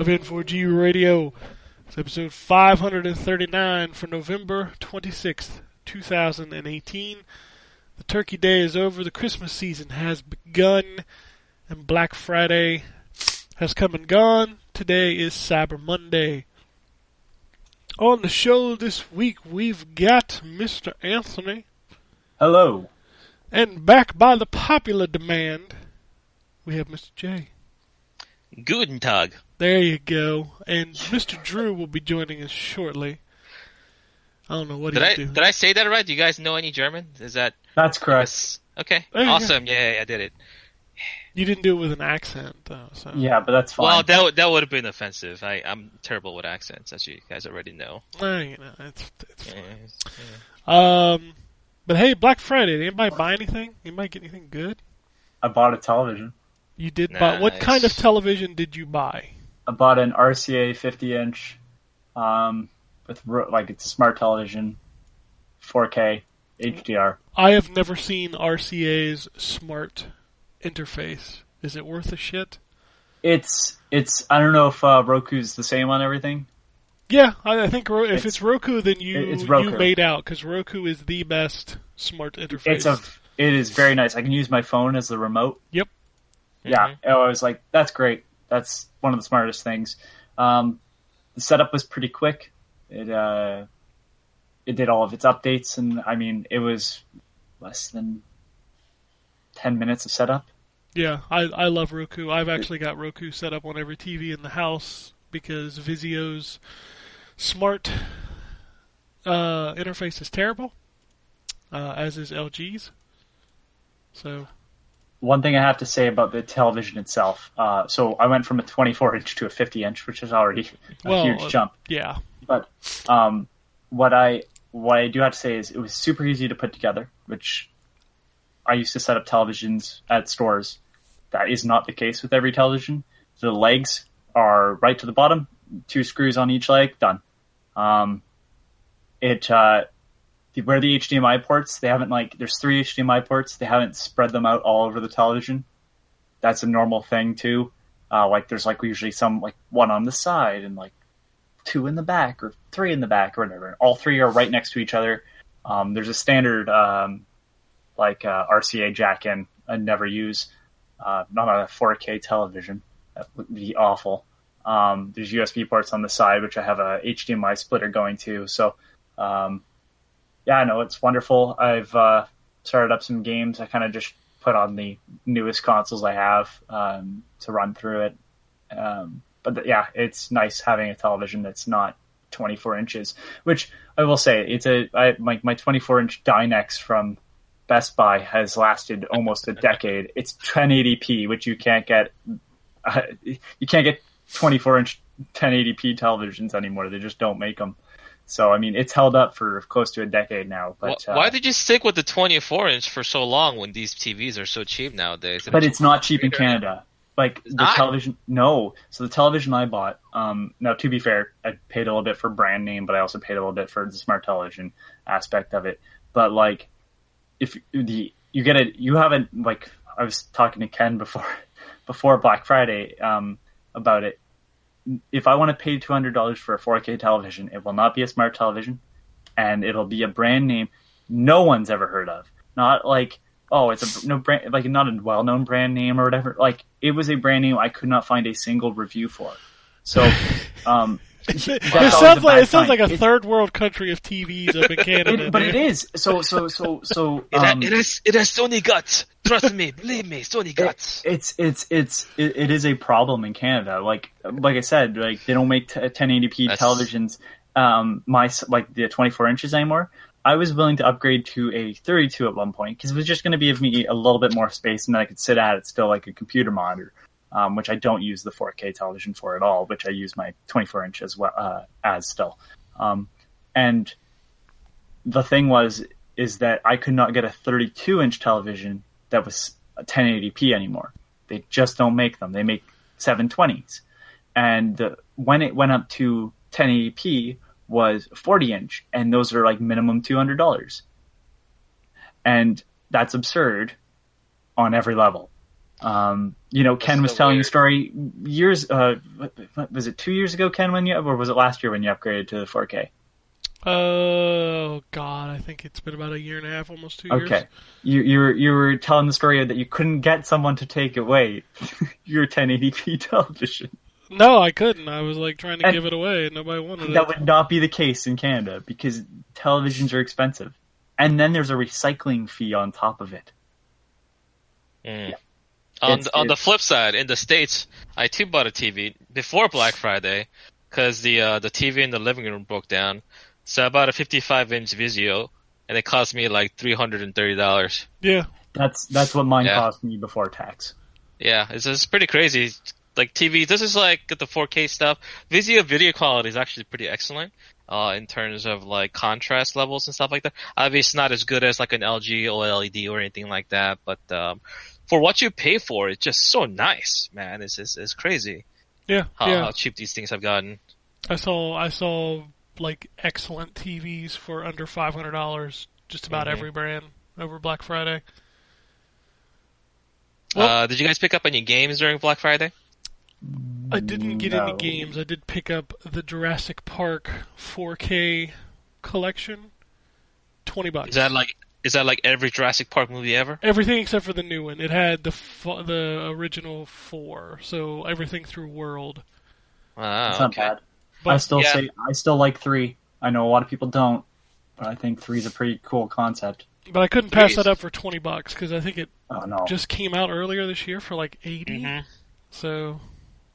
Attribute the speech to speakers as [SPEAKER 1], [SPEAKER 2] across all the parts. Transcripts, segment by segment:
[SPEAKER 1] of N4G Radio. It's episode 539 for November 26th, 2018. The turkey day is over, the Christmas season has begun, and Black Friday has come and gone. Today is Cyber Monday. On the show this week, we've got Mr. Anthony,
[SPEAKER 2] Hello.
[SPEAKER 1] and back by the popular demand, we have Mr. J.
[SPEAKER 3] Guten Tag.
[SPEAKER 1] There you go. And Mr. Drew will be joining us shortly. I don't know what
[SPEAKER 3] Did
[SPEAKER 1] he's
[SPEAKER 3] I
[SPEAKER 1] doing.
[SPEAKER 3] did I say that right? Do you guys know any German? Is that
[SPEAKER 2] That's correct.
[SPEAKER 3] Okay, awesome. Yeah, yeah, I did it.
[SPEAKER 1] You didn't do it with an accent, though. So
[SPEAKER 2] Yeah, but that's fine.
[SPEAKER 3] Well, that would- that would have been offensive. I I'm terrible with accents, as you guys already know.
[SPEAKER 1] Eh, you know, it's, it's
[SPEAKER 3] Yeah.
[SPEAKER 1] um. But hey, Black Friday. Did anybody buy anything? Anybody get anything good?
[SPEAKER 2] I bought a television.
[SPEAKER 1] You did buy. What kind of television did you buy?
[SPEAKER 2] I bought an RCA 50 inch, um, with like it's a smart television, 4K HDR.
[SPEAKER 1] I have never seen RCA's smart interface. Is it worth a shit?
[SPEAKER 2] It's it's I don't know if uh, Roku's the same on everything.
[SPEAKER 1] Yeah, I, I think Ro- if it's,
[SPEAKER 2] It's-
[SPEAKER 1] Roku, then you
[SPEAKER 2] it's Roku.
[SPEAKER 1] you made out because Roku is the best smart interface.
[SPEAKER 2] It's a it is very nice. I can use my phone as the remote.
[SPEAKER 1] Yep.
[SPEAKER 2] Yeah, I was like, that's great. That's one of the smartest things. Um, the setup was pretty quick. It uh, it did all of its updates, and I mean, it was less than ten minutes of setup.
[SPEAKER 1] Yeah, I I love Roku. I've actually got Roku set up on every TV in the house because Vizio's smart uh, interface is terrible, uh, as is LG's. So
[SPEAKER 2] One thing I have to say about the television itself. Uh, so I went from a 24 inch to a 50 inch, which is already a
[SPEAKER 1] Well,
[SPEAKER 2] huge jump.
[SPEAKER 1] yeah,
[SPEAKER 2] But um, what I what I do have to say is it was super easy to put together, which I used to set up televisions at stores. That is not the case with every television. The legs are right to the bottom, two screws on each leg, done. Um, it uh, the- where the HDMI ports, they haven't like there's three HDMI ports, they haven't spread them out all over the television. That's a normal thing too. Uh, like there's like usually some like one on the side and like two in the back or three in the back or whatever. All three are right next to each other. Um, there's a standard um, like uh, RCA jack in I never use. Uh, not on a 4K television. That would be awful. Um, there's USB ports on the side, which I have a HDMI splitter going to. So, um, yeah, no, it's wonderful. I've uh, started up some games. I kind of just put on the newest consoles I have um, to run through it. Um, but th- yeah, it's nice having a television that's not 24 inches. Which I will say, it's a I, my my 24 inch Dynex from Best Buy has lasted almost a decade. It's 1080p, which you can't get. Uh, you can't get 24 inch 1080p televisions anymore. They just don't make them. So I mean, it's held up for close to a decade now. But
[SPEAKER 3] Wh-
[SPEAKER 2] uh,
[SPEAKER 3] Why did you stick with the 24 inch for so long when these TVs are so cheap nowadays?
[SPEAKER 2] but it's not cheap in Canada. Like the
[SPEAKER 3] not?
[SPEAKER 2] television, no. So the television I bought. Um, now to be fair, I paid a little bit for brand name, but I also paid a little bit for the smart television aspect of it. But like, if the you get it, you haven't like I was talking to Ken before before Black Friday um, about it. If I want to pay two hundred dollars for a 4K television, it will not be a smart television, and it'll be a brand name no one's ever heard of. Not like oh, it's a no brand like not a well known brand name or whatever. Like it was a brand name I could not find a single review for. So um,
[SPEAKER 1] it
[SPEAKER 2] always
[SPEAKER 1] sounds like it sounds like a
[SPEAKER 2] It's-
[SPEAKER 1] third world country of TVs up in Canada.
[SPEAKER 2] It, but it is. So so so so.
[SPEAKER 3] It,
[SPEAKER 2] um,
[SPEAKER 3] it has it has Sony guts. Trust me, believe me, Sony guts.
[SPEAKER 2] It's it's it's it, it is a problem in Canada. Like like I said, like they don't make t- 1080p
[SPEAKER 3] That's-
[SPEAKER 2] televisions. Um, my like the 24 inches anymore. I was willing to upgrade to a 32 at one point because it was just going to give me a little bit more space, and then I could sit at it still like a computer monitor, um, which I don't use the 4K television for at all. Which I use my 24 inch as well uh, as still. Um, and the thing was is that I could not get a 32 inch television that was 1080p anymore. They just don't make them. They make 720s. And the, when it went up to 1080p was 40 inch, and those are like minimum $200. And that's absurd on every level. Um, you know, Ken
[SPEAKER 3] so
[SPEAKER 2] was telling a
[SPEAKER 3] weird.
[SPEAKER 2] story years, uh, what, what, was it two years ago, Ken, when you, or was it last year when you upgraded to the 4K?
[SPEAKER 1] Oh God, I think it's been about a year and a half, almost two years.
[SPEAKER 2] Okay. You you were you were telling the story that you couldn't get someone to take away your 1080p television.
[SPEAKER 1] No, I couldn't. I was like trying to
[SPEAKER 2] And-
[SPEAKER 1] give it away, and nobody wanted
[SPEAKER 2] That
[SPEAKER 1] it.
[SPEAKER 2] would not be the case in Canada because televisions are expensive. And then there's a recycling fee on top of it.
[SPEAKER 3] Mm. On
[SPEAKER 2] It's-
[SPEAKER 3] the, on the flip side, in the states, I too bought a TV before Black Friday because the uh, the TV in the living room broke down. So I bought a 55 inch Vizio, and it cost me like 330 dollars.
[SPEAKER 1] Yeah,
[SPEAKER 2] That's that's what mine
[SPEAKER 3] Yeah.
[SPEAKER 2] cost me before tax.
[SPEAKER 3] Yeah, it's, it's pretty crazy. Like TV, this is like the 4K stuff. Vizio video quality is actually pretty excellent. Uh, in terms of like contrast levels and stuff like that. Obviously, not as good as like an LG OLED or anything like that, but um, for what you pay for, it's just so nice, man. It's it's, it's crazy
[SPEAKER 1] yeah,
[SPEAKER 3] how,
[SPEAKER 1] yeah.
[SPEAKER 3] how cheap these things have gotten.
[SPEAKER 1] I saw I saw like excellent TVs for under five hundred dollars, just about
[SPEAKER 3] Mhm.
[SPEAKER 1] every brand over Black Friday. Well-
[SPEAKER 3] uh, did you guys pick up any games during Black Friday?
[SPEAKER 1] I didn't get any games. I did pick up the Jurassic Park 4K collection. Twenty bucks.
[SPEAKER 3] Is that like is that like every Jurassic Park movie ever?
[SPEAKER 1] everything except for the new one? It had the f- the original four, so everything through World.
[SPEAKER 3] Ah,
[SPEAKER 2] It's not
[SPEAKER 3] okay.
[SPEAKER 2] bad.
[SPEAKER 1] But
[SPEAKER 2] I still
[SPEAKER 3] yeah.
[SPEAKER 2] say I still like three. I know a lot of people don't, but I think three is a pretty cool concept.
[SPEAKER 1] but I couldn't pass
[SPEAKER 3] Jeez.
[SPEAKER 1] that up for twenty bucks because I think it
[SPEAKER 2] Oh no.
[SPEAKER 1] just came out earlier this year for like 80
[SPEAKER 3] Mhm.
[SPEAKER 1] So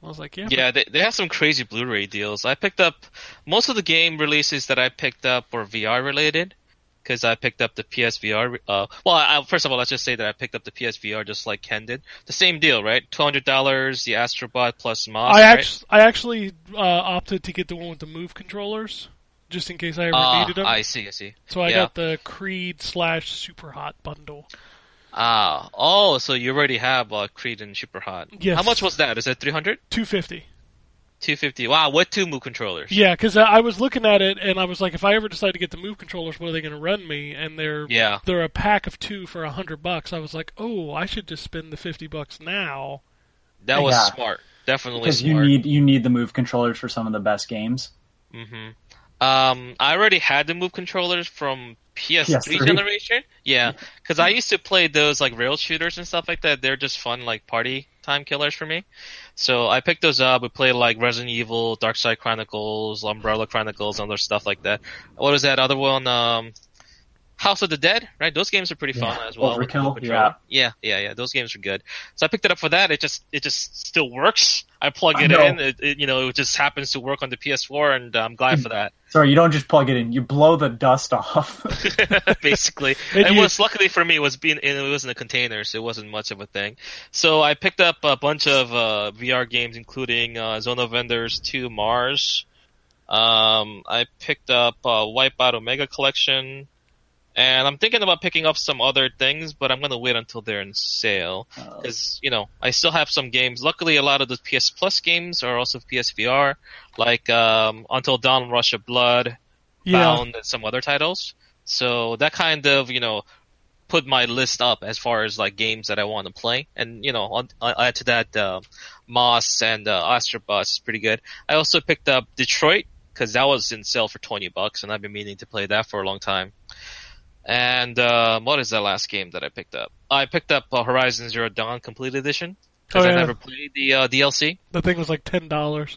[SPEAKER 1] I was like, yeah,
[SPEAKER 3] Yeah, they they have some crazy Blu-ray deals. I picked up most of the game releases that I picked up were VR related because I picked up the PSVR. Uh, well, I, first of all, let's just say that I picked up the PSVR just like Ken did. The same deal, right? Two hundred dollars, the Astrobot plus Moss.
[SPEAKER 1] I
[SPEAKER 3] right?
[SPEAKER 1] actually I actually uh, opted to get the one with the Move controllers just in case I ever
[SPEAKER 3] Ah,
[SPEAKER 1] needed them.
[SPEAKER 3] I see, I see.
[SPEAKER 1] so I
[SPEAKER 3] yeah.
[SPEAKER 1] got the Creed slash Super Hot bundle.
[SPEAKER 3] Ah, oh, so you already have uh, Creed and Super Hot.
[SPEAKER 1] Yes.
[SPEAKER 3] How much was that? Is it 300?
[SPEAKER 1] Two fifty.
[SPEAKER 3] 250. Wow, what two move controllers.
[SPEAKER 1] Yeah, because I was looking at it and I was like, if I ever decide to get the Move controllers, what are they going to run me? And they're
[SPEAKER 3] Yeah.
[SPEAKER 1] they're a pack of two for a hundred bucks. I was like, oh, I should just spend the fifty bucks now.
[SPEAKER 3] That was
[SPEAKER 2] Yeah.
[SPEAKER 3] smart. Definitely
[SPEAKER 2] because
[SPEAKER 3] smart.
[SPEAKER 2] you need you need the move controllers for some of the best games.
[SPEAKER 3] Mm-hmm. Um, I already had the move controllers from PS3,
[SPEAKER 2] PS3?
[SPEAKER 3] generation. Yeah, because I used to play those like rail shooters and stuff like that. They're just fun like party time killers for me. So I picked those up. We played like Resident Evil, Dark Side Chronicles, Umbrella Chronicles, and other stuff like that. What was that other one? Um, House of the Dead, right? Those games are pretty fun as well.
[SPEAKER 2] Overkill,
[SPEAKER 3] move controller. yeah, yeah, yeah. Those games are good. So I picked it up for that. It just, it just still works. I plug
[SPEAKER 2] I
[SPEAKER 3] it
[SPEAKER 2] know.
[SPEAKER 3] in. It, it, you know, it just happens to work on the PS4, and I'm glad for that.
[SPEAKER 2] Sorry, you don't just plug it in; you blow the dust off.
[SPEAKER 3] basically.
[SPEAKER 1] And
[SPEAKER 3] it
[SPEAKER 1] you-
[SPEAKER 3] was luckily for me it was being it was in a container, so it wasn't much of a thing. So I picked up a bunch of uh, VR games, including uh, Zone of Enders 2 Mars. Um, I picked up uh, Wipeout Omega Collection, and I'm thinking about picking up some other things, but I'm gonna wait until they're in sale because you know I still have some games. Luckily, a lot of the PS Plus games are also PSVR, like um, Until Dawn, Rush of Blood,
[SPEAKER 1] Yeah,
[SPEAKER 3] Bound, and some other titles. So that kind of you know put my list up as far as like games that I want to play, and you know on, I'll add to that uh, Moss and uh, Astrobot is pretty good. I also picked up Detroit because that was in sale for twenty bucks, and I've been meaning to play that for a long time. And uh, what is that last game that I picked up? I picked up uh, Horizon Zero Dawn Complete Edition because
[SPEAKER 1] Oh,
[SPEAKER 3] I never played the uh, DLC.
[SPEAKER 1] the thing was like ten dollars.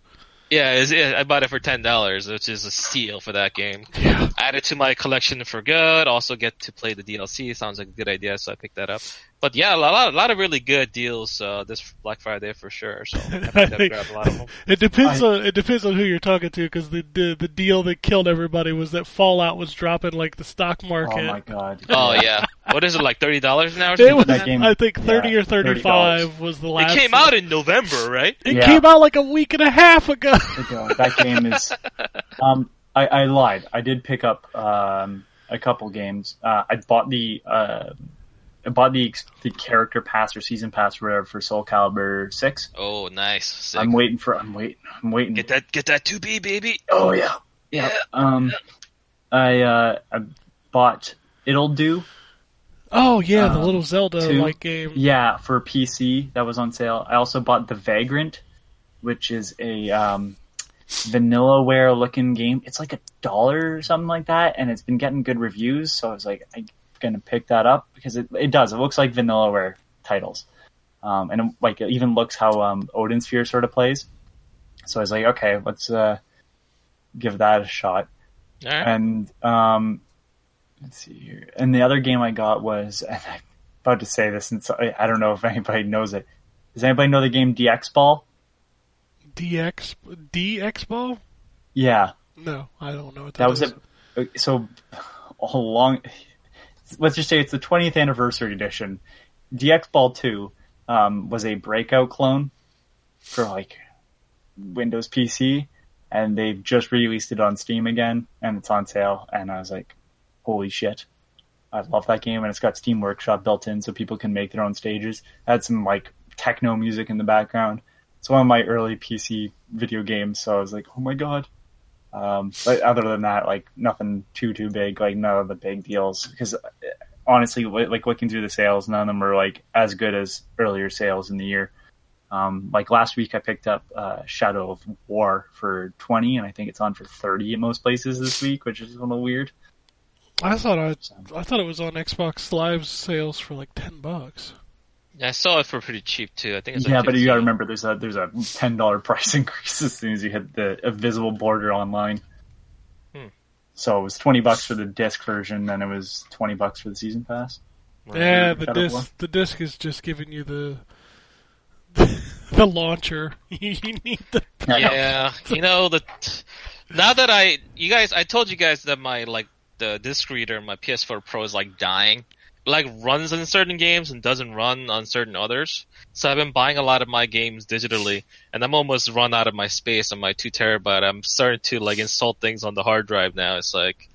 [SPEAKER 3] Yeah, yeah, I bought it for ten dollars, which is a steal for that game.
[SPEAKER 1] Yeah.
[SPEAKER 3] Add it to my collection for good. Also get to play the DLC. Sounds like a good idea, so I picked that up. But yeah, a lot, a lot of really good deals uh, this Black Friday for sure. So I think
[SPEAKER 1] I
[SPEAKER 3] I've
[SPEAKER 1] think
[SPEAKER 3] grabbed a lot of them.
[SPEAKER 1] it depends
[SPEAKER 2] I-
[SPEAKER 1] on it depends on who you're talking to because the, the the deal that killed everybody was that Fallout was dropping like the stock market.
[SPEAKER 2] Oh my god.
[SPEAKER 3] Oh yeah, what is it like thirty dollars now? Or
[SPEAKER 1] It was,
[SPEAKER 2] That game-
[SPEAKER 1] I think, thirty
[SPEAKER 2] yeah,
[SPEAKER 1] or thirty-five was the
[SPEAKER 3] that?
[SPEAKER 1] last.
[SPEAKER 3] It came out in November, right?
[SPEAKER 1] It
[SPEAKER 2] Yeah.
[SPEAKER 1] came out like a week and a half ago.
[SPEAKER 2] ago. That game is. Um, I, I lied. I did pick up um, a couple games. Uh, I bought the uh, I bought the the character pass or season pass or whatever for Soul Calibur six.
[SPEAKER 3] Oh, nice. Sick.
[SPEAKER 2] I'm waiting for. I'm waiting. I'm waiting.
[SPEAKER 3] Get that, get that 2B baby.
[SPEAKER 2] Oh yeah, yeah. Um, I uh, I bought Ittle Dew.
[SPEAKER 1] Oh yeah, the
[SPEAKER 2] Um,
[SPEAKER 1] little Zelda like game.
[SPEAKER 2] Yeah, for PC that was on sale. I also bought The Vagrant, which is a um, vanillaware looking game. It's like a dollar or something like that, and it's been getting good reviews. So I was like, I'm gonna pick that up because it it does. It looks like vanillaware titles, um, and it, like it even looks how um, Odin Sphere sort of plays. So I was like, okay, let's uh, give that a shot.
[SPEAKER 3] All right.
[SPEAKER 2] And um, let's see here. And the other game I got was, and I'm about to say this, and so, I I don't know if anybody knows it. Does anybody know the game DX Ball?
[SPEAKER 1] DX DX ball?
[SPEAKER 2] Yeah,
[SPEAKER 1] No, I don't know what that,
[SPEAKER 2] that was
[SPEAKER 1] is.
[SPEAKER 2] it. So all along, let's just say it's the 20th anniversary edition. DX Ball 2 um, was a breakout clone for like Windows PC, and they've just released it on Steam again, and it's on sale. And I was like, holy shit. I love that game, and it's got Steam Workshop built in, so people can make their own stages. It had some like techno music in the background. It's one of my early PC video games, so I was like, oh my god. Um, but other than that, like nothing too too big, like none of the big deals. Because honestly, like looking through the sales, none of them were like as good as earlier sales in the year. Um, like last week, I picked up uh, Shadow of War for twenty, and I think it's on for thirty at most places this week, which is a little weird.
[SPEAKER 1] I thought I, I thought it was on Xbox Live sales for like ten bucks.
[SPEAKER 3] Yeah, I saw it for pretty cheap too. I think it's like
[SPEAKER 2] yeah, but you got to remember, there's a there's a ten dollar price increase as soon as you hit the invisible border online.
[SPEAKER 3] Hmm.
[SPEAKER 2] So it was twenty bucks for the disc version, then it was twenty bucks for the season pass.
[SPEAKER 1] Yeah, the
[SPEAKER 2] Shadow of War.
[SPEAKER 1] disc the disc is just giving you the the launcher. you need the
[SPEAKER 3] Yeah, you know the. Now that I, you guys, I told you guys that my like the disc reader, my PS4 Pro is like dying. Like runs in certain games and doesn't run on certain others. So I've been buying a lot of my games digitally, and I'm almost run out of my space on my two terabyte. I'm starting to like install things on the hard drive now. It's like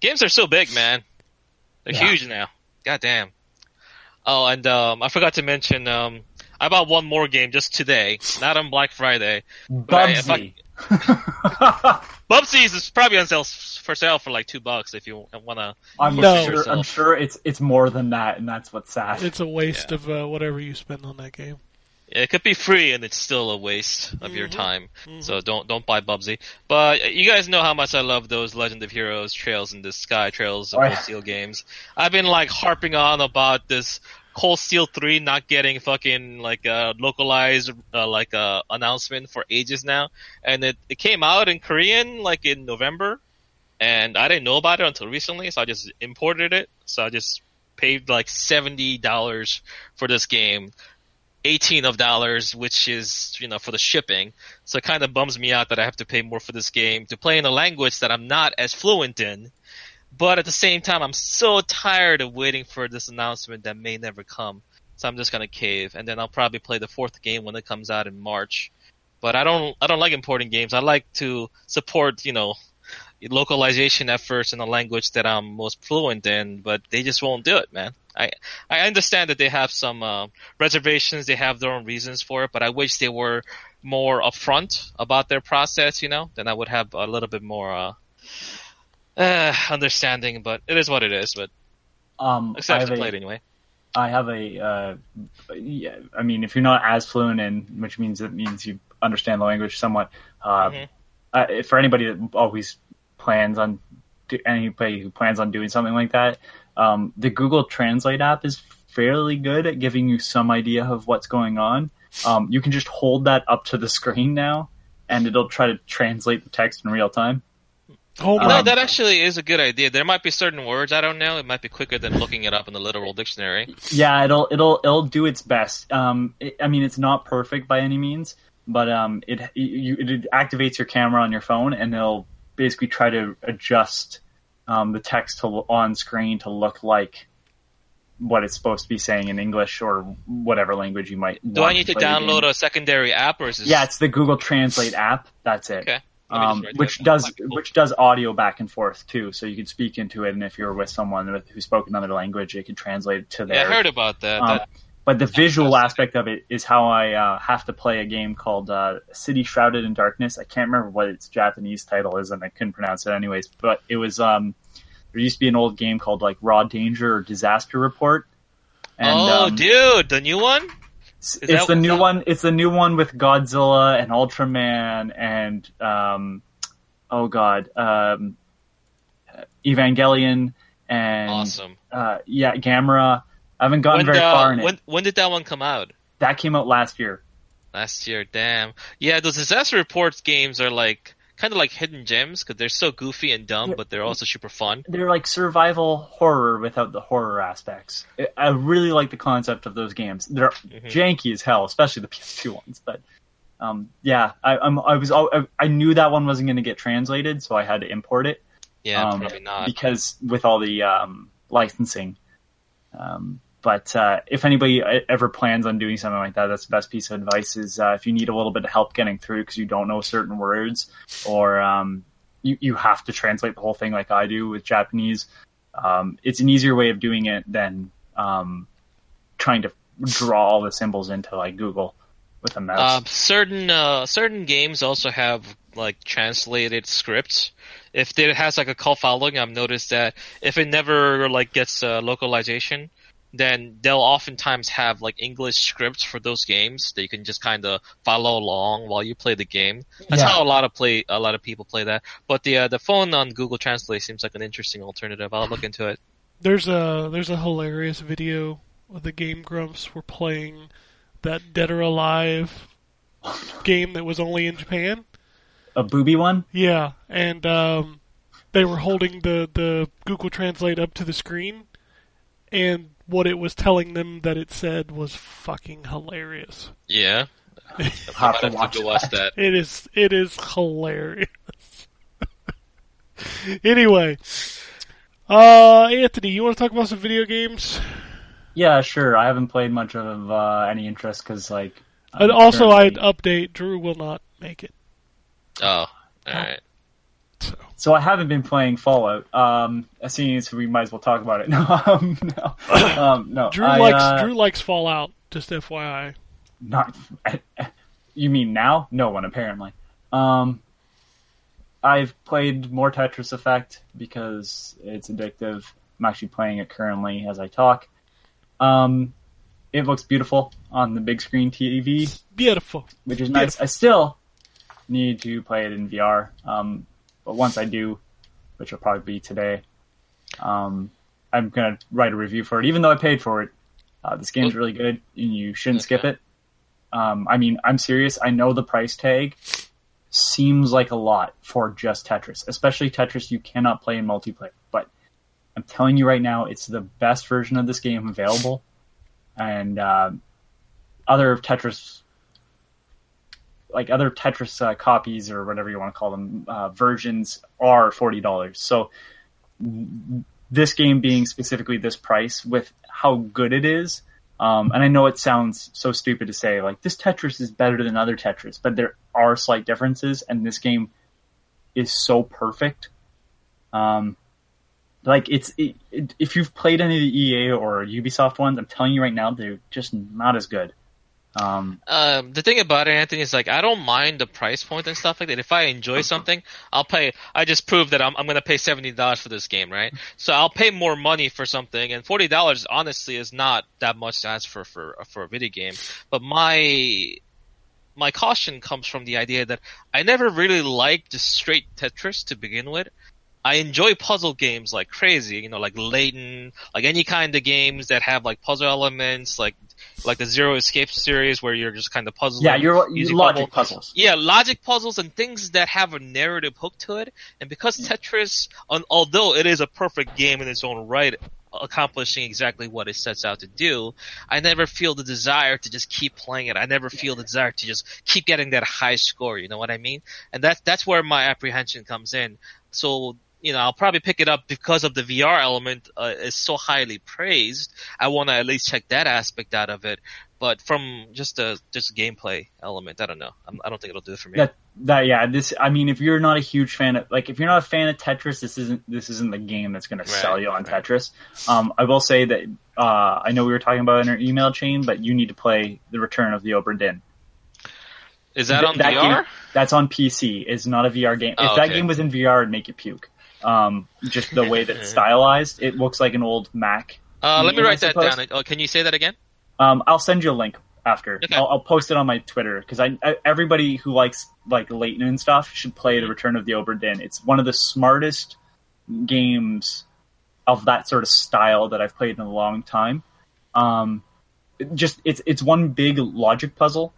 [SPEAKER 3] games are so big, man. They're
[SPEAKER 2] Yeah.
[SPEAKER 3] huge now. God damn. Oh, and um, I forgot to mention um, I bought one more game just today, not on Black Friday. But if I-
[SPEAKER 2] Bubsy.
[SPEAKER 3] Bubsies is probably on sale for sale for like two bucks if you wanna.
[SPEAKER 2] I'm
[SPEAKER 1] No.
[SPEAKER 2] sure. I'm sure it's it's more than that, and that's what's sad.
[SPEAKER 1] It's a waste
[SPEAKER 3] Yeah.
[SPEAKER 1] of uh, whatever you spend on that game.
[SPEAKER 3] It could be free and it's still a waste of your
[SPEAKER 1] Mhm.
[SPEAKER 3] time. So don't don't buy Bubsy. But you guys know how much I love those Legend of Heroes Trails in the Sky Trails of
[SPEAKER 2] Oh, yeah.
[SPEAKER 3] Steel games. I've been like harping on about this Cold Steel 3 not getting fucking like a localized uh, like uh, announcement for ages now, and it it came out in Korean like in November, and I didn't know about it until recently, so I just imported it. So I just paid like seventy dollars for this game. 18 of dollars, which is, you know, for the shipping. So it kind of bums me out that I have to pay more for this game to play in a language that I'm not as fluent in. But at the same time, I'm so tired of waiting for this announcement that may never come. So I'm just gonna cave, and then I'll probably play the fourth game when it comes out in March. But I don't, I don't like importing games. I like to support, you know, localization efforts in a language that I'm most fluent in, but they just won't do it, man. I, I understand that they have some, uh, reservations, they have their own reasons for it, but I wish they were more upfront about their process, you know, then I would have a little bit more, uh, uh, understanding, but it is what it is, but
[SPEAKER 2] um, I
[SPEAKER 3] except
[SPEAKER 2] have
[SPEAKER 3] to
[SPEAKER 2] a-
[SPEAKER 3] play it anyway.
[SPEAKER 2] I have a, uh, yeah, I mean, if you're not as fluent in, which means it means you understand the language somewhat. Uh,
[SPEAKER 3] Mhm.
[SPEAKER 2] uh, for anybody that always plans on, anybody who plans on doing something like that, um, the Google Translate app is fairly good at giving you some idea of what's going on. Um, you can just hold that up to the screen now, and it'll try to translate the text in real time.
[SPEAKER 1] Hold
[SPEAKER 3] You know.
[SPEAKER 2] Um,
[SPEAKER 3] that actually is a good idea. There might be certain words I don't know. It might be quicker than looking it up in the literal dictionary.
[SPEAKER 2] Yeah, it'll it'll it'll do its best. Um, it, I mean, it's not perfect by any means, but um, it you, it activates your camera on your phone, and it'll basically try to adjust um, the text to on screen to look like what it's supposed to be saying in English or whatever language you might.
[SPEAKER 3] Do I need to download a secondary app or is this?
[SPEAKER 2] Yeah, it's the Google Translate app. That's it.
[SPEAKER 3] Okay. Let me just
[SPEAKER 2] Um, which does which does audio back and forth too, so you can speak into it, and if you're with someone with, who spoke another language, it can translate it to
[SPEAKER 3] Yeah, I heard about that.
[SPEAKER 2] um,
[SPEAKER 3] that
[SPEAKER 2] but the visual aspect of it is how I uh, have to play a game called uh, City Shrouded in Darkness. I can't remember what its Japanese title is, and I couldn't pronounce it anyways. But it was um, there used to be an old game called like Raw Danger or Disaster Report. And,
[SPEAKER 3] oh,
[SPEAKER 2] um,
[SPEAKER 3] dude, the new one?
[SPEAKER 2] It's the new
[SPEAKER 3] that-
[SPEAKER 2] one. It's the new one with Godzilla and Ultraman and um, oh god, um, Evangelion and
[SPEAKER 3] Awesome.
[SPEAKER 2] uh, yeah, Gamera. I haven't gotten
[SPEAKER 3] When,
[SPEAKER 2] very far in it.
[SPEAKER 3] when, when did that one come out?
[SPEAKER 2] That came out last year.
[SPEAKER 3] Last year, damn. Yeah, those disaster reports games are like kind of like hidden gems because they're so goofy and dumb, but they're also super fun.
[SPEAKER 2] they're like survival horror without the horror aspects. I- really like the concept of those games. They're
[SPEAKER 3] Mhm.
[SPEAKER 2] janky as hell, especially the PS2 ones. But um, yeah, I, I'm I was I, I knew that one wasn't going to get translated, so I had to import it
[SPEAKER 3] Yeah,
[SPEAKER 2] Um,
[SPEAKER 3] probably not.
[SPEAKER 2] because with all the um, licensing. Um, but uh, if anybody e- ever plans on doing something like that, that's the best piece of advice. Is uh, if you need a little bit of help getting through because you don't know certain words, or um, you you have to translate the whole thing like I do with Japanese. Um, it's an easier way of doing it than um, trying to draw all the symbols into like Google with a mouse.
[SPEAKER 3] Um, certain uh, certain games also have like translated scripts. If it has like a cult following, I've noticed that if it never like gets uh, localization, then they'll oftentimes have like English scripts for those games that you can just kind of follow along while you play the game. That's
[SPEAKER 2] Yeah.
[SPEAKER 3] how a lot of play a lot of people play that. But the uh, the phone on Google Translate seems like an interesting alternative. I'll look into it.
[SPEAKER 1] There's a there's a hilarious video of the Game Grumps were playing that Dead or Alive game that was only in Japan.
[SPEAKER 2] a booby one.
[SPEAKER 1] Yeah, and um, they were holding the the Google Translate up to the screen, and what it was telling them that it said was fucking hilarious.
[SPEAKER 3] Yeah, I
[SPEAKER 2] Have to
[SPEAKER 3] have
[SPEAKER 2] watch
[SPEAKER 3] to watch that.
[SPEAKER 1] It is it is hilarious. anyway, uh, Anthony, you want to talk about some video games?
[SPEAKER 2] Yeah, sure. I haven't played much of uh, any interest because like.
[SPEAKER 1] And
[SPEAKER 2] I'm
[SPEAKER 1] also, I'd update. Drew will not make it.
[SPEAKER 3] Oh, all right.
[SPEAKER 1] So
[SPEAKER 2] So I haven't been playing Fallout. Um, seeing as we might as well talk about it. No, um, no, um, no.
[SPEAKER 1] Drew
[SPEAKER 2] I,
[SPEAKER 1] likes
[SPEAKER 2] uh,
[SPEAKER 1] Drew likes Fallout. Just FYI.
[SPEAKER 2] Not. You mean now? No one apparently. Um, I've played more Tetris Effect because it's addictive. I'm actually playing it currently as I talk. Um, it looks beautiful on the big screen TV.
[SPEAKER 1] Beautiful.
[SPEAKER 2] which is nice. I still need to play it in VR. Um, but once I do, which will probably be today, um, I'm gonna write a review for it. Even though I paid for it, uh, this game's really good, and you shouldn't skip it. Um, I mean, I'm serious. I know the price tag seems like a lot for just Tetris, especially Tetris you cannot play in multiplayer. But I'm telling you right now, it's the best version of this game available, and um other Tetris like other Tetris uh, copies or whatever you want to call them uh, versions are forty dollars. So this game being specifically this price with how good it is, um, and I know it sounds so stupid to say like this Tetris is better than other Tetris, but there are slight differences, and this game is so perfect. Um, like it's it, it, if you've played any of the EA or Ubisoft ones, I'm telling you right now, they're just not as good. Um,
[SPEAKER 3] Um, the thing about it, Anthony, is like I don't mind the price point and stuff like that. If I enjoy something, I'll pay. I just proved that I'm I'm gonna pay seventy dollars for this game, right? So I'll pay more money for something, and forty dollars honestly is not that much to ask for for for a video game. But my my caution comes from the idea that I never really liked the straight Tetris to begin with. I enjoy puzzle games like crazy, you know, like Layton, like any kind of games that have like puzzle elements, like like the Zero Escape series where you're just kind of puzzling.
[SPEAKER 2] Yeah, you're
[SPEAKER 3] using
[SPEAKER 2] logic
[SPEAKER 3] puzzle-
[SPEAKER 2] puzzles.
[SPEAKER 3] yeah, logic puzzles and things that have a narrative hook to it. And because Tetris, on, although it is a perfect game in its own right, accomplishing exactly what it sets out to do, I never feel the desire to just keep playing it. I never feel the desire to just keep getting that high score. You know what I mean? And that's that's where my apprehension comes in. So. You know, I'll probably pick it up because of the VR element uh, is so highly praised. I want to at least check that aspect out of it. But from just a just gameplay element, I don't know. I'm, I don't think it'll do it for me.
[SPEAKER 2] That that yeah, this I mean, if you're not a huge fan of like if you're not a fan of Tetris, this isn't this isn't the game that's going to sell you on
[SPEAKER 3] right.
[SPEAKER 2] Tetris. Um, I will say that uh, I know we were talking about it in our email chain, but you need to play the Return of the Obra Dinn.
[SPEAKER 3] Is that on
[SPEAKER 2] that
[SPEAKER 3] VR?
[SPEAKER 2] game- that's on PC. It's not a VR game. If
[SPEAKER 3] Oh,
[SPEAKER 2] that
[SPEAKER 3] okay.
[SPEAKER 2] game was in VR, it'd make you puke. Um, just the way that it's stylized, it looks like an old Mac.
[SPEAKER 3] Uh, let me write that down. Oh, can you say that again?
[SPEAKER 2] Um, I'll send you a link after.
[SPEAKER 3] Okay.
[SPEAKER 2] I'll, I'll post it on my Twitter because I, I everybody who likes like Layton and stuff should play the Return of the Obra Dinn. It's one of the smartest games of that sort of style that I've played in a long time. Um, just it's it's one big logic puzzle.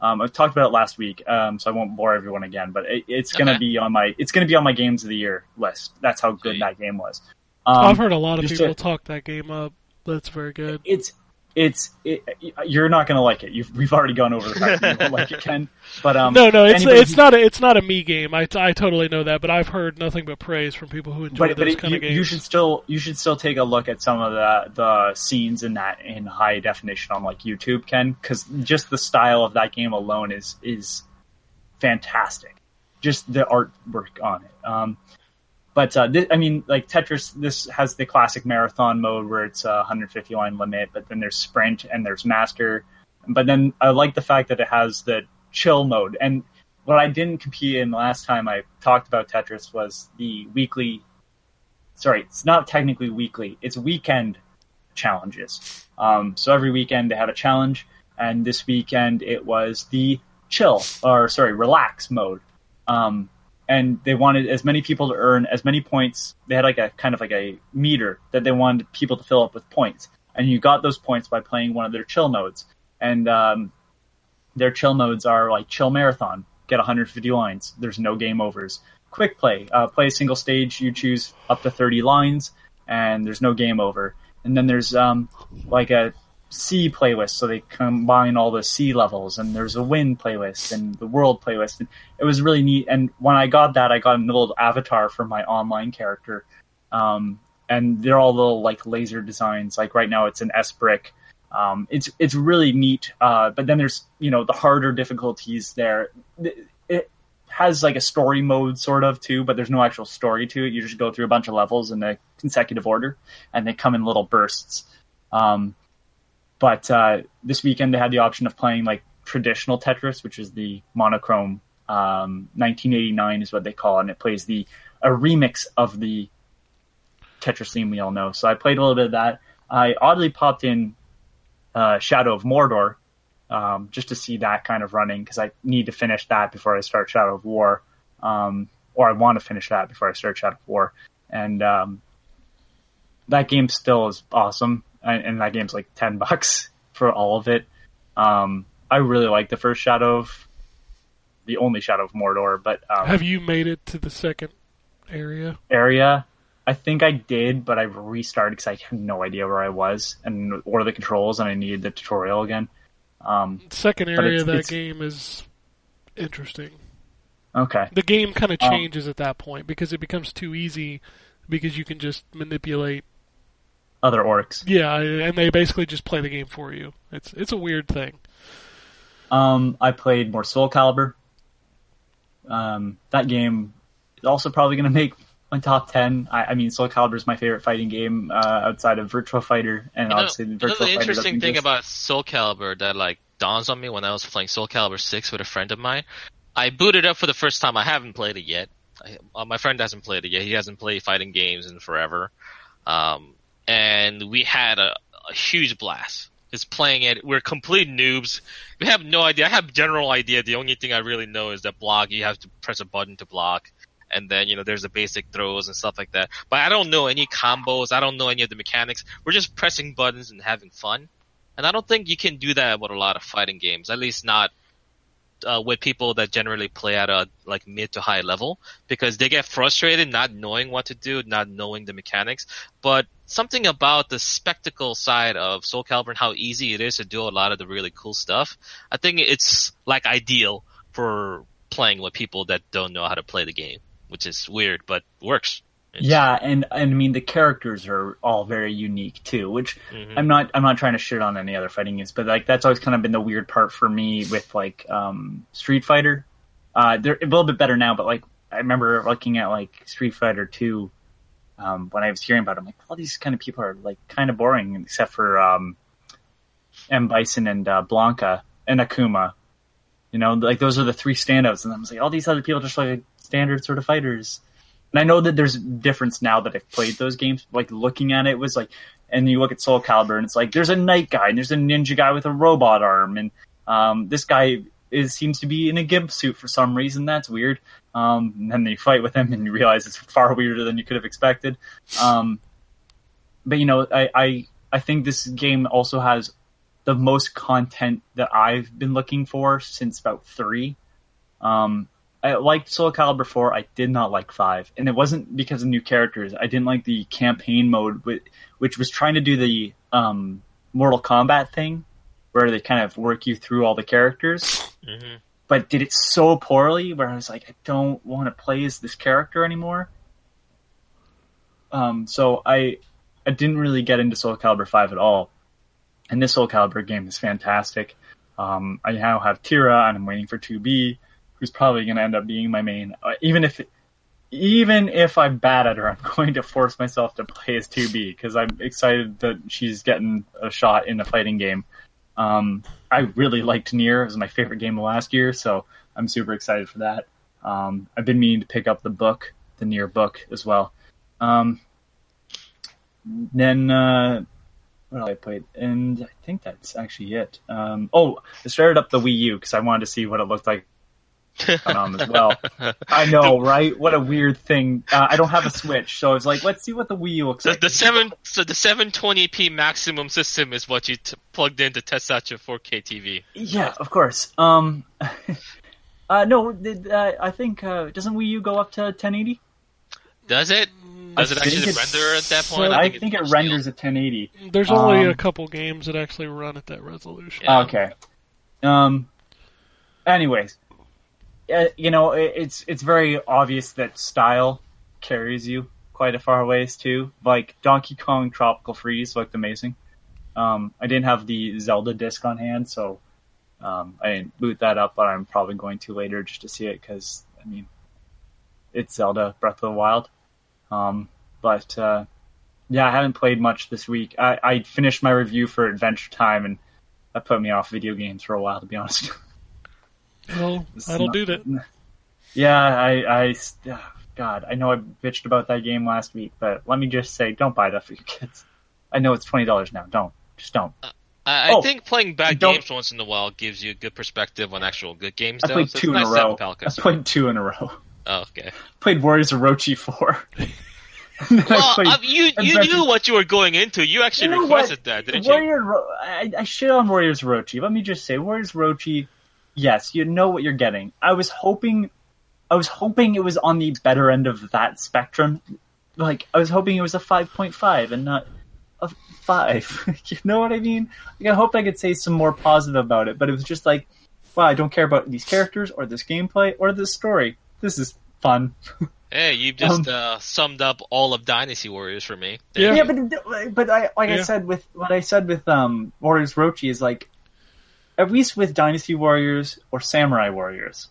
[SPEAKER 2] Um, I talked about it last week, um, so I won't bore everyone again. But it, it's gonna be on my it's gonna be on my games of the year list. That's how good
[SPEAKER 3] Sweet.
[SPEAKER 2] that game was. Um,
[SPEAKER 1] I've heard a lot of people
[SPEAKER 2] to-
[SPEAKER 1] talk that game up. That's very good.
[SPEAKER 2] it's it's it, you're not gonna like it. You've, we've already gone over the fact that you won't like it, Ken. But um,
[SPEAKER 1] No, no, it's it's
[SPEAKER 2] who-
[SPEAKER 1] not a it's not a me game. I, I totally know that, but I've heard nothing but praise from people who enjoy
[SPEAKER 2] But, but
[SPEAKER 1] those
[SPEAKER 2] it,
[SPEAKER 1] kind
[SPEAKER 2] you,
[SPEAKER 1] of games.
[SPEAKER 2] you should still you should still take a look at some of the the scenes in that in high definition on like YouTube, Ken, because just the style of that game alone is is fantastic. Just the artwork on it. Um, but uh, thi- I mean, like Tetris, this has the classic marathon mode where it's a 150 line limit, but then there's sprint and there's master. But then I like the fact that it has the chill mode. And what I didn't compete in last time I talked about Tetris was the weekly. Sorry, it's not technically weekly. It's weekend challenges. Um, so every weekend they have a challenge, and this weekend it was the chill or sorry relax mode. Um, and they wanted as many people to earn as many points. They had like a kind of like a meter that they wanted people to fill up with points, and you got those points by playing one of their chill modes. And um, their chill modes are like chill marathon, get 150 lines. There's no game overs. Quick play, uh, play a single stage. You choose up to 30 lines, and there's no game over. And then there's um, like a sea playlist, so they combine all the sea levels, and there's a wind playlist and the world playlist. And it was really neat. And when I got that, I got a little avatar for my online character, um, and they're all little like laser designs. Like right now, it's an S brick. Um, it's it's really neat. Uh, but then there's you know the harder difficulties there. It- It has like a story mode sort of too, but there's no actual story to it. You just go through a bunch of levels in a consecutive order, and they come in little bursts. Um, but uh, this weekend they had the option of playing like traditional Tetris, which is the monochrome um, 1989 is what they call it, and it plays the a remix of the Tetris theme we all know. So I played a little bit of that. I oddly popped in uh, Shadow of Mordor um, just to see that kind of running because I need to finish that before I start Shadow of War, um, or I want to finish that before I start Shadow of War, and um, that game still is awesome, and, that game's like ten bucks for all of it. Um, I really like the first Shadow of, the only Shadow of Mordor, but um,
[SPEAKER 1] Have you made it to the second area?
[SPEAKER 2] area. I think I did, but I restarted because I had no idea where I was and or the controls, and I needed the tutorial again. Um,
[SPEAKER 1] Second area
[SPEAKER 2] it's-
[SPEAKER 1] of that
[SPEAKER 2] it's-
[SPEAKER 1] game is interesting.
[SPEAKER 2] okay,
[SPEAKER 1] The game kind of
[SPEAKER 2] Um,
[SPEAKER 1] changes at that point because it becomes too easy because you can just manipulate.
[SPEAKER 2] Other orcs.
[SPEAKER 1] Yeah, and they basically just play the game for you. It's it's a weird thing.
[SPEAKER 2] Um, I played more Soul Calibur. Um, that game is also probably going to make my top ten. I, I mean, Soul Calibur is my favorite fighting game uh, outside of Virtua Fighter, and
[SPEAKER 3] You know,
[SPEAKER 2] obviously the
[SPEAKER 3] you know
[SPEAKER 2] Virtua
[SPEAKER 3] the
[SPEAKER 2] Fighter
[SPEAKER 3] interesting thing
[SPEAKER 2] exist.
[SPEAKER 3] about Soul Calibur that like dawns on me when I was playing Soul Calibur 6 with a friend of mine. I booted up for the first time. I haven't played it yet. I, uh, my friend hasn't played it yet. He hasn't played fighting games in forever. Um, and we had a, a huge blast. Just playing it. We're complete noobs. We have no idea. I have general idea. The only thing I really know is that block, you have to press a button to block. and then you know there's the basic throws and stuff like that. But I don't know any combos. I don't know any of the mechanics. We're just pressing buttons and having fun, and I don't think you can do that with a lot of fighting games. At least not uh, with people that generally play at a like mid to high level because they get frustrated not knowing what to do, not knowing the mechanics. But something about the spectacle side of Soul Calibur and how easy it is to do a lot of the really cool stuff. I think it's like ideal for playing with people that don't know how to play the game, which is weird but works.
[SPEAKER 2] Yeah, and and I mean the characters are all very unique too, which
[SPEAKER 3] Mhm.
[SPEAKER 2] I'm not I'm not trying to shit on any other fighting games, but like that's always kind of been the weird part for me with like um Street Fighter. Uh they're a little bit better now, but like I remember looking at like Street Fighter 2 um when I was hearing about it, I'm like all these kind of people are like kind of boring except for um M Bison and uh, Blanka and Akuma. You know, like those are the three standouts and I was like all these other people are just like standard sort of fighters. And I know that there's a difference now that I've played those games. Like looking at it, was like, and you look at Soul Calibur, and it's like there's a knight guy, and there's a ninja guy with a robot arm, and um, this guy is seems to be in a gimp suit for some reason. That's weird. Um, and then you fight with him, and you realize it's far weirder than you could have expected. Um, but you know, I, I I think this game also has the most content that I've been looking for since about three. Um, I liked Soul Calibur 4. I did not like 5. And it wasn't because of new characters. I didn't like the campaign mode, which was trying to do the um, Mortal Kombat thing, where they kind of work you through all the characters.
[SPEAKER 3] Mhm.
[SPEAKER 2] But did it so poorly where I was like, I don't want to play as this character anymore. Um, so I, I didn't really get into Soul Calibur 5 at all. And this Soul Calibur game is fantastic. Um, I now have Tira, and I'm waiting for 2B who's probably going to end up being my main. Uh, even if, even if I'm bad at her, I'm going to force myself to play as 2B because I'm excited that she's getting a shot in a fighting game. Um, I really liked Nier; it was my favorite game of last year, so I'm super excited for that. Um, I've been meaning to pick up the book, the Nier book, as well. Um, then uh, what else I played, and I think that's actually it. Um, oh, I started up the Wii U because I wanted to see what it looked like um, as well. I know, right? What a weird thing. Uh, I don't have a Switch, so I was like, let's see what the Wii U looks
[SPEAKER 3] The,
[SPEAKER 2] like.
[SPEAKER 3] the seven, so the 720p maximum system is what you t- plugged in to test out your 4K TV.
[SPEAKER 2] Yeah, of course. Um, uh, no, the- uh, I think uh, doesn't Wii U go up to 1080?
[SPEAKER 3] Does it? Does it
[SPEAKER 2] I think
[SPEAKER 3] actually
[SPEAKER 2] it's-
[SPEAKER 3] render at that point?
[SPEAKER 2] I,
[SPEAKER 3] it
[SPEAKER 2] think it
[SPEAKER 3] must
[SPEAKER 2] renders at 1080.
[SPEAKER 1] There's only
[SPEAKER 2] Um,
[SPEAKER 1] a couple games that actually run at that resolution.
[SPEAKER 3] Yeah.
[SPEAKER 2] Okay. Um. Anyways, uh, you know, it, it's it's very obvious that style carries you quite a far ways too. Like Donkey Kong Tropical Freeze looked amazing. Um, I didn't have the Zelda disc on hand, so um, I didn't boot that up, but I'm probably going to later just to see it because I mean, it's Zelda Breath of the Wild. Um, but uh, yeah, I haven't played much this week. I, I finished my review for Adventure Time, and that put me off video games for a while, to be honest.
[SPEAKER 1] Well,
[SPEAKER 2] It's
[SPEAKER 1] that'll
[SPEAKER 2] not-
[SPEAKER 1] do that.
[SPEAKER 2] Yeah, I, I, ah, God, I know I bitched about that game last week, but let me just say, don't buy that for your kids. I know it's twenty dollars now. Don't, just don't.
[SPEAKER 3] I, I
[SPEAKER 2] Oh,
[SPEAKER 3] think playing bad games once in a while gives you a good perspective on actual good games.
[SPEAKER 2] I
[SPEAKER 3] though,
[SPEAKER 2] played
[SPEAKER 3] so
[SPEAKER 2] two in
[SPEAKER 3] nice
[SPEAKER 2] a
[SPEAKER 3] to have
[SPEAKER 2] row. I played two in a row.
[SPEAKER 3] Oh, okay.
[SPEAKER 2] played Warriors of Orochi four. And then I
[SPEAKER 3] Well,
[SPEAKER 2] played
[SPEAKER 3] uh, you you
[SPEAKER 2] Adventure-
[SPEAKER 3] knew what you were going into. You actually
[SPEAKER 2] You know what?
[SPEAKER 3] requested that, didn't you?
[SPEAKER 2] Warrior, Ro- I, I shit on Warriors Orochi. Let me just say, Warriors Orochi, yes, you know what you're getting. I was hoping, I was hoping it was on the better end of that spectrum. Like, I was hoping it was a 5.5 and not a 5. you know what I mean? Like, I hope I could say some more positive about it, but it was just like, wow, I don't care about these characters or this gameplay or this story. This is fun.
[SPEAKER 3] Hey, you've just
[SPEAKER 2] Um,
[SPEAKER 3] uh, summed up all of Dynasty Warriors for me.
[SPEAKER 1] Yeah.
[SPEAKER 2] Yeah, but but I like I said with what I said with um Warriors Orochi is like at least with Dynasty Warriors or Samurai Warriors,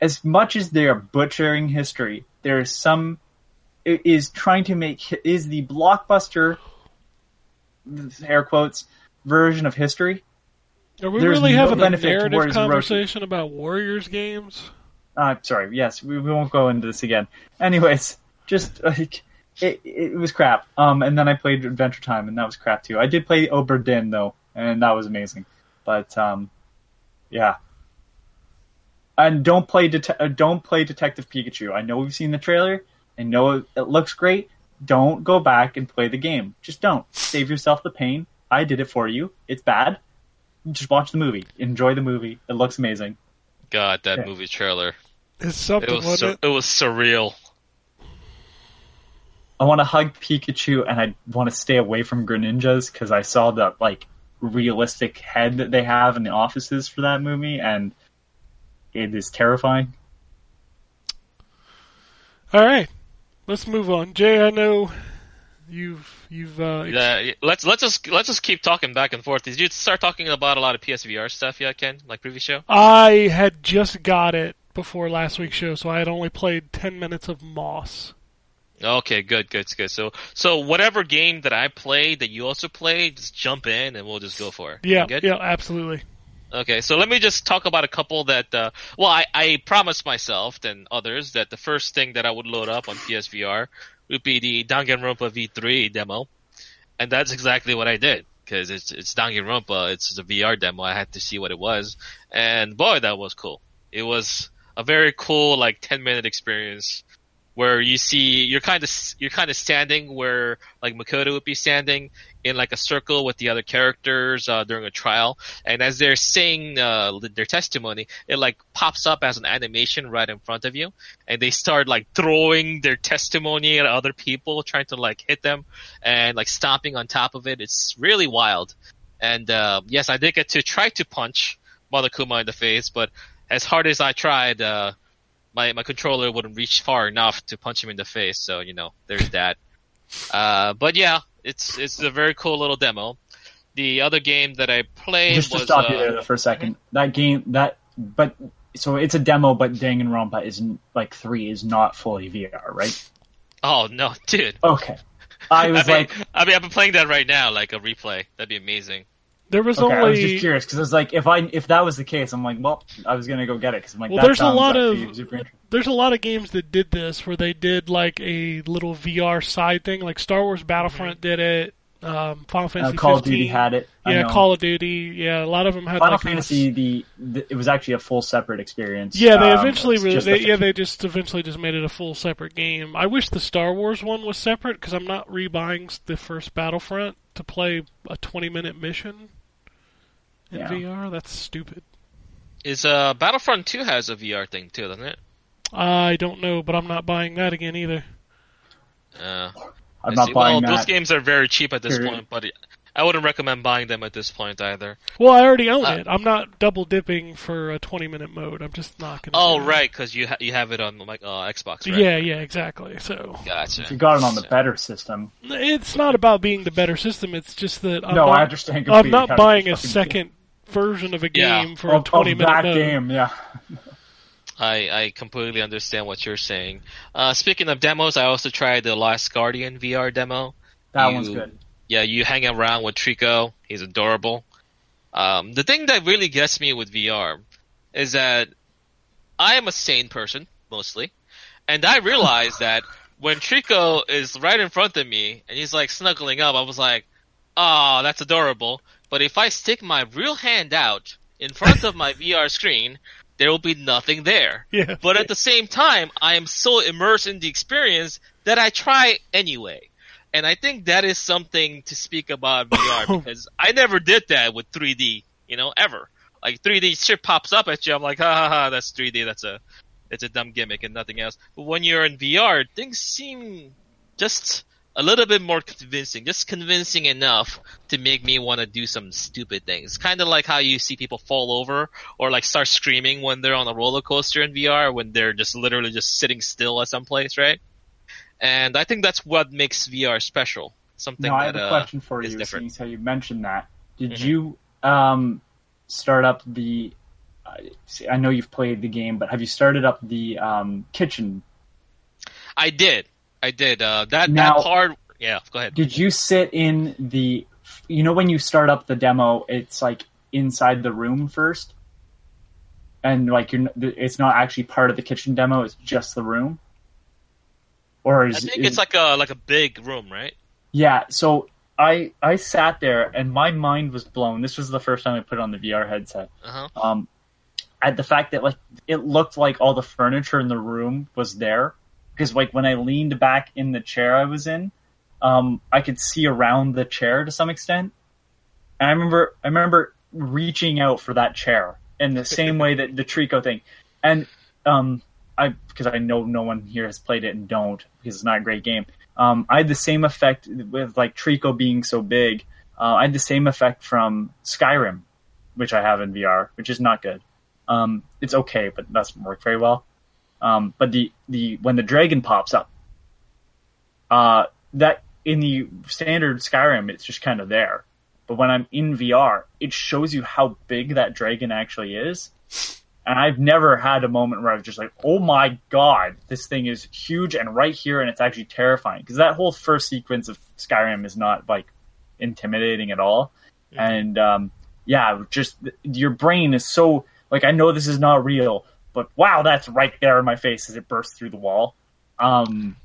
[SPEAKER 2] as much as they are butchering history, there is some is trying to make is the blockbuster air quotes version of history.
[SPEAKER 1] Are we
[SPEAKER 2] There's
[SPEAKER 1] really
[SPEAKER 2] no
[SPEAKER 1] having a narrative conversation about Warriors games?
[SPEAKER 2] I'm uh, sorry, yes, we, we won't go into this again. Anyways, just like it, it was crap. Um, and then I played Adventure Time, and that was crap too. I did play Obra Dinn though, and that was amazing. But um, yeah, and don't play det- uh, don't play Detective Pikachu. I know we've seen the trailer. I know it, it looks great. Don't go back and play the game. Just don't. Save yourself the pain. I did it for you. It's bad. Just watch the movie. Enjoy the movie. It looks amazing.
[SPEAKER 3] God, that
[SPEAKER 2] Yeah.
[SPEAKER 3] movie trailer.
[SPEAKER 1] It's
[SPEAKER 3] It
[SPEAKER 1] something,
[SPEAKER 3] was
[SPEAKER 1] wasn't
[SPEAKER 3] sur-
[SPEAKER 1] it?
[SPEAKER 3] it was surreal.
[SPEAKER 2] I want to hug Pikachu and I want to stay away from Greninjas because I saw that like realistic head that they have in the offices for that movie and it is terrifying.
[SPEAKER 1] All right, let's move on. Jay, I know you've you've uh, ex-
[SPEAKER 3] Yeah, let's let's just let's just keep talking back and forth. Did you start talking about a lot of PSVR stuff yet, Ken? Like previous show?
[SPEAKER 1] I had just got it before last week's show, so I had only played ten minutes of Moss.
[SPEAKER 3] Okay, good, good, good. So so whatever game that I play that you also play, just jump in and we'll just go for it.
[SPEAKER 1] Yeah, yeah, absolutely.
[SPEAKER 3] Okay, so let me just talk about a couple that, uh, well, I, I promised myself and others that the first thing that I would load up on PSVR would be the Danganronpa V3 demo. And that's exactly what I did. Cause it's, it's Danganronpa, it's a VR demo, I had to see what it was. And boy, that was cool. It was a very cool, like, 10 minute experience where you see, you're kind of, you're kind of standing where, like, Makoto would be standing in like a circle with the other characters, uh, during a trial and as they're saying uh, their testimony, it like pops up as an animation right in front of you, and they start like throwing their testimony at other people, trying to like hit them, and like stomping on top of it. It's really wild. And uh, yes, I did get to try to punch Monokuma in the face, but as hard as I tried, uh, my my controller wouldn't reach far enough to punch him in the face. So you know, there's that. Uh, but yeah, it's it's a very cool little demo. The other game that I played
[SPEAKER 2] Just to stop
[SPEAKER 3] uh,
[SPEAKER 2] you there for a second. That game that but so it's a demo but Danganronpa is n- like 3 is not fully VR, right?
[SPEAKER 3] Oh no, dude!
[SPEAKER 2] Okay. I was
[SPEAKER 3] mean,
[SPEAKER 2] like
[SPEAKER 3] I mean, I've been playing that right now, like a replay. That'd be amazing.
[SPEAKER 1] There was
[SPEAKER 2] Okay, I was just curious because I was like, if I if that was the case, I'm like, well, I was gonna go get it because I'm like,
[SPEAKER 1] Well, there's a lot of- there's a lot of games that did this where they did like a little VR side thing. Like Star Wars Battlefront did it. Um, Final
[SPEAKER 2] Uh,
[SPEAKER 1] Fantasy
[SPEAKER 2] Call of
[SPEAKER 1] 15.
[SPEAKER 2] Duty had it. I
[SPEAKER 1] Yeah,
[SPEAKER 2] know.
[SPEAKER 1] Call of Duty. Yeah, a lot of them had
[SPEAKER 2] Final
[SPEAKER 1] like
[SPEAKER 2] Fantasy
[SPEAKER 1] these-
[SPEAKER 2] the, the it was actually a full separate experience.
[SPEAKER 1] Yeah, they
[SPEAKER 2] Um,
[SPEAKER 1] eventually
[SPEAKER 2] it's
[SPEAKER 1] re-
[SPEAKER 2] just
[SPEAKER 1] they, yeah they just eventually just made it a full separate game. I wish the Star Wars one was separate because I'm not rebuying the first Battlefront to play a 20 minute mission in
[SPEAKER 2] Yeah.
[SPEAKER 1] VR. That's stupid.
[SPEAKER 3] Is uh Battlefront 2 has a VR thing too, doesn't it?
[SPEAKER 1] I don't know, but I'm not buying that again either.
[SPEAKER 3] Uh,
[SPEAKER 2] I'm not
[SPEAKER 3] see.
[SPEAKER 2] buying
[SPEAKER 3] well,
[SPEAKER 2] that.
[SPEAKER 3] those games are very cheap at this
[SPEAKER 2] Period.
[SPEAKER 3] point, but I wouldn't recommend buying them at this point either.
[SPEAKER 1] Well, I already own
[SPEAKER 3] Uh,
[SPEAKER 1] it. I'm not double dipping for a 20 minute mode. I'm just not gonna.
[SPEAKER 3] Oh right, because you ha- you have it on like uh, Xbox, right?
[SPEAKER 1] Yeah, yeah, exactly. So
[SPEAKER 3] Gotcha.
[SPEAKER 2] If you got it on the better system.
[SPEAKER 1] it's not about being the better system. It's just that I'm
[SPEAKER 2] no,
[SPEAKER 1] not,
[SPEAKER 2] I understand
[SPEAKER 1] I'm not buying a
[SPEAKER 2] fucking-
[SPEAKER 1] second version of a
[SPEAKER 3] Yeah.
[SPEAKER 1] game for
[SPEAKER 2] of,
[SPEAKER 1] a 20
[SPEAKER 2] of
[SPEAKER 1] minute
[SPEAKER 2] that
[SPEAKER 1] mode.
[SPEAKER 2] game. Yeah,
[SPEAKER 3] I I completely understand what you're saying. Uh, speaking of demos, I also tried the Last Guardian VR demo.
[SPEAKER 2] that
[SPEAKER 3] You-
[SPEAKER 2] one's good.
[SPEAKER 3] yeah, you hang around with Trico. He's adorable. Um, the thing that really gets me with VR is that I am a sane person mostly, and I realized that when Trico is right in front of me and he's like snuggling up, I was like, "Oh, that's adorable." But if I stick my real hand out in front of my VR screen, there will be nothing there.
[SPEAKER 1] Yeah.
[SPEAKER 3] But at the same time, I am so immersed in the experience that I try anyway. And I think that is something to speak about VR oh. because I never did that with 3D, you know, ever. Like 3D shit pops up at you, I'm like, ha ha ha, that's 3D, that's a, it's a dumb gimmick and nothing else. But when you're in VR, things seem just a little bit more convincing, just convincing enough to make me want to do some stupid things. Kind of like how you see people fall over or like start screaming when they're on a roller coaster in VR when they're just literally just sitting still at some place, right? And I think that's what makes VR special. Something
[SPEAKER 2] No, I
[SPEAKER 3] that
[SPEAKER 2] have a
[SPEAKER 3] uh,
[SPEAKER 2] question for you.
[SPEAKER 3] different.
[SPEAKER 2] Since how you mentioned that, did
[SPEAKER 3] Mhm.
[SPEAKER 2] you um, start up the? Uh, I know you've played the game, but have you started up the um, kitchen?
[SPEAKER 3] I did, I did. Uh, that
[SPEAKER 2] Now-
[SPEAKER 3] that part, yeah. Go ahead.
[SPEAKER 2] Did you sit in the? You know when you start up the demo, it's like inside the room first, and like you're. It's not actually part of the kitchen demo. It's just the room. Or
[SPEAKER 3] I
[SPEAKER 2] is,
[SPEAKER 3] think
[SPEAKER 2] is-
[SPEAKER 3] it's like a like a big room, right?
[SPEAKER 2] Yeah, so I I sat there and my mind was blown. This was the first time I put on the VR headset.
[SPEAKER 3] Uh huh.
[SPEAKER 2] Um, at the fact that like it looked like all the furniture in the room was there because like when I leaned back in the chair I was in, um, I could see around the chair to some extent. And I remember I remember reaching out for that chair in the same way that the Trico thing, and um, I because I know no one here has played it and don't because it's not a great game. Um, I had the same effect with like Trico being so big. Uh, I had the same effect from Skyrim, which I have in VR, which is not good. Um, it's okay, but doesn't work very well. Um, but the, the when the dragon pops up, uh, that in the standard Skyrim, it's just kind of there. But when I'm in VR, it shows you how big that dragon actually is. And I've never had a moment where I was just like, "Oh my god, this thing is huge and right here, and it's actually terrifying." Because that whole first sequence of Skyrim is not like intimidating at all. And um, yeah, just your brain is so like I know this is not real, but wow, that's right there in my face as it bursts through the wall. Um,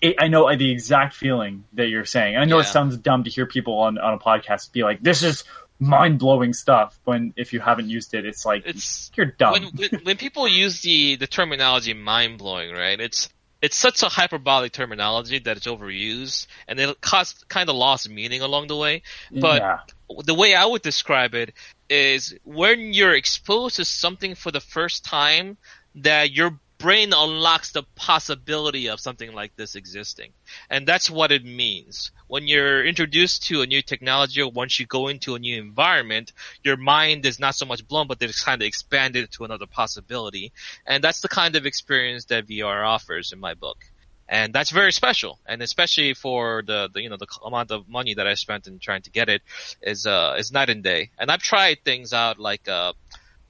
[SPEAKER 2] it, I know the exact feeling that you're saying. I know it sounds dumb to hear people on on a podcast be like, "This is mind blowing stuff." When if you haven't used it, it's like
[SPEAKER 3] It's
[SPEAKER 2] you're dumb.
[SPEAKER 3] when, when when people use the the terminology mind blowing, right? It's it's such a hyperbolic terminology that it's overused and it cost kind of lost meaning along the way. But
[SPEAKER 2] yeah.
[SPEAKER 3] the way I would describe it is when you're exposed to something for the first time that your brain unlocks the possibility of something like this existing. And that's what it means. When you're introduced to a new technology or once you go into a new environment, your mind is not so much blown, but it's kind of expanded to another possibility. And that's the kind of experience that VR offers in my book. And that's very special. And especially for the, the you know, the amount of money that I spent in trying to get it is, uh, is night and day. And I've tried things out like, uh,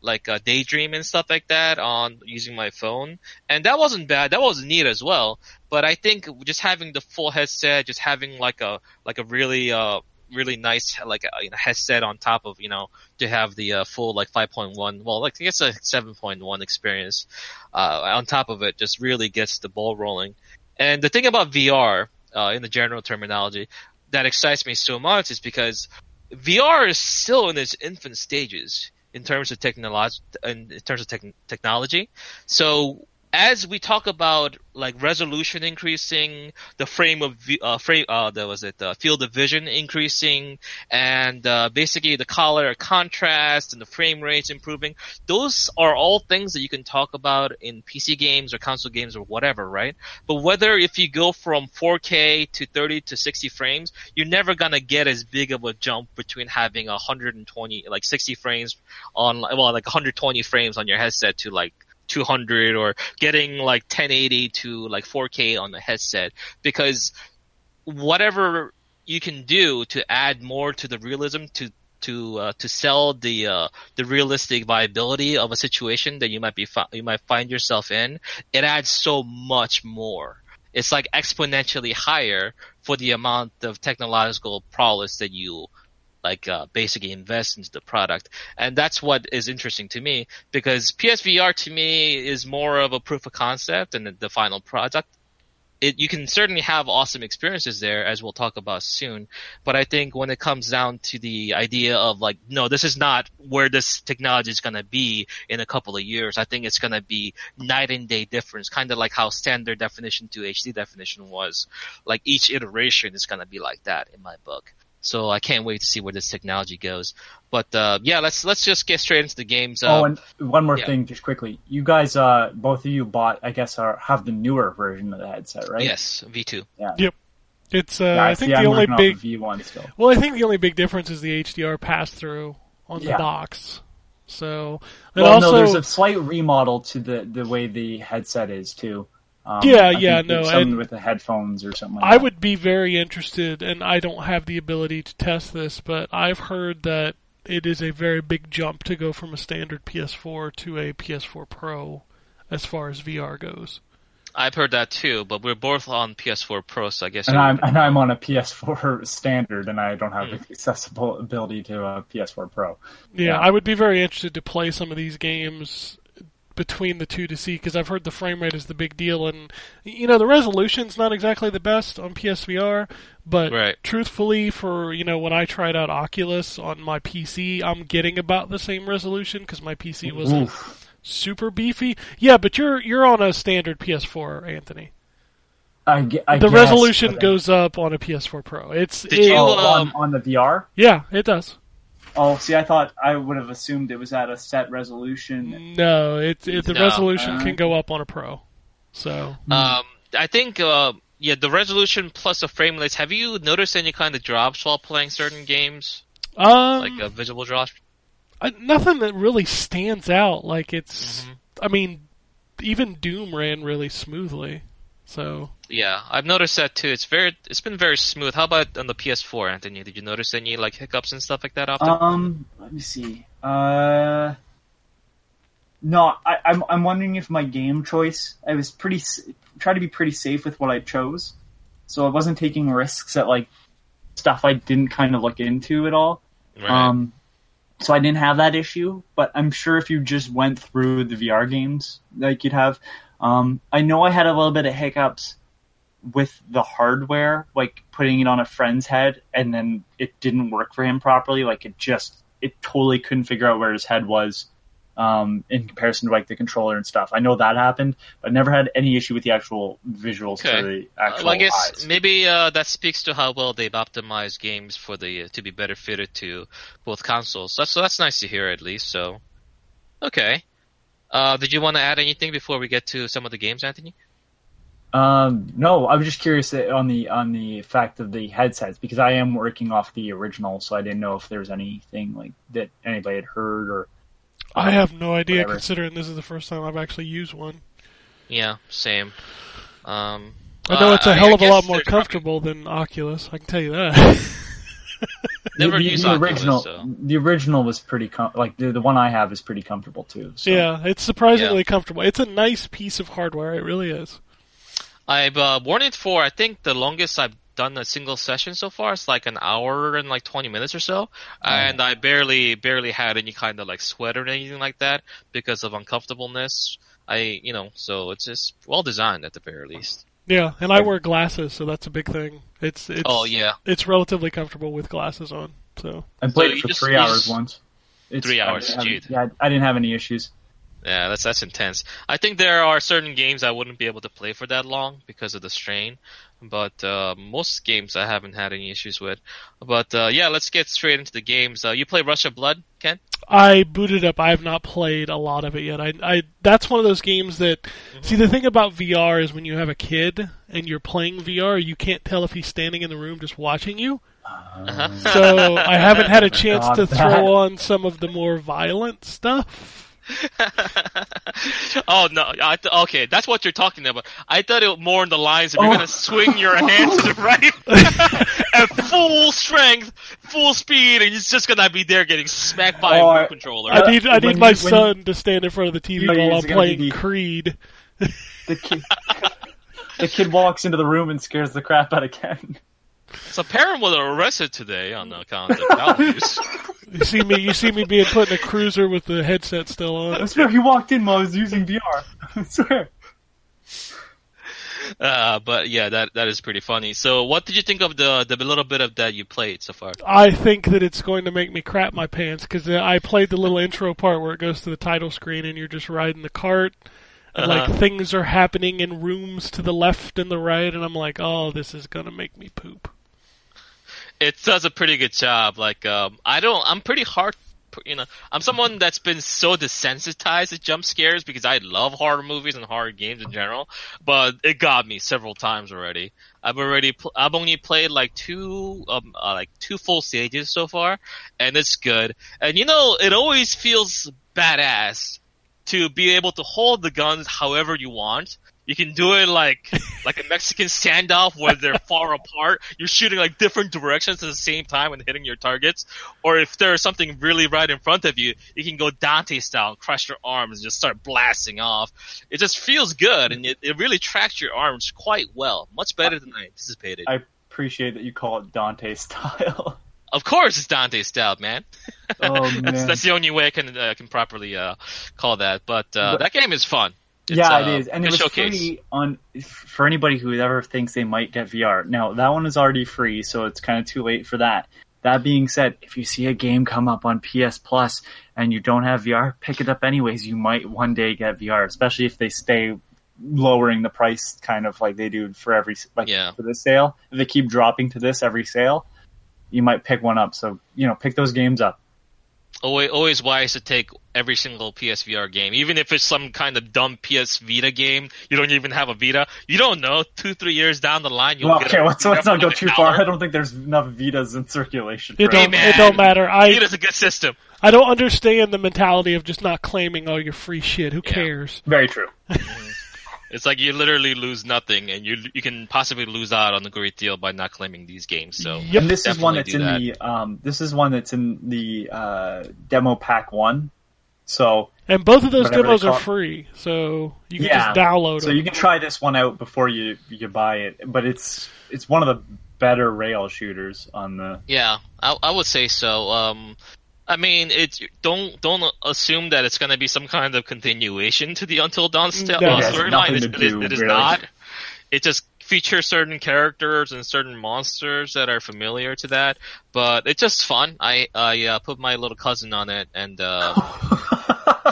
[SPEAKER 3] like uh, daydream and stuff like that on using my phone, and that wasn't bad. That was neat as well. But I think just having the full headset, just having like a like a really uh really nice like uh, you know, headset on top of you know to have the uh, full like 5.1 well like I guess a 7.1 experience uh, on top of it just really gets the ball rolling. And the thing about VR uh, in the general terminology that excites me so much is because VR is still in its infant stages in terms of technology in terms of tech- technology. So as we talk about like resolution increasing, the frame of uh, frame uh, there was it uh, field of vision increasing, and uh, basically the color contrast and the frame rates improving. Those are all things that you can talk about in PC games or console games or whatever, right? But whether if you go from 4K to 30 to 60 frames, you're never gonna get as big of a jump between having 120 like 60 frames on well like 120 frames on your headset to like 200 or getting like 1080 to like 4K on the headset because whatever you can do to add more to the realism to to uh, to sell the uh, the realistic viability of a situation that you might be fi- you might find yourself in, it adds so much more. It's like exponentially higher for the amount of technological prowess that you like uh, basically invest into the product, and that's what is interesting to me because PSVR to me is more of a proof of concept than the, the final product. It, you can certainly have awesome experiences there, as we'll talk about soon. But I think when it comes down to the idea of like, no, this is not where this technology is going to be in a couple of years. I think it's going to be night and day difference, kind of like how standard definition to HD definition was. Like each iteration is going to be like that in my book. So I can't wait to see where this technology goes. But uh, yeah, let's let's just get straight into the games. Uh,
[SPEAKER 2] oh, and one more
[SPEAKER 3] yeah.
[SPEAKER 2] thing, just quickly. You guys, uh, both of you bought, I guess, are, have the newer version of the headset, right?
[SPEAKER 3] yes, V2.
[SPEAKER 1] It's uh,
[SPEAKER 2] Yeah,
[SPEAKER 1] I think
[SPEAKER 2] see,
[SPEAKER 1] the
[SPEAKER 2] I'm
[SPEAKER 1] only big
[SPEAKER 2] V1 still.
[SPEAKER 1] well, I think the only big difference is the HDR pass through on the
[SPEAKER 2] Yeah.
[SPEAKER 1] docks. So
[SPEAKER 2] Well,
[SPEAKER 1] also
[SPEAKER 2] no, there's a slight remodel to the the way the headset is too. Um,
[SPEAKER 1] Yeah,
[SPEAKER 2] I
[SPEAKER 1] yeah, no,
[SPEAKER 2] it's something
[SPEAKER 1] and-
[SPEAKER 2] with the headphones or something. Like
[SPEAKER 1] I
[SPEAKER 2] that.
[SPEAKER 1] would be very interested, and I don't have the ability to test this, but I've heard that it is a very big jump to go from a standard PS4 to a PS4 Pro as far as VR goes.
[SPEAKER 3] I've heard that too, but we're both on PS4 Pro, so I guess.
[SPEAKER 2] And I'm and I'm on a PS4 standard, and I don't have
[SPEAKER 3] Hmm.
[SPEAKER 2] the accessible ability to a PS4 Pro.
[SPEAKER 1] Yeah,
[SPEAKER 2] Yeah.
[SPEAKER 1] I would be very interested to play some of these games between the two to see because I've heard the frame rate is the big deal, and you know the resolution's not exactly the best on PSVR, but
[SPEAKER 3] Right.
[SPEAKER 1] truthfully, for you know when I tried out Oculus on my PC, I'm getting about the same resolution because my PC wasn't
[SPEAKER 2] Oof.
[SPEAKER 1] super beefy. Yeah, but you're you're on a standard PS4, Anthony.
[SPEAKER 2] I, I
[SPEAKER 1] the
[SPEAKER 2] guess,
[SPEAKER 1] resolution
[SPEAKER 2] but-
[SPEAKER 1] goes up on a PS4 Pro. It's
[SPEAKER 3] Did
[SPEAKER 1] it-
[SPEAKER 3] you,
[SPEAKER 2] Oh,
[SPEAKER 3] um,
[SPEAKER 2] on, on the VR.
[SPEAKER 1] yeah, it does.
[SPEAKER 2] Oh, see, I thought I would have assumed it was at a set resolution.
[SPEAKER 1] No, it, it the
[SPEAKER 3] No.
[SPEAKER 1] resolution
[SPEAKER 2] Uh,
[SPEAKER 1] can go up on a Pro. So
[SPEAKER 3] Um, I think, uh, yeah, the resolution plus the frame rates. Have you noticed any kind of drops while playing certain games,
[SPEAKER 1] um,
[SPEAKER 3] like a visible drops?
[SPEAKER 1] I, nothing that really stands out. Like it's,
[SPEAKER 3] Mhm.
[SPEAKER 1] I mean, even Doom ran really smoothly. So
[SPEAKER 3] Yeah, I've noticed that too. It's very, it's been very smooth. How about on the PS4, Anthony? Did you notice any like hiccups and stuff like that often?
[SPEAKER 2] Um, let me see. Uh, no, I, I'm I'm wondering if my game choice. I was pretty try to be pretty safe with what I chose, so I wasn't taking risks at like stuff I didn't kind of look into at all.
[SPEAKER 3] right.
[SPEAKER 2] Um, so I didn't have that issue, but I'm sure if you just went through the VR games, like you'd have, um, I know I had a little bit of hiccups with the hardware, like putting it on a friend's head and then it didn't work for him properly. Like it just, it totally couldn't figure out where his head was, um, in comparison to like the controller and stuff. I know that happened, but never had any issue with the actual visuals
[SPEAKER 3] Okay.
[SPEAKER 2] to the
[SPEAKER 3] Uh,
[SPEAKER 2] actual
[SPEAKER 3] well, I guess
[SPEAKER 2] eyes.
[SPEAKER 3] maybe uh, that speaks to how well they've optimized games for the to be better fitted to both consoles. That's so that's nice to hear at least. So, okay. Uh, did you want to add anything before we get to some of the games, Anthony?
[SPEAKER 2] Um, no, I was just curious on the on the fact of the headsets because I am working off the original, so I didn't know if there was anything like that anybody had heard or.
[SPEAKER 1] I have no idea,
[SPEAKER 2] Whatever.
[SPEAKER 1] considering this is the first time I've actually used one.
[SPEAKER 3] Yeah, same. Um,
[SPEAKER 1] I know
[SPEAKER 3] uh,
[SPEAKER 1] it's a
[SPEAKER 3] I-
[SPEAKER 1] hell
[SPEAKER 3] I
[SPEAKER 1] of a lot more
[SPEAKER 3] there's probably-
[SPEAKER 1] comfortable than Oculus. I can tell you that.
[SPEAKER 3] Never
[SPEAKER 2] the,
[SPEAKER 3] used
[SPEAKER 2] the
[SPEAKER 3] Oculus,
[SPEAKER 2] original.
[SPEAKER 3] so.
[SPEAKER 2] The original was pretty com- like the the one I have is pretty comfortable too. So.
[SPEAKER 1] yeah, it's surprisingly comfortable. It's a nice piece of hardware. It really is.
[SPEAKER 3] I've uh, worn it for I think the longest I've done a single session so far is like an hour and like 20 minutes or so, and I barely barely had any kind of like sweat or anything like that because of uncomfortableness. I you know so it's just well designed at the very least.
[SPEAKER 1] Yeah, and I wear glasses, so that's a big thing. It's it's
[SPEAKER 3] Oh yeah,
[SPEAKER 1] it's relatively comfortable with glasses on. So
[SPEAKER 2] I played
[SPEAKER 3] you
[SPEAKER 2] it for
[SPEAKER 3] just-
[SPEAKER 2] three hours once. It's,
[SPEAKER 3] Three hours,
[SPEAKER 2] haven't-
[SPEAKER 3] dude.
[SPEAKER 2] Yeah, I didn't have any issues.
[SPEAKER 3] Yeah that's that's intense. I think there are certain games I wouldn't be able to play for that long because of the strain, but uh, most games I haven't had any issues with. But uh, yeah, let's get straight into the games. Uh, you play Rush of Blood, Ken?
[SPEAKER 1] I booted up. I have not played a lot of it yet. I, I that's one of those games that see the thing about VR is when you have a kid and you're playing VR, you can't tell if he's standing in the room just watching you.
[SPEAKER 3] Uh-huh.
[SPEAKER 1] So I haven't had a chance
[SPEAKER 2] God,
[SPEAKER 1] to
[SPEAKER 2] that-
[SPEAKER 1] throw on some of the more violent stuff.
[SPEAKER 3] oh no! I th- okay, that's what you're talking about. I thought it was more in the lines of you're
[SPEAKER 2] Oh.
[SPEAKER 3] gonna swing your hand to the right at full strength, full speed, and it's just gonna be there getting smacked by
[SPEAKER 2] Oh,
[SPEAKER 3] a
[SPEAKER 2] I-
[SPEAKER 3] Wii controller.
[SPEAKER 1] I need I need
[SPEAKER 2] when
[SPEAKER 1] my
[SPEAKER 2] you- when
[SPEAKER 1] son to stand in front of the TV
[SPEAKER 2] Oh,
[SPEAKER 1] while I'm
[SPEAKER 2] gonna be
[SPEAKER 1] playing
[SPEAKER 2] the-
[SPEAKER 1] Creed.
[SPEAKER 2] The kid, the kid walks into the room and scares the crap out of Ken.
[SPEAKER 3] So parent was arrested today on the account of child abuse.
[SPEAKER 1] You see me you see me being put in a cruiser with the headset still
[SPEAKER 2] I
[SPEAKER 1] on.
[SPEAKER 2] swear he walked in while I was using VR. I swear.
[SPEAKER 3] Uh, but yeah, that that is pretty funny. So, what did you think of the the little bit of that you played so far?
[SPEAKER 1] I think that it's going to make me crap my pants because I played the little intro part where it goes to the title screen and you're just riding the cart. And
[SPEAKER 3] Uh-huh.
[SPEAKER 1] like things are happening in rooms to the left and the right, and I'm like, oh, this is gonna make me poop.
[SPEAKER 3] It does a pretty good job. Like, um, I don't, I'm pretty hard, you know, I'm someone that's been so desensitized to jump scares because I love horror movies and horror games in general, but it got me several times already. I've already, pl- I've only played like two, um, uh, like two full stages so far, and it's good. And you know, it always feels badass to be able to hold the guns however you want. You can do it like like a Mexican standoff where they're far apart. You're shooting like different directions at the same time and hitting your targets. Or if there's something really right in front of you, you can go Dante style and crush your arms and just start blasting off. It just feels good and it, it really tracks your arms quite well. Much better than I anticipated.
[SPEAKER 2] I appreciate that you call it Dante style.
[SPEAKER 3] Of course, it's Dante style, man.
[SPEAKER 2] Oh
[SPEAKER 3] that's, that's the only way I can uh, can properly uh, call that. But, uh,
[SPEAKER 2] But-
[SPEAKER 3] that game is fun. It's,
[SPEAKER 2] yeah,
[SPEAKER 3] uh,
[SPEAKER 2] it is, and it was
[SPEAKER 3] showcase.
[SPEAKER 2] free on for anybody who ever thinks they might get VR. Now that one is already free, so it's kind of too late for that. That being said, if you see a game come up on PS Plus and you don't have VR, pick it up anyways. You might one day get VR, especially if they stay lowering the price, kind of like they do for every like
[SPEAKER 3] Yeah.
[SPEAKER 2] for this sale. If they keep dropping to this every sale, you might pick one up. So you know, pick those games up.
[SPEAKER 3] Always, always wise to take every single PSVR game, even if it's some kind of dumb PS Vita game. You don't even have a Vita. You don't know. Two, three years down the line, you'll
[SPEAKER 2] Well,
[SPEAKER 3] get
[SPEAKER 2] okay,
[SPEAKER 3] a
[SPEAKER 2] let's, let's not go too
[SPEAKER 3] for
[SPEAKER 2] far.
[SPEAKER 3] $1.
[SPEAKER 2] I don't think there's enough Vitas in circulation.
[SPEAKER 1] It
[SPEAKER 2] for
[SPEAKER 1] don't.
[SPEAKER 3] man.
[SPEAKER 1] It don't matter. I
[SPEAKER 3] Vita's a good system.
[SPEAKER 1] I don't understand the mentality of just not claiming all your free shit. Who
[SPEAKER 3] Yeah.
[SPEAKER 1] cares?
[SPEAKER 2] Very true.
[SPEAKER 3] It's like you literally lose nothing, and you you can possibly lose out on a great deal by not claiming these games. So
[SPEAKER 1] Yep.
[SPEAKER 2] and this is one that's
[SPEAKER 3] Definitely
[SPEAKER 2] in the um, this is one that's in the uh, demo pack one. So
[SPEAKER 1] And both of those demos are free, so you can
[SPEAKER 2] Yeah.
[SPEAKER 1] just download
[SPEAKER 2] so
[SPEAKER 1] them.
[SPEAKER 2] you can try this one out before you you buy it. But it's it's one of the better rail shooters on the.
[SPEAKER 3] yeah, I, I would say so. Um, I mean, it's don't don't assume that it's going to be some kind of continuation to the Until Dawn st-
[SPEAKER 1] No.
[SPEAKER 3] uh, storyline.
[SPEAKER 2] nothing
[SPEAKER 3] It's-
[SPEAKER 2] to
[SPEAKER 3] It is,
[SPEAKER 2] do,
[SPEAKER 3] it is
[SPEAKER 2] really.
[SPEAKER 3] not. It just features certain characters and certain monsters that are familiar to that, but it's just fun. I I uh, put my little cousin on it, and uh,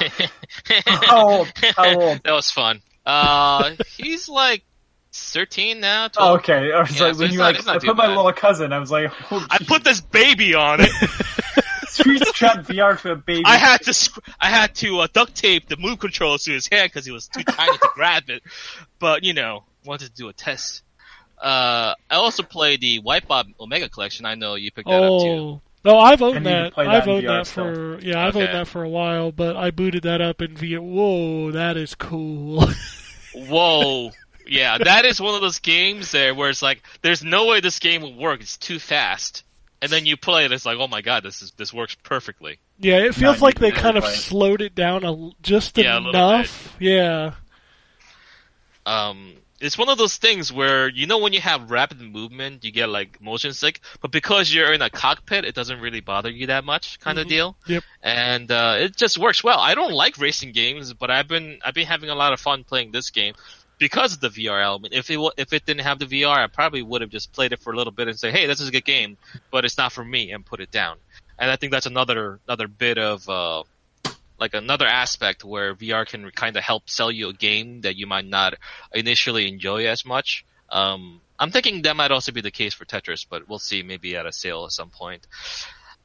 [SPEAKER 2] How old? How old?
[SPEAKER 3] that was fun. Uh, he's like thirteen now. 12.
[SPEAKER 2] Oh, okay, I was
[SPEAKER 3] Yeah,
[SPEAKER 2] like
[SPEAKER 3] so
[SPEAKER 2] when you
[SPEAKER 3] not-
[SPEAKER 2] like I put my
[SPEAKER 3] bad.
[SPEAKER 2] little cousin. I was like, oh,
[SPEAKER 3] I put this baby on it.
[SPEAKER 2] Street Trap VR to a baby.
[SPEAKER 3] I had to sc- I had to uh, duct tape the move controls to his hand because he was too tiny to grab it. But you know, wanted to do a test. Uh, I also played the Wipeout Omega Collection. I know you picked that up too.
[SPEAKER 1] Oh. No, I've owned
[SPEAKER 2] I need to
[SPEAKER 1] that.
[SPEAKER 2] that
[SPEAKER 1] I've owned
[SPEAKER 2] VR
[SPEAKER 1] that
[SPEAKER 2] still.
[SPEAKER 1] for yeah, I've
[SPEAKER 3] Okay.
[SPEAKER 1] owned that for a while, but I booted that up in via. Whoa, that is cool.
[SPEAKER 3] Whoa. Yeah, that is one of those games there where it's like, there's no way this game will work. It's too fast. And then you play it, it's like, oh my god, this is this works perfectly.
[SPEAKER 1] yeah, it feels
[SPEAKER 2] you
[SPEAKER 1] like they kind of
[SPEAKER 2] play
[SPEAKER 1] slowed it down a, l- just
[SPEAKER 3] Yeah, a
[SPEAKER 1] enough. Yeah.
[SPEAKER 3] um it's one of those things where you know when you have rapid movement you get like motion sick but because you're in a cockpit it doesn't really bother you that much kind of
[SPEAKER 1] Mhm.
[SPEAKER 3] deal
[SPEAKER 1] Yep.
[SPEAKER 3] and uh it just works well i don't like racing games but i've been i've been having a lot of fun playing this game because of the VR element. If it if it didn't have the VR, I probably would have just played it for a little bit and say, "Hey, this is a good game," but it's not for me, and put it down. And I think that's another another bit of uh, like another aspect where VR can kind of help sell you a game that you might not initially enjoy as much. Um, I'm thinking that might also be the case for Tetris, but we'll see maybe at a sale at some point.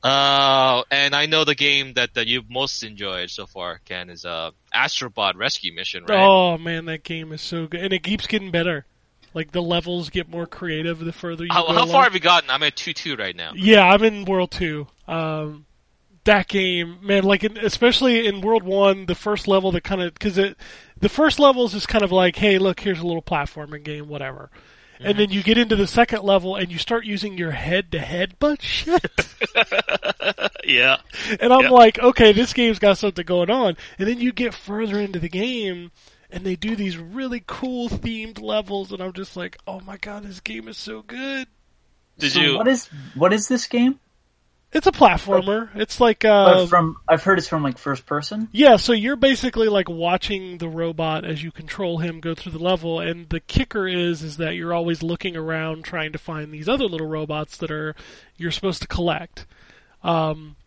[SPEAKER 3] Uh, and I know the game that, that you've most enjoyed so far, Ken, is uh, Astrobot Rescue Mission, right?
[SPEAKER 1] Oh man, that game is so good, and it keeps getting better. Like the levels get more creative the further you
[SPEAKER 3] how
[SPEAKER 1] go.
[SPEAKER 3] how
[SPEAKER 1] along.
[SPEAKER 3] far have you gotten? I'm at two two right now.
[SPEAKER 1] Yeah, I'm in World Two. Um, that game, man, like in, especially in World One, the first level that kind of because it, the first levels is kind of like, hey, look, here's a little platforming game, whatever. And then you get into the second level and you start using your head to headbutt shit.
[SPEAKER 3] yeah.
[SPEAKER 1] And I'm
[SPEAKER 3] Yeah.
[SPEAKER 1] like, okay, this game's got something going on. And then you get further into the game and they do these really cool themed levels and I'm just like, oh my god, this game is so good.
[SPEAKER 3] Did
[SPEAKER 2] So
[SPEAKER 3] you?
[SPEAKER 2] What is what is this game?
[SPEAKER 1] It's a platformer. It's like uh
[SPEAKER 2] from I've heard it's from like first person.
[SPEAKER 1] Yeah, so you're basically like watching the robot as you control him go through the level, and the kicker is is that you're always looking around trying to find these other little robots that are you're supposed to collect. Um,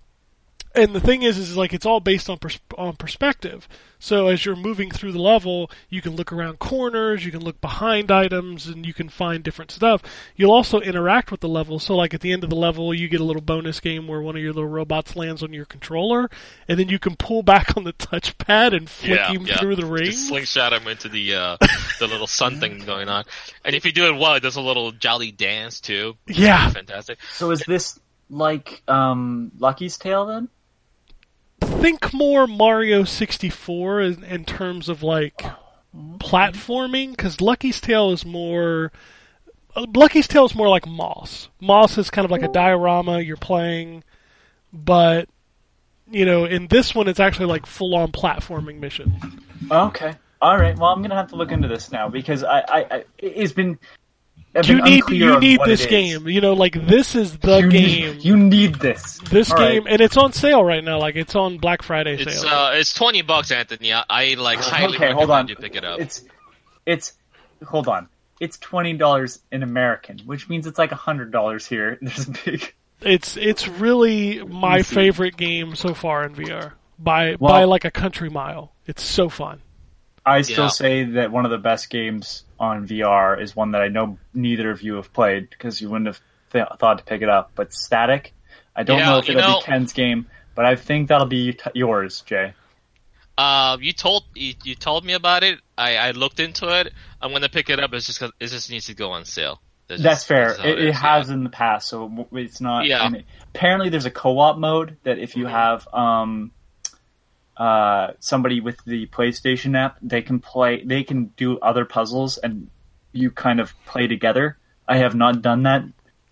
[SPEAKER 1] and the thing is, is like it's all based on pers- on perspective. So as you're moving through the level, you can look around corners, you can look behind items, and you can find different stuff. You'll also interact with the level. So like at the end of the level, you get a little bonus game where one of your little robots lands on your controller, and then you can pull back on the touchpad and flick
[SPEAKER 3] yeah,
[SPEAKER 1] him
[SPEAKER 3] yeah.
[SPEAKER 1] through the
[SPEAKER 3] Just
[SPEAKER 1] ring.
[SPEAKER 3] slingshot him into the uh, the little sun thing going on. And if you do it well, it does a little jolly dance too.
[SPEAKER 1] Yeah,
[SPEAKER 3] Fantastic.
[SPEAKER 2] So is this like um Lucky's Tale then?
[SPEAKER 1] Think more Mario 64 in, in terms of like platforming because Lucky's Tale is more uh, Lucky's Tale is more like Moss. Moss is kind of like a diorama you're playing, but you know, in this one it's actually like full on platforming mission.
[SPEAKER 2] Okay. All right. Well, I'm gonna have to look into this now because I, I, I it's been
[SPEAKER 1] you
[SPEAKER 2] been
[SPEAKER 1] need
[SPEAKER 2] unclear
[SPEAKER 1] you need this game. You know, like this is the
[SPEAKER 2] you
[SPEAKER 1] game.
[SPEAKER 2] Need, you need this.
[SPEAKER 1] this
[SPEAKER 2] All right.
[SPEAKER 1] game, and it's on sale right now. Like it's on Black Friday
[SPEAKER 3] It's
[SPEAKER 1] sale.
[SPEAKER 3] uh, it's twenty bucks, Anthony. I, I like highly
[SPEAKER 2] okay,
[SPEAKER 3] recommend
[SPEAKER 2] hold on.
[SPEAKER 3] you pick it up.
[SPEAKER 2] It's it's hold on. It's twenty dollars in American, which means it's like hundred dollars here. There's a big.
[SPEAKER 1] it's it's really my favorite game so far in VR by
[SPEAKER 2] Well-
[SPEAKER 1] by like a country mile. It's so fun.
[SPEAKER 2] I still
[SPEAKER 3] Yeah.
[SPEAKER 2] say that one of the best games on VR is one that I know neither of you have played because you wouldn't have th- thought to pick it up. But Statik, I don't
[SPEAKER 3] Yeah,
[SPEAKER 2] know if it'll
[SPEAKER 3] know-
[SPEAKER 2] be Ken's game, but I think that'll be t- yours, Jay.
[SPEAKER 3] Uh, you told you, you told me about it. I, I looked into it. I'm gonna pick it up. It's just it just needs to go on sale. That's,
[SPEAKER 2] That's
[SPEAKER 3] just-
[SPEAKER 2] fair.
[SPEAKER 3] that's
[SPEAKER 2] It, it
[SPEAKER 3] is,
[SPEAKER 2] has
[SPEAKER 3] yeah.
[SPEAKER 2] in the past, so it's not.
[SPEAKER 3] Yeah.
[SPEAKER 2] apparently, there's a co-op mode that if you have um, uh, somebody with the PlayStation app, they can play. They can do other puzzles, and you kind of play together. I have not done that,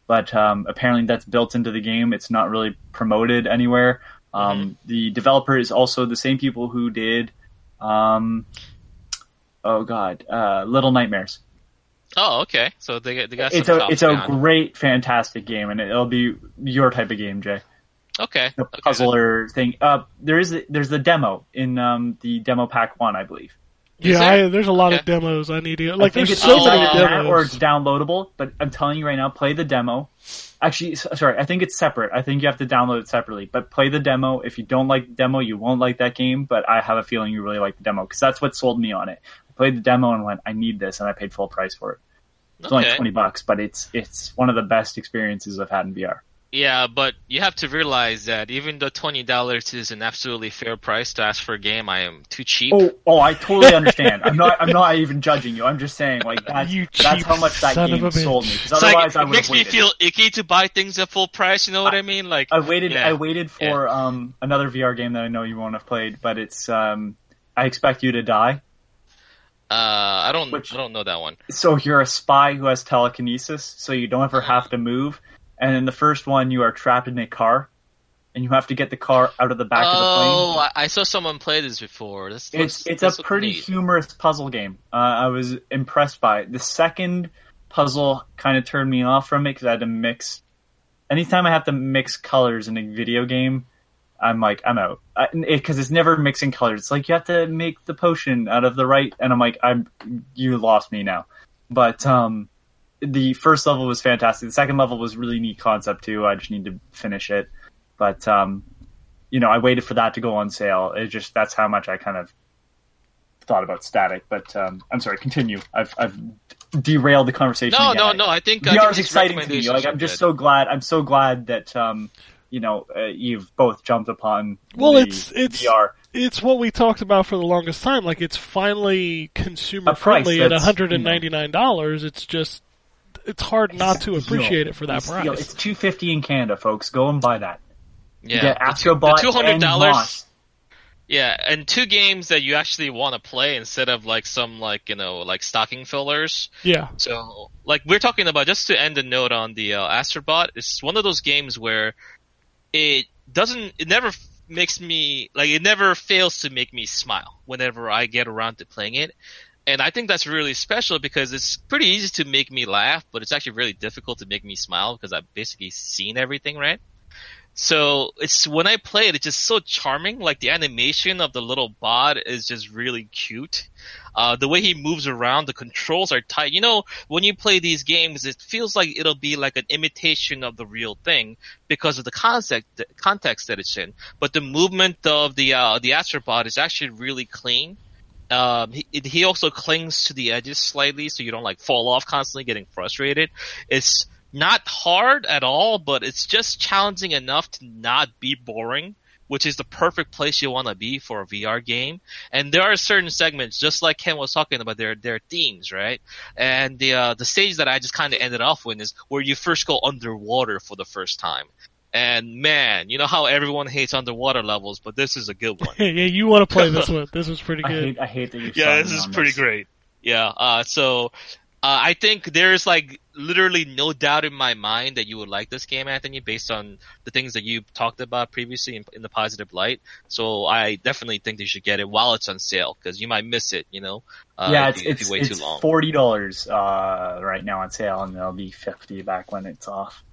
[SPEAKER 2] but um, apparently that's built into the game. It's not really promoted anywhere. Um, The developer is also the same people who did. Um, oh God, uh, Little Nightmares
[SPEAKER 3] Oh, okay. So they they got
[SPEAKER 2] it's a it's a great, fantastic game, and it'll be your type of game, Jay.
[SPEAKER 3] Okay.
[SPEAKER 2] The
[SPEAKER 3] okay.
[SPEAKER 2] puzzler thing. Uh, there is there's the demo in um, the demo pack one, I believe.
[SPEAKER 3] Is
[SPEAKER 1] yeah,
[SPEAKER 3] there?
[SPEAKER 1] I, there's a lot of demos I need to.
[SPEAKER 2] I
[SPEAKER 1] Like
[SPEAKER 2] think
[SPEAKER 1] there's
[SPEAKER 2] it's
[SPEAKER 1] so many
[SPEAKER 3] on
[SPEAKER 2] that or it's downloadable. But I'm telling you right now, play the demo. Actually, sorry, I think it's separate. I think you have to download it separately. But play the demo. If you don't like the demo, you won't like that game. But I have a feeling you really like the demo because that's what sold me on it. I played the demo and went, I need this, and I paid full price for it. It's only twenty bucks, but it's it's one of the best experiences I've had in VR.
[SPEAKER 3] Yeah, but you have to realize that even though twenty dollars is an absolutely fair price to ask for a game, I am too cheap.
[SPEAKER 2] Oh, oh, I totally understand. I'm not. I'm not even judging you. I'm just saying, like that's
[SPEAKER 1] You
[SPEAKER 2] that's how much that game sold me. Because
[SPEAKER 3] It's like,
[SPEAKER 2] otherwise, I
[SPEAKER 3] it
[SPEAKER 2] would
[SPEAKER 3] makes
[SPEAKER 2] have
[SPEAKER 3] me feel icky to buy things at full price. You know what I mean? Like
[SPEAKER 2] I waited.
[SPEAKER 3] Yeah.
[SPEAKER 2] I waited for um another VR game that I know you won't have played, but it's um. I expect you to die.
[SPEAKER 3] uh, I don't,
[SPEAKER 2] Which-
[SPEAKER 3] I don't know that one.
[SPEAKER 2] So you're a spy who has telekinesis, so you don't ever have to move. And in the first one, you are trapped in a car, and you have to get the car out of the back of the plane.
[SPEAKER 3] Oh, I, I saw someone play this before. This
[SPEAKER 2] It's
[SPEAKER 3] looks-
[SPEAKER 2] it's
[SPEAKER 3] this
[SPEAKER 2] a pretty
[SPEAKER 3] neat.
[SPEAKER 2] humorous puzzle game. Uh, I was impressed by it. The second puzzle kind of turned me off from it because I had to mix. Anytime I have to mix colors in a video game, I'm like I'm out because it's never mixing colors. It's like you have to make the potion out of the right, and I'm like I'm you lost me now. But um, the first level was fantastic. The second level was really neat concept too. I just need to finish it. But um, you know, I waited for that to go on sale. It just that's how much I kind of thought about Statik. But um, I'm sorry, continue. I've I've derailed the conversation.
[SPEAKER 3] No,
[SPEAKER 2] again.
[SPEAKER 3] no, no. I think I
[SPEAKER 2] VR
[SPEAKER 3] think
[SPEAKER 2] is exciting to me. Like I'm just
[SPEAKER 3] good.
[SPEAKER 2] so glad. I'm so glad that um, you know, uh, you've both jumped upon.
[SPEAKER 1] Well,
[SPEAKER 2] the
[SPEAKER 1] it's- it's-
[SPEAKER 2] VR.
[SPEAKER 1] It's what we talked about for the longest time. Like it's finally consumer friendly at hundred and ninety nine dollars. It's just it's hard not to
[SPEAKER 2] Yo,
[SPEAKER 1] appreciate it for that
[SPEAKER 2] it's,
[SPEAKER 1] price.
[SPEAKER 2] yo, it's two fifty in Canada, folks. Go and buy that.
[SPEAKER 3] Yeah,
[SPEAKER 2] You get
[SPEAKER 3] the
[SPEAKER 2] Astrobot
[SPEAKER 3] the two hundred
[SPEAKER 2] and
[SPEAKER 3] dollars. Yeah, and two games that you actually want to play instead of like some like you know like stocking fillers.
[SPEAKER 1] yeah,
[SPEAKER 3] So like we're talking about just to end the note on the uh, Astrobot. It's one of those games where it doesn't. It never makes me like it never fails to make me smile whenever I get around to playing it. And I think that's really special because it's pretty easy to make me laugh, but it's actually really difficult to make me smile because I've basically seen everything, right? So it's when I play it, it's just so charming. Like the animation of the little bot is just really cute. Uh, the way he moves around, the controls are tight. You know, when you play these games, it feels like it'll be like an imitation of the real thing because of the concept, the context that it's in. But the movement of the uh, the Astrobot is actually really clean. Um, he, he also clings to the edges slightly, so you don't like fall off constantly, getting frustrated. It's not hard at all, but it's just challenging enough to not be boring, which is the perfect place you want to be for a VR game. And there are certain segments, just like Ken was talking about, there there are themes, right? And the uh, the stage that I just kind of ended off with is where you first go underwater for the first time. And man, you know how everyone hates underwater levels, but this is a good one.
[SPEAKER 1] yeah, you want to play this one. This was pretty
[SPEAKER 2] I
[SPEAKER 1] good.
[SPEAKER 2] hate. I hate that you.
[SPEAKER 3] yeah, this is pretty great. Yeah, uh, so Uh, I think there's like literally no doubt in my mind that you would like this game, Anthony, based on the things that you talked about previously in, in the positive light. So I definitely think you should get it while it's on sale because you might miss it. You know, uh,
[SPEAKER 2] yeah,
[SPEAKER 3] if
[SPEAKER 2] it's
[SPEAKER 3] you, if
[SPEAKER 2] it's,
[SPEAKER 3] you wait
[SPEAKER 2] it's
[SPEAKER 3] too long.
[SPEAKER 2] forty dollars uh, right now on sale, and it'll be fifty back when it's off.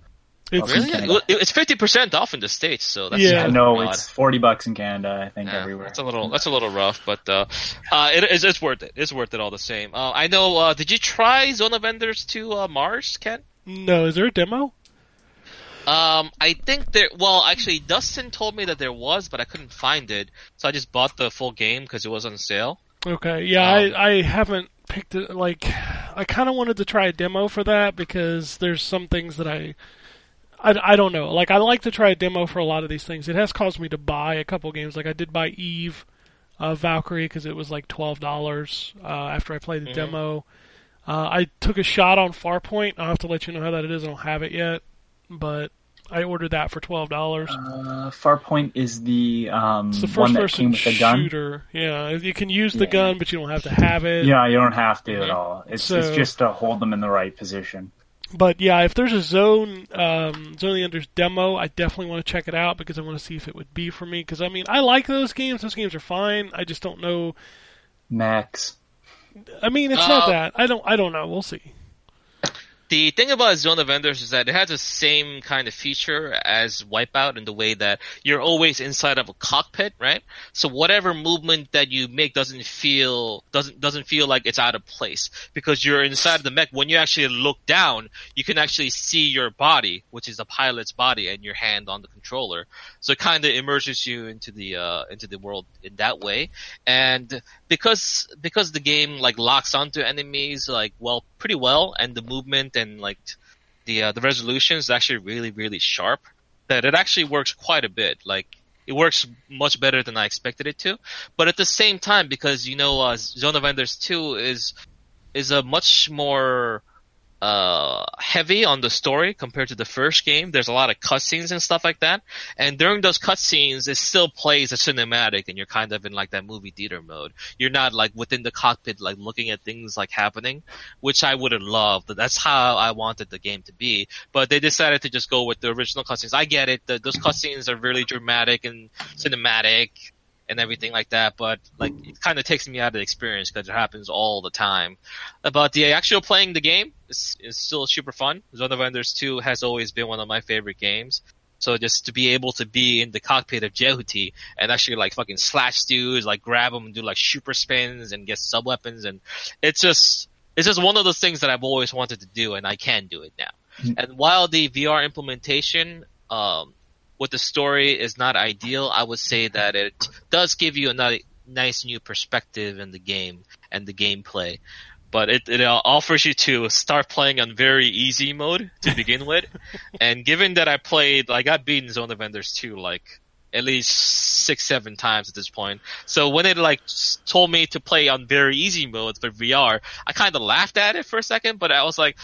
[SPEAKER 1] It's,
[SPEAKER 2] Really?
[SPEAKER 3] Really? Well, it- It's fifty percent off in the states, so that's
[SPEAKER 1] Yeah.
[SPEAKER 2] I
[SPEAKER 3] kind of
[SPEAKER 2] know
[SPEAKER 3] odd.
[SPEAKER 2] it's forty bucks in Canada. I think
[SPEAKER 3] Yeah,
[SPEAKER 2] everywhere.
[SPEAKER 3] That's a little that's a little rough, but uh, uh, it, it's, it's worth it. It's worth it all the same. Uh, I know. Uh, did you try Zone of Enders to uh, Mars, Ken?
[SPEAKER 1] no, is there a demo?
[SPEAKER 3] Um, I think there. Well, actually, Dustin told me that there was, but I couldn't find it, so I just bought the full game because it was on sale.
[SPEAKER 1] Okay, yeah,
[SPEAKER 3] Um,
[SPEAKER 1] I I haven't picked it. Like, I kind of wanted to try a demo for that because there's some things that I, I, I don't know. Like, I like to try a demo for a lot of these things. It has caused me to buy a couple games. Like, I did buy Eve, uh, Valkyrie because it was like twelve dollars uh, after I played the
[SPEAKER 3] Mhm.
[SPEAKER 1] demo. Uh, I took a shot on Farpoint. I'll have to let you know how that it is. I don't have it yet, but I ordered that for twelve dollars.
[SPEAKER 2] Uh, Farpoint is the um
[SPEAKER 1] It's the
[SPEAKER 2] one
[SPEAKER 1] first
[SPEAKER 2] that
[SPEAKER 1] person
[SPEAKER 2] came with the gun.
[SPEAKER 1] shooter. Yeah, you can use the
[SPEAKER 2] Yeah.
[SPEAKER 1] gun, but you don't have to have it.
[SPEAKER 2] Yeah, you don't have to at all. It's
[SPEAKER 1] So-
[SPEAKER 2] it's just to hold them in the right position.
[SPEAKER 1] But yeah, if there's a zone um, Zone of the Enders demo, I definitely want to check it out because I want to see if it would be for me. Because I mean, I like those games; those games are fine. I just don't know.
[SPEAKER 2] Max.
[SPEAKER 1] I mean, it's not
[SPEAKER 3] Uh,
[SPEAKER 1] that. I don't. I don't know. We'll see.
[SPEAKER 3] The thing about Zone of Enders is that it has the same kind of feature as Wipeout in the way that you're always inside of a cockpit, right? So whatever movement that you make doesn't feel doesn't doesn't feel like it's out of place because you're inside of the mech. When you actually look down, you can actually see your body, which is the pilot's body, and your hand on the controller. So it kind of immerses you into the uh, into the world in that way. And because because the game like locks onto enemies like well pretty well, and the movement and like the uh, the resolution is actually really really sharp. That it actually works quite a bit. Like it works much better than I expected it to. But at the same time, because you know, uh, Zone of Enders two is is a much more uh, heavy on the story compared to the first game. There's a lot of cutscenes and stuff like that. And during those cutscenes, it still plays a cinematic and you're kind of in like that movie theater mode. You're not like within the cockpit, like looking at things like happening, which I would have loved. That's how I wanted the game to be. But they decided to just go with the original cutscenes. I get it. The, those cutscenes are really dramatic and cinematic and everything like that, but like it kind of takes me out of the experience because it happens all the time. But the actual playing the game is, is still super fun. Zone of Enders 2 has always been one of my favorite games. So just to be able to be in the cockpit of Jehuti and actually like fucking slash dudes, like grab them and do like super spins and get sub weapons and it's just, it's just one of those things that I've always wanted to do and I can do it now.
[SPEAKER 2] Mhm.
[SPEAKER 3] And while the VR implementation, um, with the story is not ideal, I would say that it does give you a nice new perspective in the game and the gameplay. But it, it offers you to start playing on very easy mode to begin with. and given that I played, I got beaten Zone of Enders 2 like at least six, seven times at this point. So when it like told me to play on very easy mode for VR, I kind of laughed at it for a second, but I was like,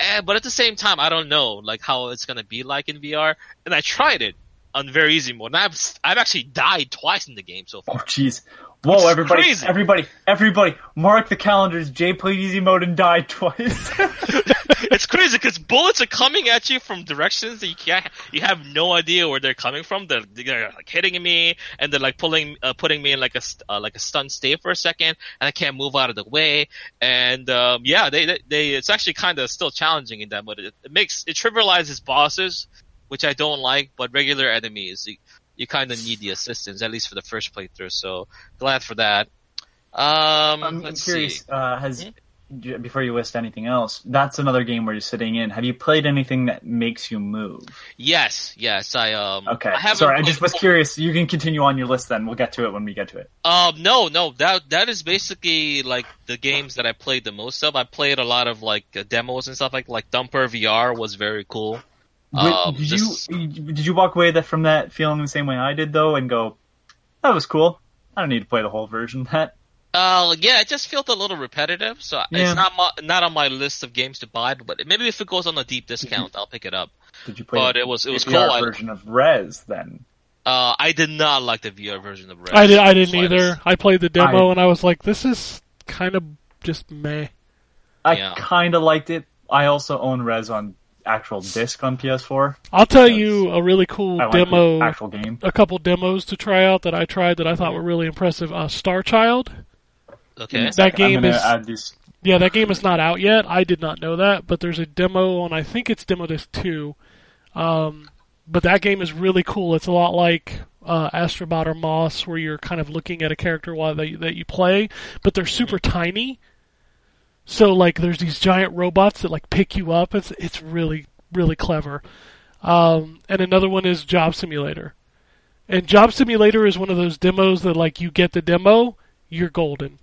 [SPEAKER 3] eh, but at the same time, I don't know like how it's gonna be like in VR. And I tried it on very easy mode, and I've I've actually died twice in the game so far.
[SPEAKER 2] Oh jeez. Whoa, everybody,
[SPEAKER 3] crazy.
[SPEAKER 2] everybody, everybody, mark the calendars. Jay played easy mode and died twice.
[SPEAKER 3] it's crazy because bullets are coming at you from directions that you can't, you have no idea where they're coming from. They're, they're like hitting me and they're like pulling, uh, putting me in like a, uh, like a stun state for a second and I can't move out of the way. And, um, yeah, they, they, they it's actually kind of still challenging in that, but it, it makes, it trivializes bosses, which I don't like, but regular enemies, you, you kind of need the assistance, at least for the first playthrough. So glad for that. Um,
[SPEAKER 2] I'm
[SPEAKER 3] let's
[SPEAKER 2] curious.
[SPEAKER 3] see.
[SPEAKER 2] Uh, has
[SPEAKER 3] Hmm?
[SPEAKER 2] Before you list anything else, that's another game where you're sitting in. Have you played anything that makes you move?
[SPEAKER 3] Yes, yes, I, um,
[SPEAKER 2] Okay,
[SPEAKER 3] I
[SPEAKER 2] sorry, I just was curious. You can continue on your list then. We'll get to it when we get to it.
[SPEAKER 3] Um, no, no, that that is basically like the games that I played the most of. I played a lot of like uh, demos and stuff like like Thumper VR was very cool.
[SPEAKER 2] Wait,
[SPEAKER 3] Um,
[SPEAKER 2] did
[SPEAKER 3] just-
[SPEAKER 2] you did you walk away that from that feeling the same way I did though, and go, that was cool. I don't need to play the whole version of that.
[SPEAKER 3] Uh, yeah, it just felt a little repetitive, so
[SPEAKER 2] Yeah.
[SPEAKER 3] it's not my, not on my list of games to buy. But maybe if it goes on a deep discount, I'll pick it up.
[SPEAKER 2] Did you play?
[SPEAKER 3] But
[SPEAKER 2] the
[SPEAKER 3] it was it was
[SPEAKER 2] VR
[SPEAKER 3] cool. I,
[SPEAKER 2] version of Rez then.
[SPEAKER 3] uh, I did not like the VR version of Red.
[SPEAKER 1] I did. I didn't
[SPEAKER 3] Slightest.
[SPEAKER 1] either. I played the demo
[SPEAKER 2] I-
[SPEAKER 1] and I was like, this is kind of just meh.
[SPEAKER 2] I
[SPEAKER 3] Yeah.
[SPEAKER 2] kind of liked it. I also own Rez on actual disc on PS4.
[SPEAKER 1] I'll tell you a really cool
[SPEAKER 2] I like
[SPEAKER 1] demo.
[SPEAKER 2] the actual game.
[SPEAKER 1] a couple demos to try out that I tried that I thought were really impressive. Uh, Star Child.
[SPEAKER 3] Okay.
[SPEAKER 1] That game is-
[SPEAKER 2] add these.
[SPEAKER 1] Yeah, that game is not out yet. I did not know that, but there's a demo on I think it's Demo Disc two. Um, but that game is really cool. It's a lot like uh, Astrobot or Moss, where you're kind of looking at a character while that you, that you play, but they're super tiny. So like, there's these giant robots that like pick you up. It's it's really really clever. Um, and another one is Job Simulator. And Job Simulator is one of those demos that like you get the demo, you're golden.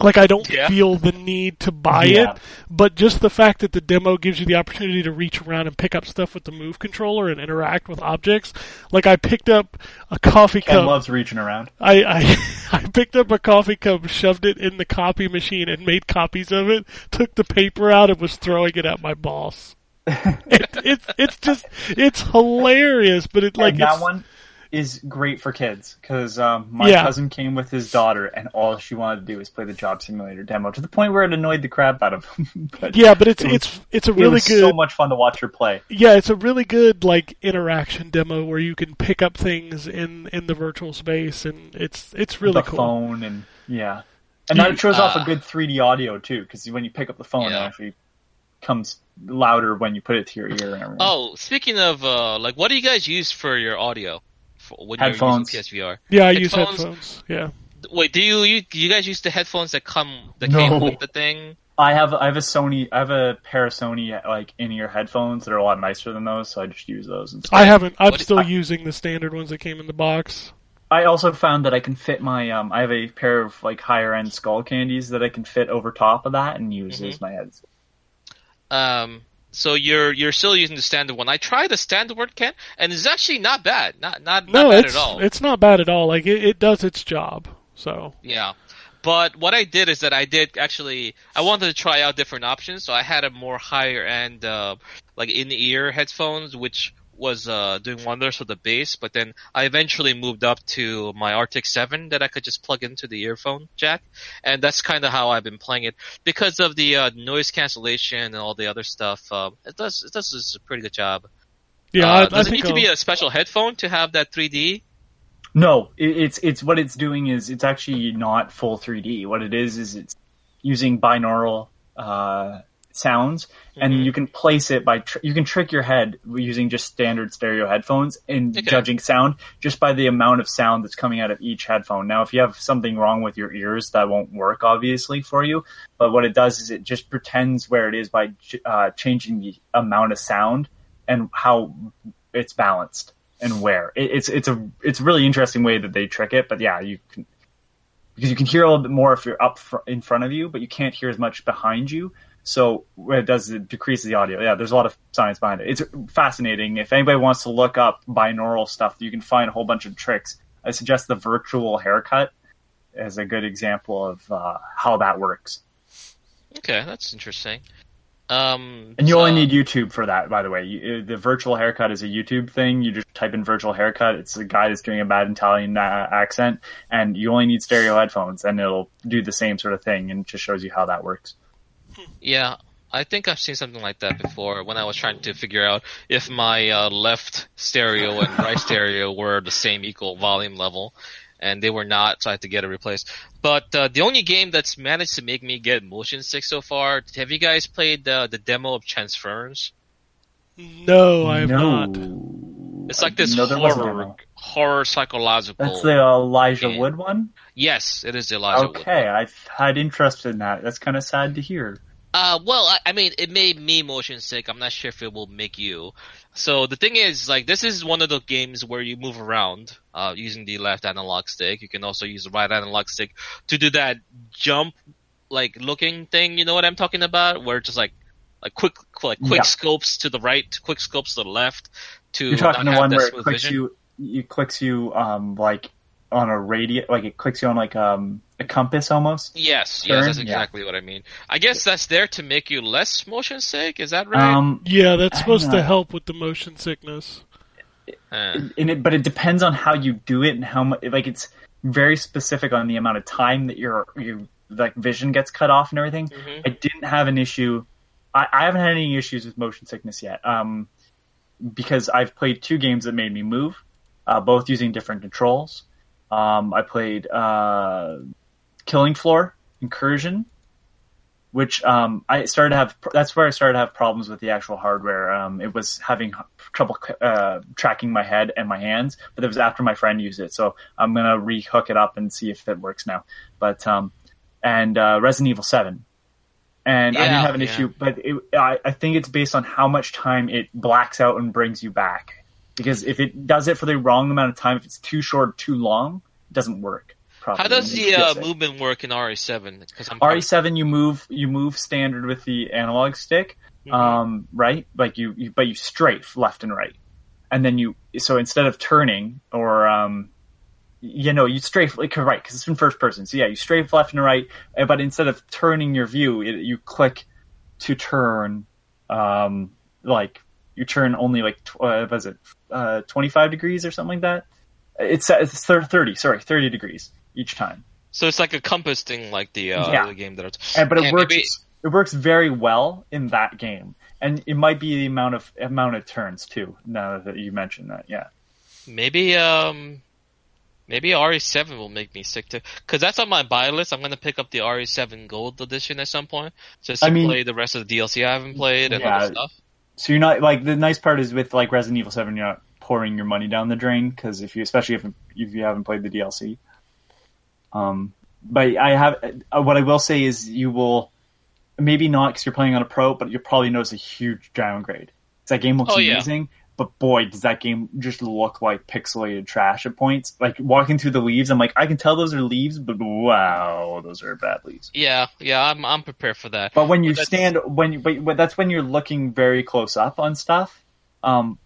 [SPEAKER 1] Like I don't
[SPEAKER 3] Yeah.
[SPEAKER 1] feel the need to buy
[SPEAKER 2] Yeah.
[SPEAKER 1] it, but just the fact that the demo gives you the opportunity to reach around and pick up stuff with the move controller and interact with objects. Like I picked up a coffee
[SPEAKER 2] Ken
[SPEAKER 1] cup.
[SPEAKER 2] loves reaching around.
[SPEAKER 1] I, I I picked up a coffee cup, shoved it in the copy machine, and made copies of it. Took the paper out and was throwing it at my boss. it, it's it's just it's hilarious, but it like
[SPEAKER 2] and that
[SPEAKER 1] it's,
[SPEAKER 2] one is great for kids because um, my
[SPEAKER 1] Yeah.
[SPEAKER 2] cousin came with his daughter, and all she wanted to do was play the Job Simulator demo to the point where it annoyed the crap out of him. but
[SPEAKER 1] yeah, but it's
[SPEAKER 2] it was-
[SPEAKER 1] it's it's a
[SPEAKER 2] it
[SPEAKER 1] really
[SPEAKER 2] was
[SPEAKER 1] good
[SPEAKER 2] so much fun to watch her play.
[SPEAKER 1] yeah, it's a really good like interaction demo where you can pick up things in in the virtual space, and it's it's really
[SPEAKER 2] the
[SPEAKER 1] cool.
[SPEAKER 2] phone and yeah, and that
[SPEAKER 1] You-
[SPEAKER 2] shows off a
[SPEAKER 3] uh,
[SPEAKER 2] good 3D audio too because when you pick up the phone,
[SPEAKER 3] Yeah.
[SPEAKER 2] it actually comes louder when you put it to your ear and everything.
[SPEAKER 3] Oh, speaking of uh, like, what do you guys use for your audio for, when
[SPEAKER 2] Headphones.
[SPEAKER 3] you're using PSVR?
[SPEAKER 1] Yeah, I use
[SPEAKER 3] Headphones?
[SPEAKER 1] headphones. Yeah.
[SPEAKER 3] Wait, do you, you you guys use the headphones that come that
[SPEAKER 2] No.
[SPEAKER 3] came with the thing?
[SPEAKER 2] I have I have a Sony I have a pair of Sony like in ear headphones that are a lot nicer than those, so I just use those instead.
[SPEAKER 1] I haven't. I'm
[SPEAKER 3] What-
[SPEAKER 1] still
[SPEAKER 2] I-
[SPEAKER 1] using the standard ones that came in the box.
[SPEAKER 2] I also found that I can fit my um I have a pair of like higher end skull candies that I can fit over top of that and use
[SPEAKER 3] Mhm.
[SPEAKER 2] as my heads.
[SPEAKER 3] Um, so you're you're still using the standard one. I tried the standard one, Ken, and it's actually not bad. Not not
[SPEAKER 1] No,
[SPEAKER 3] not bad
[SPEAKER 1] it's
[SPEAKER 3] at all.
[SPEAKER 1] it's not bad at all. Like it, it does its job. So
[SPEAKER 3] Yeah. But what I did is that I did actually I wanted to try out different options, so I had a more higher end uh like in ear headphones which was uh doing wonders for the bass, but then I eventually moved up to my Arctis 7 that I could just plug into the earphone jack, and that's kind of how I've been playing it because of the uh, noise cancellation and all the other stuff. Uh, it does it does a pretty good job.
[SPEAKER 1] yeah,
[SPEAKER 3] uh,
[SPEAKER 1] I, I
[SPEAKER 3] does it
[SPEAKER 1] think
[SPEAKER 3] need to be a special headphone to have that 3D?
[SPEAKER 2] No, it, it's it's what it's doing is it's actually not full 3D. What it is is it's using binaural uh, sounds, and
[SPEAKER 3] Mhm.
[SPEAKER 2] you can place it by tr- you can trick your head using just standard stereo headphones and
[SPEAKER 3] Okay.
[SPEAKER 2] judging sound just by the amount of sound that's coming out of each headphone. Now, if you have something wrong with your ears, that won't work obviously for you. But what it does is it just pretends where it is by ch- uh, changing the amount of sound and how it's balanced and where. It, it's it's a it's a really interesting way that they trick it. But yeah, you can because you can hear a little bit more if you're up fr- in front of you, but you can't hear as much behind you. So what it does is it decreases the audio. Yeah, there's a lot of science behind it. It's fascinating. If anybody wants to look up binaural stuff, you can find a whole bunch of tricks. I suggest the virtual haircut as a good example of uh, how that works.
[SPEAKER 3] Okay, that's interesting. Um,
[SPEAKER 2] And you only need YouTube for that, by the way. You, uh, the virtual haircut is a YouTube thing. You just type in virtual haircut. It's a guy that's doing a bad Italian uh, accent, and you only need stereo headphones, and it'll do the same sort of thing, and just shows you how that works.
[SPEAKER 3] Yeah, I think I've seen something like that before when I was trying to figure out if my uh, left stereo and right stereo were the same equal volume level, and they were not, so I had to get it replaced. But uh, the only game that's managed to make me get motion sick so far, have you guys played uh, the demo of Transference?
[SPEAKER 1] no, I have
[SPEAKER 2] no.
[SPEAKER 3] Oh, It's like this
[SPEAKER 2] No, there was a
[SPEAKER 3] horror, horror psychological.
[SPEAKER 2] That's the Elijah
[SPEAKER 3] game.
[SPEAKER 2] Wood one?
[SPEAKER 3] yes, it is the Elijah Wood.
[SPEAKER 2] Okay, I've had interest in that. That's kind of sad to hear.
[SPEAKER 3] Uh, well, I, I mean, it made me motion sick. I'm not sure if it will make you. So the thing is, like, this is one of the games where you move around, uh, using the left analog stick. You can also use the right analog stick to do that jump, like, looking thing. You know what I'm talking about? Where it's just like, like quick, like quick
[SPEAKER 2] Yeah.
[SPEAKER 3] scopes to the right, quick scopes to the left. To
[SPEAKER 2] You're talking
[SPEAKER 3] not
[SPEAKER 2] the one
[SPEAKER 3] that
[SPEAKER 2] where it clicks
[SPEAKER 3] vision.
[SPEAKER 2] you, it clicks you, um, like on a radius, like it clicks you on like um a compass almost.
[SPEAKER 3] Yes, yes,
[SPEAKER 2] turn,
[SPEAKER 3] that's
[SPEAKER 2] yeah.
[SPEAKER 3] exactly what I mean. I guess that's there to make you less motion sick. Is that right?
[SPEAKER 2] Um,
[SPEAKER 1] Yeah, that's supposed to help with the motion sickness.
[SPEAKER 3] Uh,
[SPEAKER 2] and it, but it depends on how you do it and how much. Like it's very specific on the amount of time that you're you like vision gets cut off and everything.
[SPEAKER 3] Mhm.
[SPEAKER 2] I didn't have an issue. I, I haven't had any issues with motion sickness yet. Um, because I've played two games that made me move, uh, both using different controls. Um, I played uh, Killing Floor Incursion, which um, I started to have. That's where I started to have problems with the actual hardware. Um, it was having trouble uh, tracking my head and my hands, but it was after my friend used it. So I'm gonna rehook it up and see if it works now. But um, and uh, Resident Evil Seven, and I didn't have an
[SPEAKER 3] yeah.
[SPEAKER 2] issue. But it, I, I think it's based on how much time it blacks out and brings you back. Because if it does it for the wrong amount of time, if it's too short or too long, it doesn't work. Properly.
[SPEAKER 3] How does the uh, movement work in RE7? Because I'm
[SPEAKER 2] RE7 you move you move standard with the analog stick,
[SPEAKER 3] Mhm.
[SPEAKER 2] um, right? Like you, you, but you strafe left and right, and then you. So instead of turning or um, you know, you strafe like right because it's in first person. So yeah, you strafe left and right, uh, but instead of turning your view, it, you click to turn. Um, like you turn only like tw- uh, what is it uh, 25 degrees or something like that. It's it's 30, sorry, 30 degrees each time.
[SPEAKER 3] So it's like a compass thing, like the uh,
[SPEAKER 2] Yeah.
[SPEAKER 3] the game that. I
[SPEAKER 2] And, but it
[SPEAKER 3] Yeah,
[SPEAKER 2] works.
[SPEAKER 3] maybe-
[SPEAKER 2] It works very well in that game, and it might be the amount of amount of turns too. Now that you mentioned that, yeah.
[SPEAKER 3] Maybe um, maybe RE7 will make me sick too. Because that's on my buy list. I'm gonna pick up the RE7 Gold Edition at some point, just to
[SPEAKER 2] I mean-
[SPEAKER 3] play the rest of the DLC I haven't played and
[SPEAKER 2] Yeah.
[SPEAKER 3] other stuff.
[SPEAKER 2] So you're not like the nice part is with like Resident Evil Seven, you're not pouring your money down the drain because if you, especially if if you haven't played the DLC. Um, but I have uh, what I will say is you will maybe not because you're playing on a pro, but you'll probably notice a huge downgrade. that game looks
[SPEAKER 3] Oh, yeah.
[SPEAKER 2] amazing, but boy, does that game just look like pixelated trash at points. Like walking through the leaves, I'm like, I can tell those are leaves, but wow, those are bad leaves.
[SPEAKER 3] Yeah, yeah, I'm I'm prepared for that.
[SPEAKER 2] But when you
[SPEAKER 3] But
[SPEAKER 2] stand, when you, but, but that's when you're looking very close up on stuff. Um,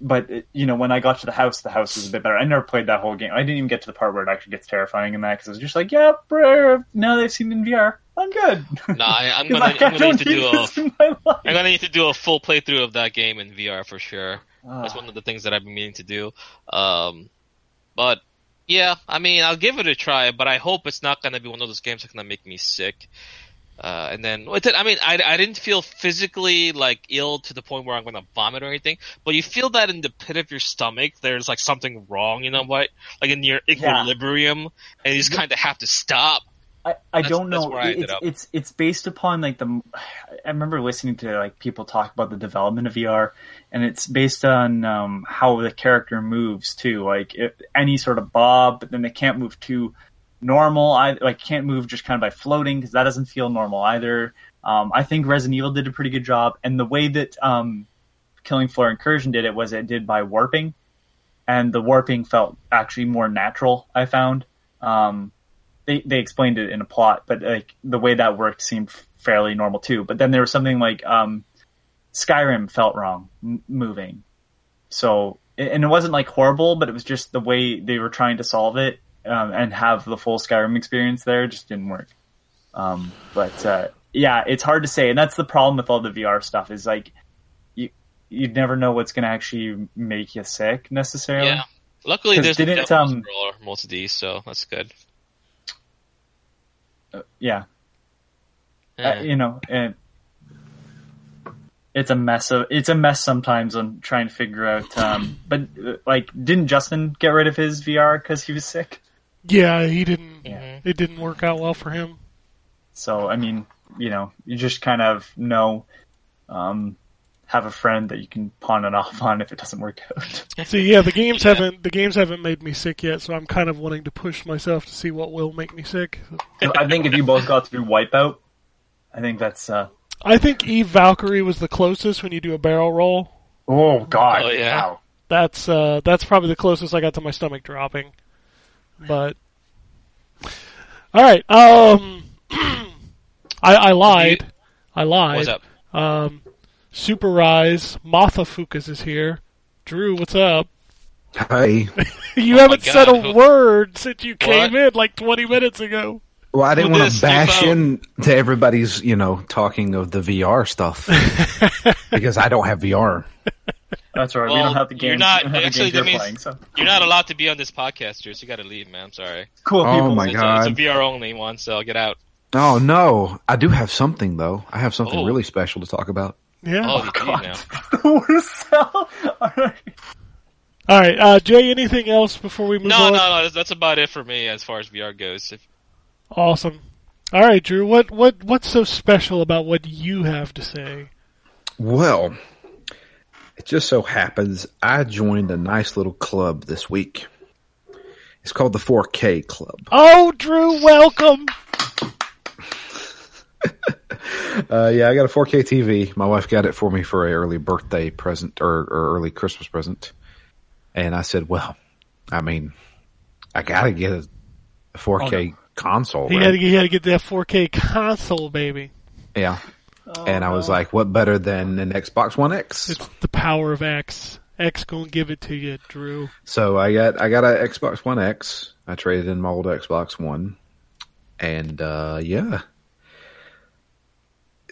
[SPEAKER 2] but it- you know, when I got to the house, the house was a bit better. I never played that whole game. I didn't even get to the part where it actually gets terrifying in that because I was just like, yeah, bro, now they've seen it in VR. I'm good.
[SPEAKER 3] No, I, I'm
[SPEAKER 2] 'Cause
[SPEAKER 3] gonna,
[SPEAKER 2] I
[SPEAKER 3] I'm gonna need to do a
[SPEAKER 2] this in my life.
[SPEAKER 3] I'm gonna need to do a full playthrough of that game in VR for sure. That's
[SPEAKER 2] Ah.
[SPEAKER 3] one of the things that I've been meaning to do. Um, but yeah, I mean, I'll give it a try, but I hope it's not gonna be one of those games that's gonna make me sick. Uh, and then, I mean, I, I didn't feel physically like ill to the point where I'm gonna vomit or anything, but you feel that in the pit of your stomach, there's like something wrong, you know what? Like in your equilibrium, and you just kind of have to stop.
[SPEAKER 2] I, I
[SPEAKER 3] That's-
[SPEAKER 2] don't know. It's, it's it's based upon like the. I remember listening to like people talk about the development of VR, and it's based on um, how the character moves too. Like if, any sort of bob, but then they can't move too normal. I like can't move just kind of by floating because that doesn't feel normal either. Um, I think Resident Evil did a pretty good job, and the way that um, Killing Floor Incursion did it was it did by warping, and the warping felt actually more natural. I found. Um, they they explained it in a plot, but like the way that worked seemed fairly normal too. But then there was something like um, Skyrim felt wrong m- moving, so and it wasn't like horrible, but it was just the way they were trying to solve it um, and have the full Skyrim experience there just didn't work. Um, but uh, yeah, it's hard to say, and that's the problem with all the VR stuff is like you you never know what's going to actually make you sick necessarily.
[SPEAKER 3] Yeah. Luckily, there's no
[SPEAKER 2] didn't,
[SPEAKER 3] demos
[SPEAKER 2] um,
[SPEAKER 3] for most of these, so that's good.
[SPEAKER 2] Uh, yeah.
[SPEAKER 3] Yeah.
[SPEAKER 2] uh, you know, and it's a mess of it's a mess sometimes on trying to figure out. Um, but uh, like, didn't Justin get rid of his VR because he was sick?
[SPEAKER 1] Yeah, he didn't.
[SPEAKER 3] Mhm.
[SPEAKER 1] It didn't work out well for him.
[SPEAKER 2] So I mean, you know, you just kind of know, um, have a friend that you can pawn it off on if it doesn't work out.
[SPEAKER 1] See, yeah, the games
[SPEAKER 3] Yeah.
[SPEAKER 1] haven't the games haven't made me sick yet, so I'm kind of wanting to push myself to see what will make me sick.
[SPEAKER 2] I think if you both got through Wipeout, I think that's. uh
[SPEAKER 1] I think Eve Valkyrie was the closest when you do a barrel roll.
[SPEAKER 2] Oh God!
[SPEAKER 3] Oh, yeah.
[SPEAKER 2] Wow.
[SPEAKER 1] That's uh, that's probably the closest I got to my stomach dropping. But all right, um, I, I lied. I lied.
[SPEAKER 3] What's up?
[SPEAKER 1] Um, Super Rise, Matha Fukas is here. Drew, what's up?
[SPEAKER 4] Hi.
[SPEAKER 1] You
[SPEAKER 3] Oh
[SPEAKER 1] haven't said a
[SPEAKER 3] who-
[SPEAKER 1] word since you came
[SPEAKER 3] What?
[SPEAKER 1] in like 20 minutes ago.
[SPEAKER 4] Well, I didn't want to bash
[SPEAKER 3] you
[SPEAKER 4] in to everybody's, you know, talking of the VR stuff because I don't have VR.
[SPEAKER 2] That's all right. we don't have the
[SPEAKER 3] game.
[SPEAKER 2] you're
[SPEAKER 3] not-
[SPEAKER 2] we don't have
[SPEAKER 3] actually,
[SPEAKER 2] the games
[SPEAKER 3] that means-
[SPEAKER 2] playing. So
[SPEAKER 3] You're not allowed to be on this podcast, Drew, so you gotta leave, man. I'm sorry.
[SPEAKER 2] cool
[SPEAKER 4] Oh
[SPEAKER 2] people.
[SPEAKER 4] my
[SPEAKER 3] It's,
[SPEAKER 4] God.
[SPEAKER 3] A, it's a VR only one, so get out.
[SPEAKER 4] Oh no, I do have something though. I have something
[SPEAKER 3] Oh.
[SPEAKER 4] really special to talk about.
[SPEAKER 1] Yeah.
[SPEAKER 3] Oh, you do now.
[SPEAKER 2] the worst sell. Alright.
[SPEAKER 1] All right, uh, Jay. Anything else before we move
[SPEAKER 3] No,
[SPEAKER 1] on?
[SPEAKER 3] no, no. no. that's about it for me as far as VR goes. If,
[SPEAKER 1] Awesome. All right, Drew. What what what's so special about what you have to say?
[SPEAKER 4] Well, it just so happens I joined a nice little club this week. It's called the 4K Club.
[SPEAKER 1] Oh, Drew, welcome.
[SPEAKER 4] Uh, yeah, I got a 4K TV. My wife got it for me for a early birthday present or, or early Christmas present, and I said, "Well, I mean, I gotta get a, a 4K console."
[SPEAKER 1] He
[SPEAKER 4] right?
[SPEAKER 1] had to get, he had to get that 4K console, baby.
[SPEAKER 4] Yeah. and I was like, what better than an Xbox One X?
[SPEAKER 1] It's the power of X. X gonna give it to you, Drew.
[SPEAKER 4] So I got I got a Xbox One X. I traded in my old Xbox One. And uh yeah.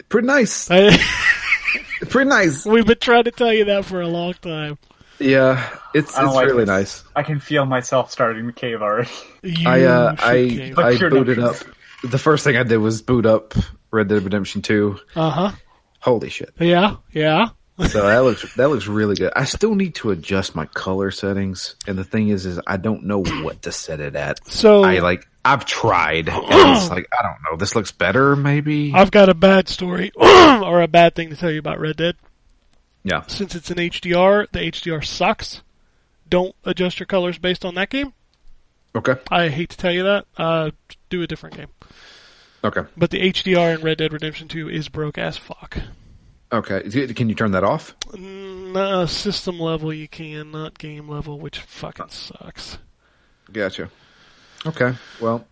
[SPEAKER 4] Pretty nice.
[SPEAKER 1] I,
[SPEAKER 4] Pretty nice.
[SPEAKER 1] we've been trying to tell you that for a long time.
[SPEAKER 4] Yeah. It's it's
[SPEAKER 2] like
[SPEAKER 4] really
[SPEAKER 2] this.
[SPEAKER 4] nice.
[SPEAKER 2] I can feel myself starting to cave already.
[SPEAKER 1] You
[SPEAKER 4] I uh
[SPEAKER 1] should
[SPEAKER 4] I. I
[SPEAKER 2] Pure
[SPEAKER 4] booted up the first thing I did was boot up Red Dead Redemption 2.
[SPEAKER 1] Uh-huh.
[SPEAKER 4] Holy shit.
[SPEAKER 1] Yeah, yeah.
[SPEAKER 4] So that looks that looks really good. I still need to adjust my color settings, and the thing is, is I don't know what to set it at.
[SPEAKER 1] So
[SPEAKER 4] I like I've tried, and it's like I don't know. This looks better, maybe.
[SPEAKER 1] I've got a bad story or a bad thing to tell you about Red Dead.
[SPEAKER 4] yeah.
[SPEAKER 1] Since it's an HDR, the HDR sucks. Don't adjust your colors based on that game.
[SPEAKER 4] Okay.
[SPEAKER 1] I hate to tell you that. Uh, do a different game.
[SPEAKER 4] Okay.
[SPEAKER 1] But the HDR in Red Dead Redemption 2 is broke as fuck.
[SPEAKER 4] Okay. Can you turn that off?
[SPEAKER 1] Mm, uh, system level you can, not game level, which fucking sucks.
[SPEAKER 4] Gotcha. Okay. Well,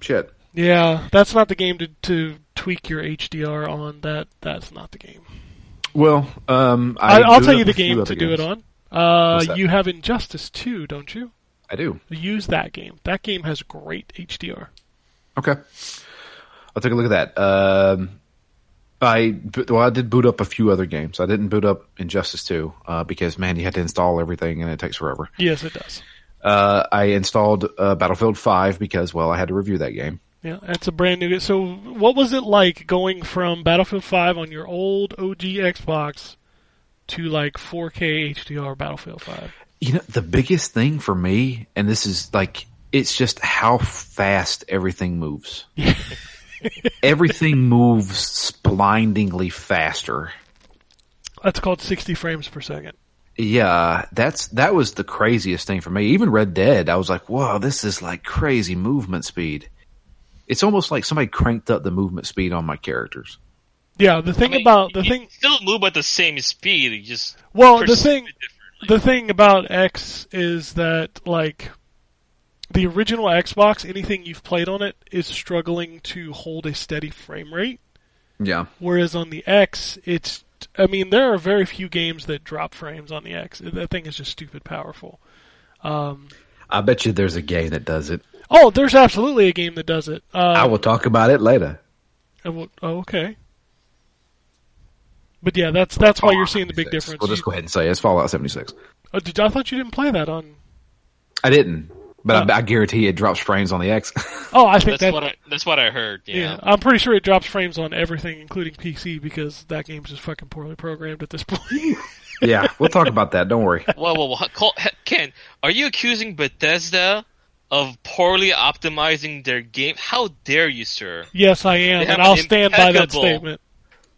[SPEAKER 4] shit.
[SPEAKER 1] Yeah, that's not the game to, to tweak your HDR on. That that's not the game.
[SPEAKER 4] Well, um,
[SPEAKER 1] I,
[SPEAKER 4] I
[SPEAKER 1] I'll tell you the game to do it on. Uh, you have Injustice 2, don't you?
[SPEAKER 4] I do.
[SPEAKER 1] Use that game. That game has great HDR.
[SPEAKER 4] Okay. I'll take a look at that. Um, I well, I did boot up a few other games. I didn't boot up Injustice 2 uh, because man, you had to install everything and it takes forever.
[SPEAKER 1] Yes, it does.
[SPEAKER 4] Uh, I installed uh, Battlefield 5 because well, I had to review that game.
[SPEAKER 1] Yeah, that's a brand new. So, what was it like going from Battlefield 5 on your old OG Xbox to like 4K HDR Battlefield 5?
[SPEAKER 4] You know, the biggest thing for me, and this is like, it's just how fast everything moves. everything moves blindingly faster.
[SPEAKER 1] That's called 60 frames per second.
[SPEAKER 4] Yeah, that's that was the craziest thing for me. Even Red Dead, I was like, "Whoa, this is like crazy movement speed." It's almost like somebody cranked up the movement speed on my characters.
[SPEAKER 1] Yeah, the thing
[SPEAKER 3] I mean,
[SPEAKER 1] about the
[SPEAKER 3] you
[SPEAKER 1] thing.
[SPEAKER 3] still move at the same speed. You just
[SPEAKER 1] Well, the thing the thing about X is that like the original Xbox, anything you've played on it is struggling to hold a steady frame rate.
[SPEAKER 4] Yeah,
[SPEAKER 1] Whereas on the X, it's I mean there are very few games that drop frames on the X. That thing is just stupid powerful. Um,
[SPEAKER 4] I bet you there's a game that does it.
[SPEAKER 1] oh, there's absolutely a game that does it. Uh,
[SPEAKER 4] I will talk about it later.
[SPEAKER 1] I will- oh, okay. But yeah, that's that's why you're seeing the big
[SPEAKER 4] 76.
[SPEAKER 1] difference.
[SPEAKER 4] We'll just go ahead and say it's Fallout 76.
[SPEAKER 1] oh, did, I thought you didn't play that on.
[SPEAKER 4] I didn't, but. I, uh, I guarantee it drops frames on the X.
[SPEAKER 1] Oh, I think
[SPEAKER 3] That's
[SPEAKER 1] that.
[SPEAKER 3] what I. That's what I heard.
[SPEAKER 1] yeah.
[SPEAKER 3] Yeah.
[SPEAKER 1] I'm pretty sure it drops frames on everything, including PC, because that game's just fucking poorly programmed at this point.
[SPEAKER 4] yeah, we'll talk about that. Don't worry.
[SPEAKER 3] Well, well, well, Col- Ken, are you accusing Bethesda of poorly optimizing their game? How dare you, sir?
[SPEAKER 1] yes, I am, and I'll
[SPEAKER 3] an
[SPEAKER 1] stand by that statement.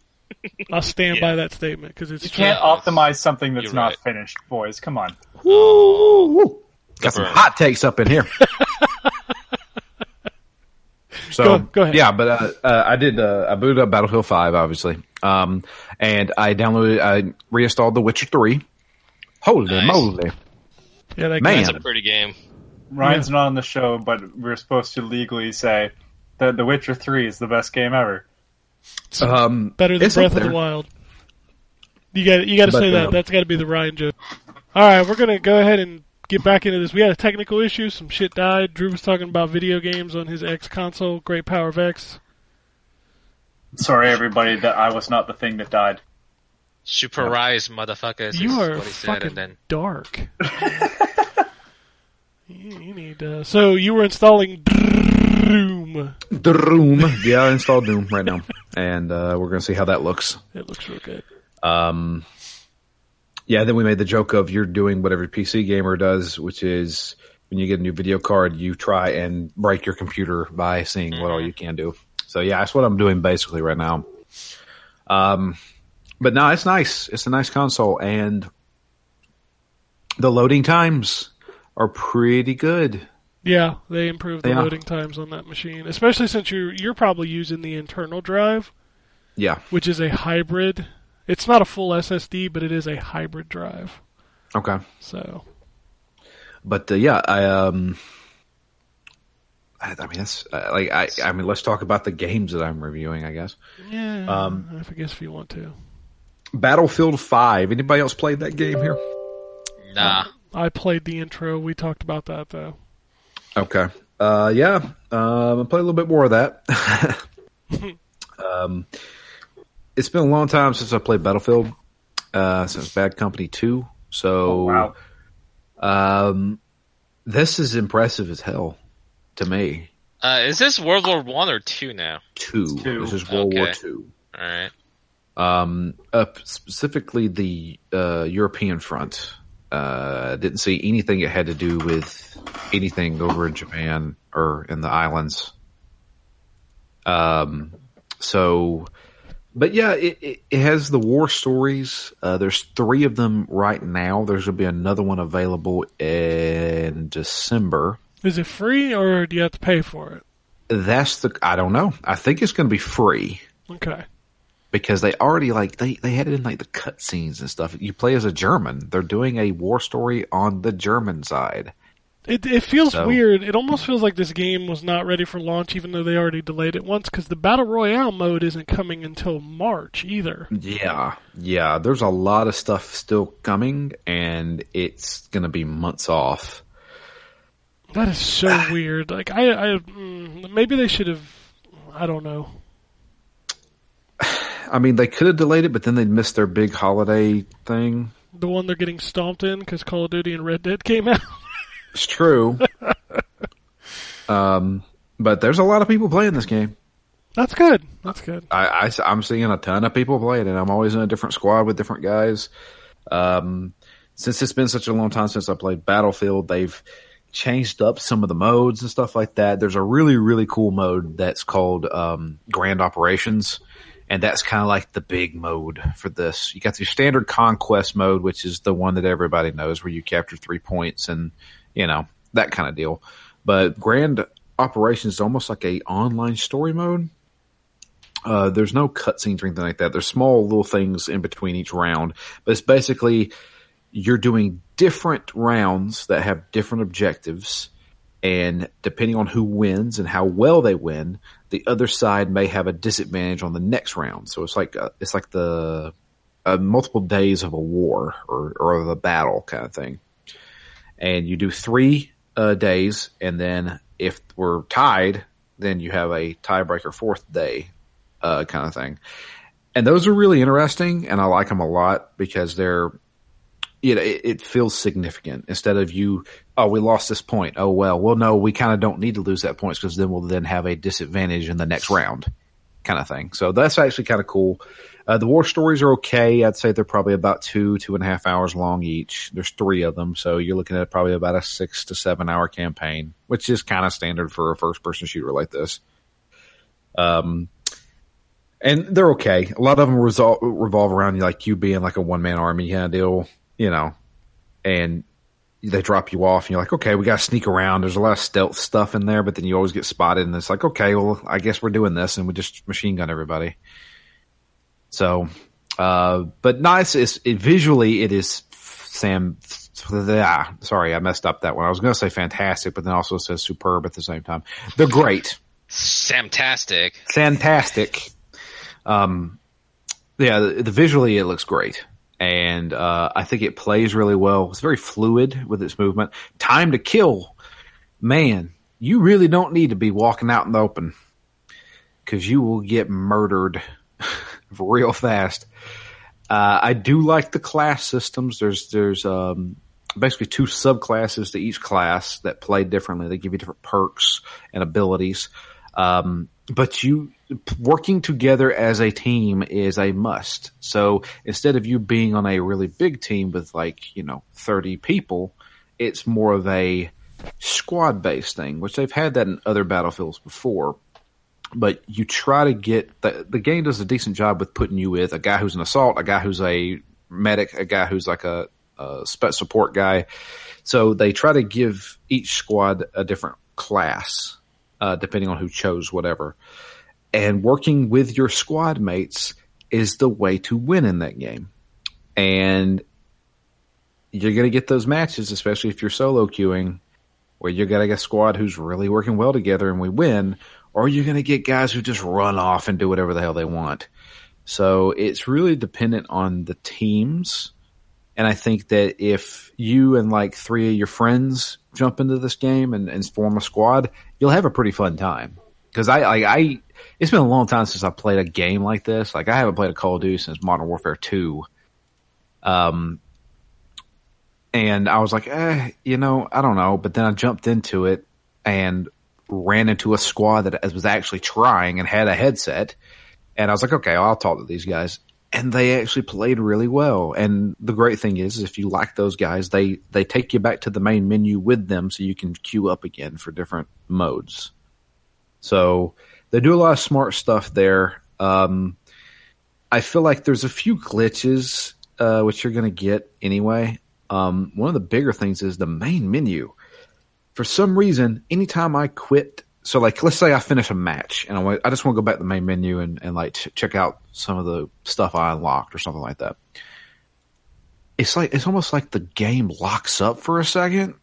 [SPEAKER 1] I'll stand
[SPEAKER 3] Yeah.
[SPEAKER 1] by that statement because it's
[SPEAKER 2] You
[SPEAKER 1] true.
[SPEAKER 2] can't optimize something that's
[SPEAKER 3] You're
[SPEAKER 2] not
[SPEAKER 3] right.
[SPEAKER 2] finished, boys. Come on.
[SPEAKER 3] Oh,
[SPEAKER 4] Got some hot takes up in here. so
[SPEAKER 1] Go- go ahead.
[SPEAKER 4] yeah, but uh, uh, I did. Uh, I booted up Battlefield Five, obviously, um, and I downloaded. I reinstalled The Witcher Three. Holy
[SPEAKER 3] Nice.
[SPEAKER 4] moly!
[SPEAKER 1] Yeah, that
[SPEAKER 4] Man.
[SPEAKER 3] that's a pretty game.
[SPEAKER 2] Ryan's not on the show, but we're supposed to legally say that The Witcher 3 is the best game ever.
[SPEAKER 4] Um,
[SPEAKER 1] better than
[SPEAKER 4] it's
[SPEAKER 1] Breath of the. Wild. You got you got to
[SPEAKER 4] But,
[SPEAKER 1] say that.
[SPEAKER 4] uh,
[SPEAKER 1] That's got to be the Ryan joke. All right, we're gonna go ahead and get back into this. We had a technical issue. Some shit died. Drew was talking about video games on his X console. Great Power of X.
[SPEAKER 2] Sorry, everybody, that I was not the thing that died.
[SPEAKER 3] Super Rise, motherfuckers.
[SPEAKER 1] You are
[SPEAKER 3] what he said,
[SPEAKER 1] fucking
[SPEAKER 3] and then
[SPEAKER 1] dark. you, you need uh, so you were installing Doom.
[SPEAKER 4] Doom. Yeah, I installed Doom right now, and uh, we're gonna see how that looks.
[SPEAKER 1] It looks real good.
[SPEAKER 4] Um, yeah, then we made the joke of you're doing whatever PC gamer does, which is when you get a new video card, you try and break your computer by seeing what all you can do. So yeah, that's what I'm doing basically right now. Um, but no, it's nice. It's a nice console, and the loading times are pretty good.
[SPEAKER 1] Yeah, they improved the
[SPEAKER 4] Yeah.
[SPEAKER 1] loading times on that machine, especially since you're you're probably using the internal drive,
[SPEAKER 4] Yeah.
[SPEAKER 1] which is a hybrid. It's not a full SSD, but it is a hybrid drive.
[SPEAKER 4] Okay.
[SPEAKER 1] So
[SPEAKER 4] But uh, yeah, I um, I, I mean that's uh, like I I mean let's talk about the games that I'm reviewing. I guess
[SPEAKER 1] yeah,
[SPEAKER 4] Um,
[SPEAKER 1] I guess if you want to,
[SPEAKER 4] Battlefield Five. Anybody else played that game here?
[SPEAKER 3] Nah.
[SPEAKER 1] I played the intro. We talked about that though.
[SPEAKER 4] Okay. Uh, yeah. Um. I play a little bit more of that. um, it's been a long time since I played Battlefield. Uh, since Bad Company Two. So
[SPEAKER 2] Oh, wow.
[SPEAKER 4] um, this is impressive as hell to me.
[SPEAKER 3] Uh, is this World War One or two now?
[SPEAKER 4] Two.
[SPEAKER 2] Two.
[SPEAKER 4] This is World War Two.
[SPEAKER 3] All right.
[SPEAKER 4] um, up specifically the uh, European front. Uh, didn't see anything it had to do with anything over in Japan or in the islands. Um, so, but yeah, it, it, it has the war stories. Uh, there's three of them right now. There's gonna be another one available in December.
[SPEAKER 1] Is it free or do you have to pay for it?
[SPEAKER 4] That's the I don't know. I think it's gonna be free.
[SPEAKER 1] Okay.
[SPEAKER 4] because they already like they they had it in like the cutscenes and stuff. You play as a German. They're doing a war story on the German side.
[SPEAKER 1] It it feels
[SPEAKER 4] So-
[SPEAKER 1] weird. It almost feels like this game was not ready for launch, even though they already delayed it once. Because the battle royale mode isn't coming until March either.
[SPEAKER 4] Yeah, yeah. There's a lot of stuff still coming, and it's gonna be months off.
[SPEAKER 1] That is so weird. Like I, I mm, maybe they should have. I don't know.
[SPEAKER 4] I mean, they could have delayed it, but then they'd missed their big holiday thing.
[SPEAKER 1] The one they're getting stomped in because Call of Duty and Red Dead came out.
[SPEAKER 4] It's true. um, but there's a lot of people playing this game.
[SPEAKER 1] That's good. That's good.
[SPEAKER 4] I, I, am seeing a ton of people play it, and I'm always in a different squad with different guys. Um, since it's been such a long time since I played Battlefield, they've changed up some of the modes and stuff like that. There's a really, really cool mode that's called um, Grand Operations, and that's kind of like the big mode for this. You got your standard conquest mode, which is the one that everybody knows, where you capture three points and you know that kind of deal. But Grand Operations is almost like a online story mode. Uh, there's no cutscenes or anything like that. There's small little things in between each round, but it's basically you're doing different rounds that have different objectives, and depending on who wins and how well they win, the other side may have a disadvantage on the next round. So it's like uh, it's like the uh, multiple days of a war or or of a battle kind of thing, and you do three uh, days, and then if we're tied, then you have a tiebreaker fourth day uh, kind of thing. And those are really interesting, and I like them a lot because they're, you know, it, it feels significant instead of you, oh, we lost this point. Oh, well, well, no, we kind of don't need to lose that points because then we'll then have a disadvantage in the next round kind of thing. So that's actually kind of cool. Uh, the war stories are okay. I'd say they're probably about two, two and a half hours long each. There's three of them. So you're looking at probably about a six to seven hour campaign, which is kind of standard for a first person shooter like this. Um, and they're okay. A lot of them resol- revolve around like you being like a one man army kind of deal, you know, and they drop you off and you're like, okay, we got to sneak around. There's a lot of stealth stuff in there, but then you always get spotted and it's like, okay, well, I guess we're doing this and we just machine gun everybody. So, uh, but nice is it visually it is Sam. Ah, sorry, I messed up that one. I was going to say fantastic, but then also says superb at the same time. They're great
[SPEAKER 3] Samtastic.
[SPEAKER 4] fantastic. Um, yeah, the, the visually it looks great, and uh, I think it plays really well. It's very fluid with its movement. Time to kill, man. You really don't need to be walking out in the open because you will get murdered real fast. Uh, I do like the class systems. There's there's um, basically two subclasses to each class that play differently. They give you different perks and abilities. Um, but you working together as a team is a must. So instead of you being on a really big team with like, you know, 30 people, it's more of a squad based thing, which they've had that in other battlefields before. But you try to get the, the game does a decent job with putting you with a guy who's an assault, a guy who's a medic, a guy who's like a, a spec support guy. So they try to give each squad a different class, uh, depending on who chose whatever. And working with your squad mates is the way to win in that game. And you're going to get those matches, especially if you're solo queuing, where you got a squad who's really working well together and we win, or you're going to get guys who just run off and do whatever the hell they want. So it's really dependent on the teams. And I think that if you and like three of your friends jump into this game and, and form a squad, you'll have a pretty fun time. Cause I, I, I, it's been a long time since I played a game like this. Like I haven't played a Call of Duty since Modern Warfare 2. Um, and I was like, eh, you know, I don't know. But then I jumped into it and ran into a squad that was actually trying and had a headset. And I was like, okay, I'll talk to these guys. And they actually played really well. And the great thing is, if you like those guys, they, they take you back to the main menu with them so you can queue up again for different modes. So they do a lot of smart stuff there. Um, I feel like there's a few glitches, uh, which you're going to get anyway. Um, one of the bigger things is the main menu. For some reason, anytime I quit, so like let's say I finish a match and I, want, I just want to go back to the main menu and, and like ch- check out some of the stuff I unlocked or something like that. It's like it's almost like the game locks up for a second,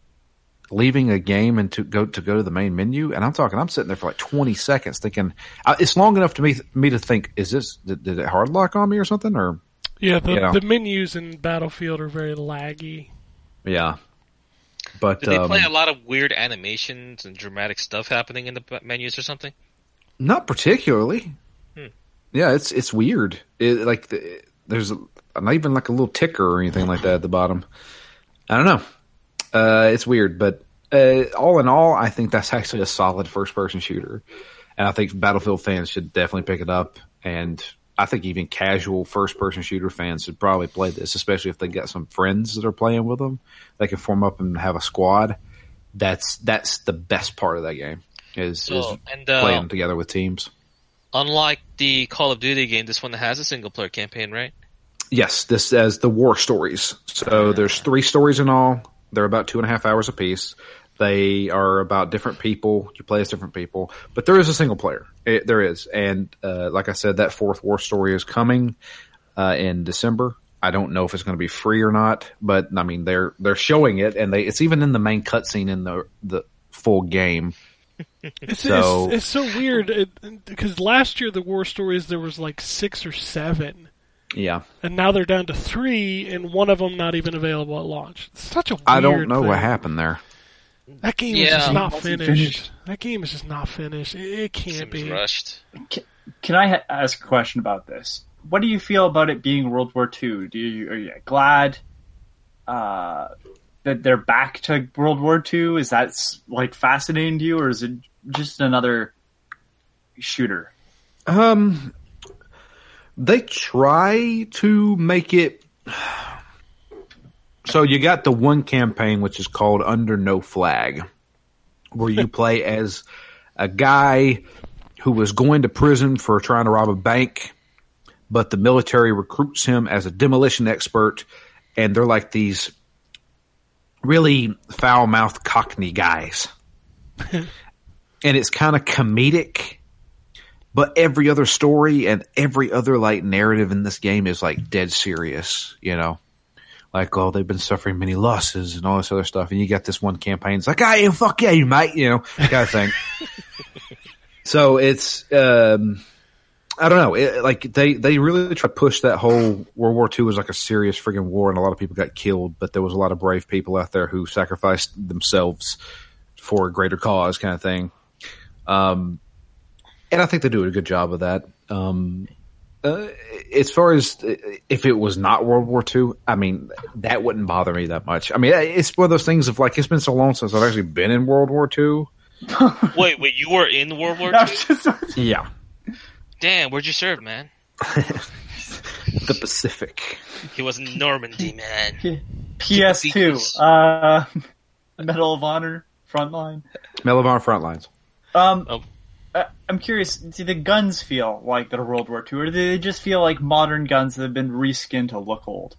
[SPEAKER 4] leaving a game and to go to go to the main menu. And I'm talking, I'm sitting there for like 20 seconds thinking it's long enough to me me to think, is this did, did it hard lock on me or something or
[SPEAKER 1] Yeah, the,
[SPEAKER 4] Yeah.
[SPEAKER 1] the menus in Battlefield are very laggy.
[SPEAKER 4] yeah. But
[SPEAKER 3] Did they
[SPEAKER 4] um,
[SPEAKER 3] play a lot of weird animations and dramatic stuff happening in the menus or something?
[SPEAKER 4] Not particularly.
[SPEAKER 3] Hmm.
[SPEAKER 4] Yeah, it's it's weird. It, like the, there's not even like a little ticker or anything like that at the bottom. I don't know. Uh, it's weird, but uh, all in all, I think that's actually a solid first person shooter, and I think Battlefield fans should definitely pick it up. And I think even casual first person shooter fans should probably play this, especially if they got some friends that are playing with them. They can form up and have a squad. That's that's the best part of that game is, is
[SPEAKER 3] So, and uh,
[SPEAKER 4] playing together with teams.
[SPEAKER 3] unlike the Call of Duty game, this one has a single player campaign, right?
[SPEAKER 4] Yes, this as the war stories. So there's three stories in all. They're about two and a half hours apiece. They are about different people. You play as different people, but there is a single player. It, there is, and uh, like I said, that fourth war story is coming uh, in December. I don't know if it's going to be free or not, but I mean they're they're showing it, and they it's even in the main cutscene in the the full game.
[SPEAKER 1] It's,
[SPEAKER 4] So-
[SPEAKER 1] it's, it's so weird because last year the war stories there was like six or seven,
[SPEAKER 4] Yeah,
[SPEAKER 1] and now they're down to three, and one of them not even available at launch. It's such a weird
[SPEAKER 4] I don't know
[SPEAKER 1] thing.
[SPEAKER 4] what happened there.
[SPEAKER 1] That game is just not finished.
[SPEAKER 2] finished.
[SPEAKER 1] That game is just not finished. It, it can't
[SPEAKER 3] Seems
[SPEAKER 1] be.
[SPEAKER 3] rushed.
[SPEAKER 2] Can I ha- ask a question about this? What do you feel about it being World War II? Do you are you glad uh, that they're back to World War II? Is that like fascinating to you, or is it just another shooter?
[SPEAKER 4] Um, they try to make it. So you got the one campaign which is called Under No Flag, where you play as a guy who was going to prison for trying to rob a bank, but the military recruits him as a demolition expert, and they're like these really foul mouthed Cockney guys. and it's kind of comedic but every other story and every other like narrative in this game is like dead serious, you know. Like, oh, they've been suffering many losses and all this other stuff, and you got this one campaign. It's like, hey, fuck yeah, you mate, you know, kind of thing. so it's, um, I don't know, it, like they they really try to push that whole World War II was like a serious friggin' war, and a lot of people got killed, but there was a lot of brave people out there who sacrificed themselves for a greater cause, kind of thing. Um, and I think they do a good job of that. Um, Uh, as far as uh, if it was not World War II, I mean, that wouldn't bother me that much. I mean, it's one of those things of like, it's been so long since I've actually been in World War II.
[SPEAKER 3] Wait, wait, you were in World War
[SPEAKER 2] I
[SPEAKER 3] II?
[SPEAKER 2] just-
[SPEAKER 4] Yeah.
[SPEAKER 3] Damn, where'd you serve, man?
[SPEAKER 4] The Pacific.
[SPEAKER 3] He was in Normandy, man.
[SPEAKER 2] PS2, uh, Medal of Honor, Frontline.
[SPEAKER 4] Melivon Frontlines.
[SPEAKER 2] Um,
[SPEAKER 3] Oh.
[SPEAKER 2] I- I'm curious. Do the guns feel like they're World War II, or do they just feel like modern guns that have been reskinned to look old?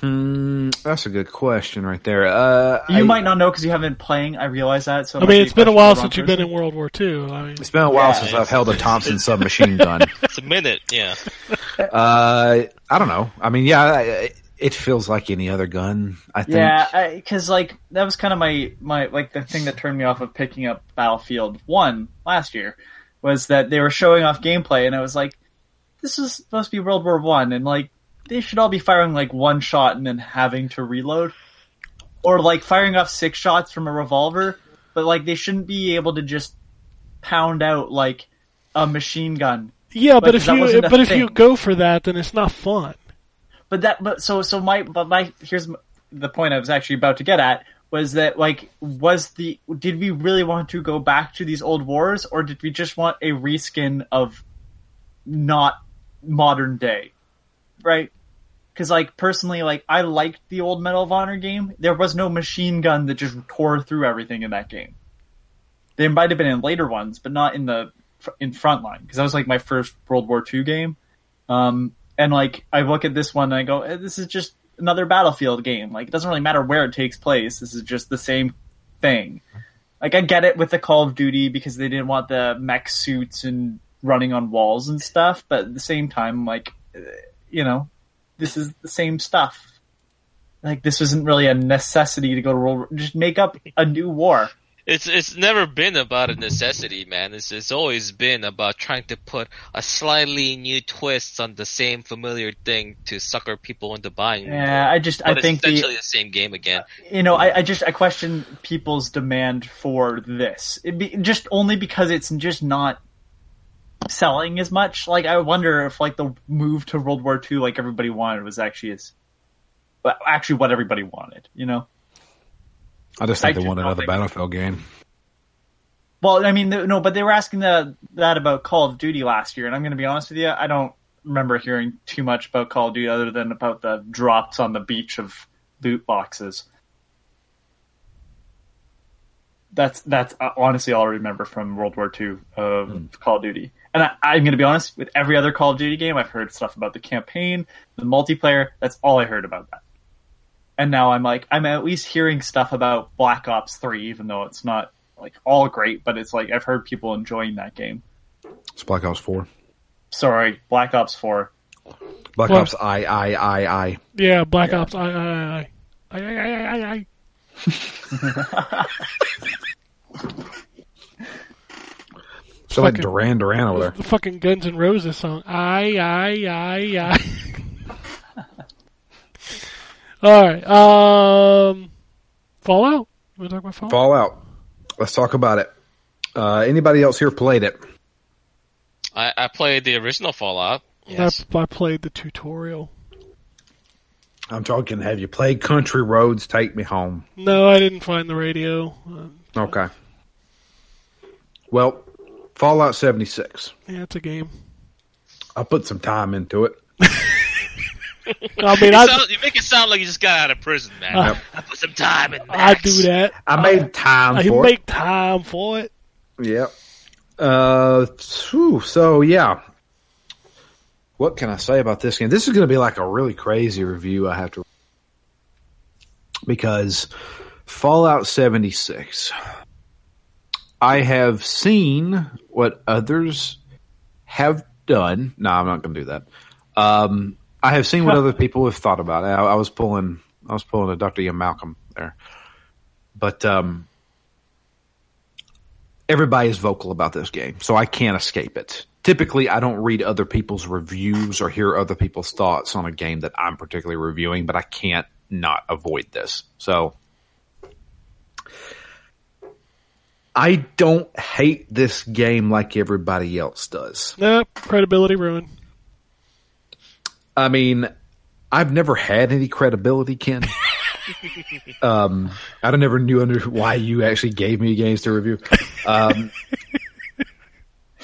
[SPEAKER 4] Hmm, that's a good question right there. Uh,
[SPEAKER 2] You
[SPEAKER 4] I-
[SPEAKER 2] might not know because you haven't been playing. I realize that. So
[SPEAKER 1] I
[SPEAKER 2] might
[SPEAKER 1] mean,
[SPEAKER 2] be
[SPEAKER 1] it's been a while since
[SPEAKER 2] wrong
[SPEAKER 1] you've been in World War II. I mean,
[SPEAKER 4] It's been a while
[SPEAKER 2] Yeah.
[SPEAKER 4] since I've held a Thompson submachine gun.
[SPEAKER 3] It's a minute, yeah.
[SPEAKER 4] Uh, I don't know. I mean, yeah, I- it feels like any other gun. I think.
[SPEAKER 2] Yeah, because like that was kind of my my like the thing that turned me off of picking up Battlefield One last year was that they were showing off gameplay, and I was like, this is supposed to be World War One, and like they should all be firing like one shot and then having to reload, or like firing off six shots from a revolver, but like they shouldn't be able to just pound out like a machine gun.
[SPEAKER 1] Yeah, but if you but if you go for that, then it's not fun.
[SPEAKER 2] but that but so so my but my here's the point I was actually about to get at was that like was the did we really want to go back to these old wars or did we just want a reskin of not modern day? Right? Because like personally like I liked the old Medal of Honor game. There was no machine gun that just tore through everything in that game. They might have been in later ones but not in the in frontline because that was like my first World War II game. Um, and like I look at this one and I go, eh, this is just another Battlefield game. Like it doesn't really matter where it takes place. This is just the same thing. Like I get it with the Call of Duty because they didn't want the mech suits and running on walls and stuff, but at the same time, like you know, this is the same stuff. Like this isn't really a necessity to go to World. War- Just make up a new war.
[SPEAKER 3] It's it's never been about a necessity, man. It's it's always been about trying to put a slightly new twist on the same familiar thing to sucker people into buying.
[SPEAKER 2] Yeah, I just
[SPEAKER 3] but
[SPEAKER 2] I think
[SPEAKER 3] it's
[SPEAKER 2] the
[SPEAKER 3] essentially the same game again.
[SPEAKER 2] you know, I, I just I question people's demand for this. It be, just only because it's just not selling as much. Like I wonder if like the move to World War II, like everybody wanted, was actually as well, actually what everybody wanted. You know.
[SPEAKER 4] I just think
[SPEAKER 2] I
[SPEAKER 4] they want another
[SPEAKER 2] think-
[SPEAKER 4] Battlefield game.
[SPEAKER 2] Well, I mean, no, but they were asking the, that about Call of Duty last year, and I'm going to be honest with you, I don't remember hearing too much about Call of Duty other than about the drops on the beach of loot boxes. That's that's uh, honestly all I remember from World War II of Call of Duty. And I, I'm going to be honest with every other Call of Duty game, I've heard stuff about the campaign, the multiplayer. That's all I heard about that. And now I'm like, I'm at least hearing stuff about Black Ops 3, even though it's not like all great, but it's like I've heard people enjoying that game.
[SPEAKER 4] It's Black Ops Four.
[SPEAKER 2] Sorry, Black Ops 4.
[SPEAKER 4] Black
[SPEAKER 1] Well-
[SPEAKER 4] Ops I I I I.
[SPEAKER 1] Yeah, Black Ops. I, I, I, I, I, I, I, I.
[SPEAKER 4] So like Duran Duran over there.
[SPEAKER 1] The fucking Guns N' Roses song. I, I, I, I. All right. Um, Fallout. You want to talk about Fallout?
[SPEAKER 4] Fallout. Let's talk about it. Uh, anybody else here played it?
[SPEAKER 3] I, I played the original Fallout. Yes.
[SPEAKER 1] I, I played the tutorial.
[SPEAKER 4] I'm talking. Have you played Country Roads? Take Me Home.
[SPEAKER 1] No, I didn't find the radio. Uh,
[SPEAKER 4] Okay. Well, Fallout 76.
[SPEAKER 1] yeah, it's a game.
[SPEAKER 4] I put some time into it.
[SPEAKER 1] I mean,
[SPEAKER 3] You,
[SPEAKER 1] I,
[SPEAKER 3] sound, you make it sound like you just got out of prison, man.
[SPEAKER 1] Uh,
[SPEAKER 3] I put some time in.
[SPEAKER 1] I do that.
[SPEAKER 4] I made time
[SPEAKER 1] I
[SPEAKER 4] for
[SPEAKER 1] make time for it.
[SPEAKER 4] it. Yep. Uh, phew, so yeah. What can I say about this game? This is going to be like a really crazy review. I have to because Fallout 76. I have seen what others have done. No, I'm not going to do that. Um, I have seen what other people have thought about it. I, I was pulling, I was pulling a Dr. Ian Malcolm there, but um, everybody is vocal about this game, so I can't escape it. Typically, I don't read other people's reviews or hear other people's thoughts on a game that I'm particularly reviewing, but I can't not avoid this. So I don't hate this game like everybody else does.
[SPEAKER 1] Nope, credibility ruined.
[SPEAKER 4] I mean, I've never had any credibility, Ken. um, I don't never knew under why you actually gave me games to review. Um,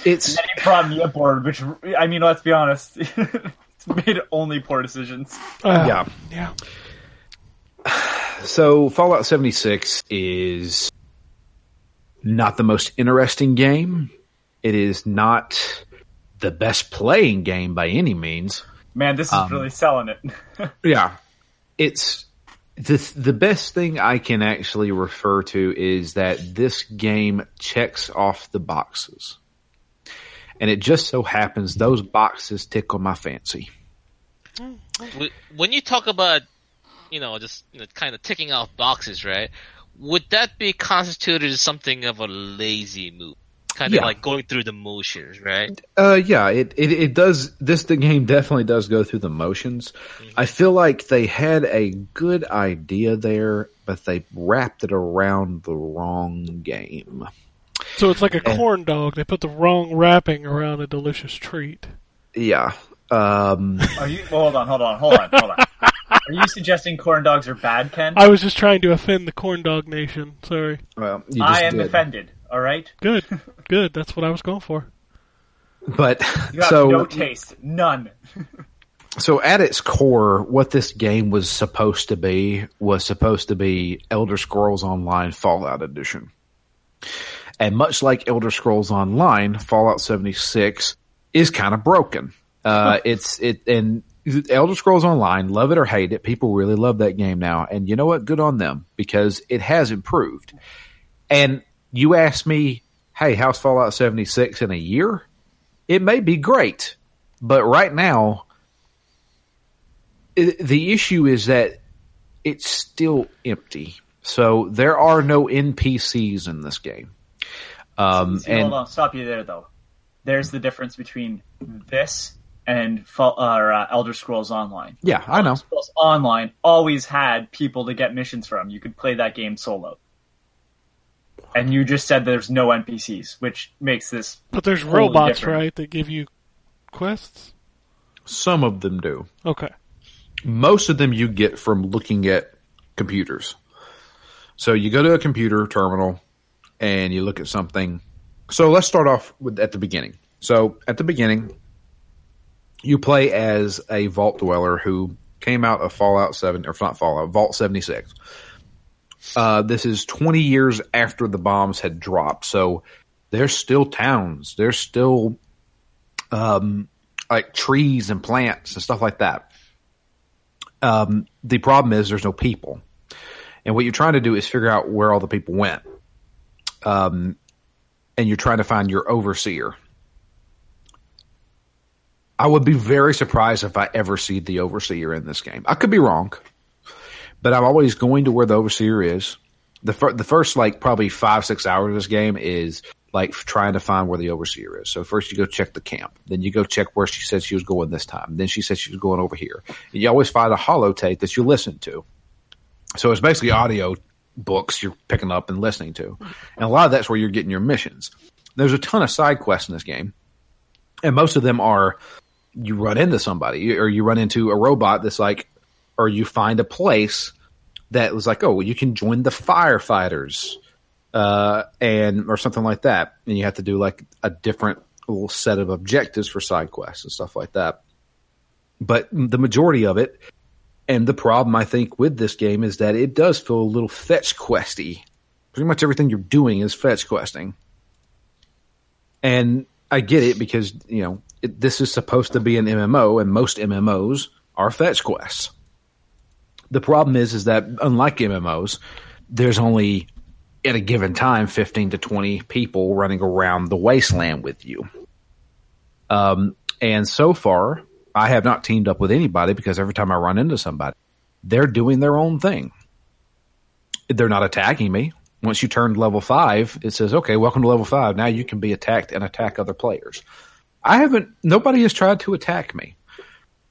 [SPEAKER 4] it's
[SPEAKER 2] And he brought me aboard, which I mean, let's be honest, it's made only poor decisions.
[SPEAKER 1] Uh,
[SPEAKER 4] yeah.
[SPEAKER 1] Yeah.
[SPEAKER 4] So Fallout 76 is not the most interesting game. It is not the best playing game by any means.
[SPEAKER 2] Man, this is
[SPEAKER 4] Um,
[SPEAKER 2] really selling it.
[SPEAKER 4] Yeah. It's the the best thing I can actually refer to is that this game checks off the boxes. And it just so happens those boxes tickle my fancy.
[SPEAKER 3] When you talk about, you know, just you know, kind of ticking off boxes, right? Would that be constituted as something of a lazy move? Kind of
[SPEAKER 4] Yeah.
[SPEAKER 3] like going through the motions, right?
[SPEAKER 4] Uh, yeah, it, it, it does. This the game definitely does go through the motions. I feel like they had a good idea there, but they wrapped it around the wrong game.
[SPEAKER 1] So it's like a
[SPEAKER 4] And-
[SPEAKER 1] corn dog. They put the wrong wrapping around a delicious treat.
[SPEAKER 4] Yeah. Um,
[SPEAKER 2] Are you? well, hold on, hold on, hold on, hold on. Are you suggesting corn dogs are bad, Ken?
[SPEAKER 1] I was just trying to offend the corn dog nation. Sorry.
[SPEAKER 4] well, you just
[SPEAKER 2] I am
[SPEAKER 4] did.
[SPEAKER 2] offended. All right,
[SPEAKER 1] Good. Good. That's what I was going for.
[SPEAKER 4] But
[SPEAKER 2] you have
[SPEAKER 4] so
[SPEAKER 2] no taste, none.
[SPEAKER 4] so at its core, what this game was supposed to be was supposed to be Elder Scrolls Online Fallout Edition. And much like Elder Scrolls Online, Fallout 76 is kind of broken. Uh, it's, it, and Elder Scrolls Online, love it or hate it, people really love that game now. And you know what? Good on them because it has improved. And you ask me, hey, how's Fallout 76 in a year? It may be great, but right now, i- the issue is that it's still empty. So there are no NPCs in this game. Um,
[SPEAKER 2] See,
[SPEAKER 4] and
[SPEAKER 2] hold on, stop you there though. There's the difference between this and or, uh, Elder Scrolls Online.
[SPEAKER 4] yeah, I know.
[SPEAKER 2] Elder Scrolls Online always had people to get missions from. You could play that game solo. And you just said there's no NPCs, which makes this
[SPEAKER 1] But there's
[SPEAKER 2] Totally
[SPEAKER 1] robots,
[SPEAKER 2] different.
[SPEAKER 1] right, that give you quests?
[SPEAKER 4] Some of them do.
[SPEAKER 1] Okay.
[SPEAKER 4] Most of them you get from looking at computers. So you go to a computer terminal and you look at something. So let's start off with at the beginning. So at the beginning, you play as a vault dweller who came out of Fallout 7, or not Fallout, Vault 76. Uh, this is 20 years after the bombs had dropped. So there's still towns. There's still, um, like trees and plants and stuff like that. Um, the problem is there's no people. And what you're trying to do is figure out where all the people went. Um, and you're trying to find your overseer. I would be very surprised if I ever see the overseer in this game. I could be wrong, but I'm always going to where the overseer is. The fir- the first like probably five six hours of this game is like trying to find where the overseer is. So first you go check the camp, then you go check where she said she was going this time. Then she said she was going over here. And you always find a holotape that you listen to. So it's basically audio books you're picking up and listening to, and a lot of that's where you're getting your missions. There's a ton of side quests in this game, and most of them are you run into somebody or you run into a robot that's like, or you find a place that was like, oh, well, you can join the firefighters, uh, and or something like that, and you have to do like a different little set of objectives for side quests and stuff like that. But the majority of it, and the problem I think with this game is that it does feel a little fetch questy. Pretty much everything you're doing is fetch questing, and I get it because you know it, this is supposed to be an MMO, and most MMOs are fetch quests. The problem is, is that unlike MMOs, there's only at a given time 15 to 20 people running around the wasteland with you. Um, and so far, I have not teamed up with anybody because every time I run into somebody, they're doing their own thing. They're not attacking me. Once you turn level five, it says, okay, welcome to level five. Now you can be attacked and attack other players. I haven't, nobody has tried to attack me.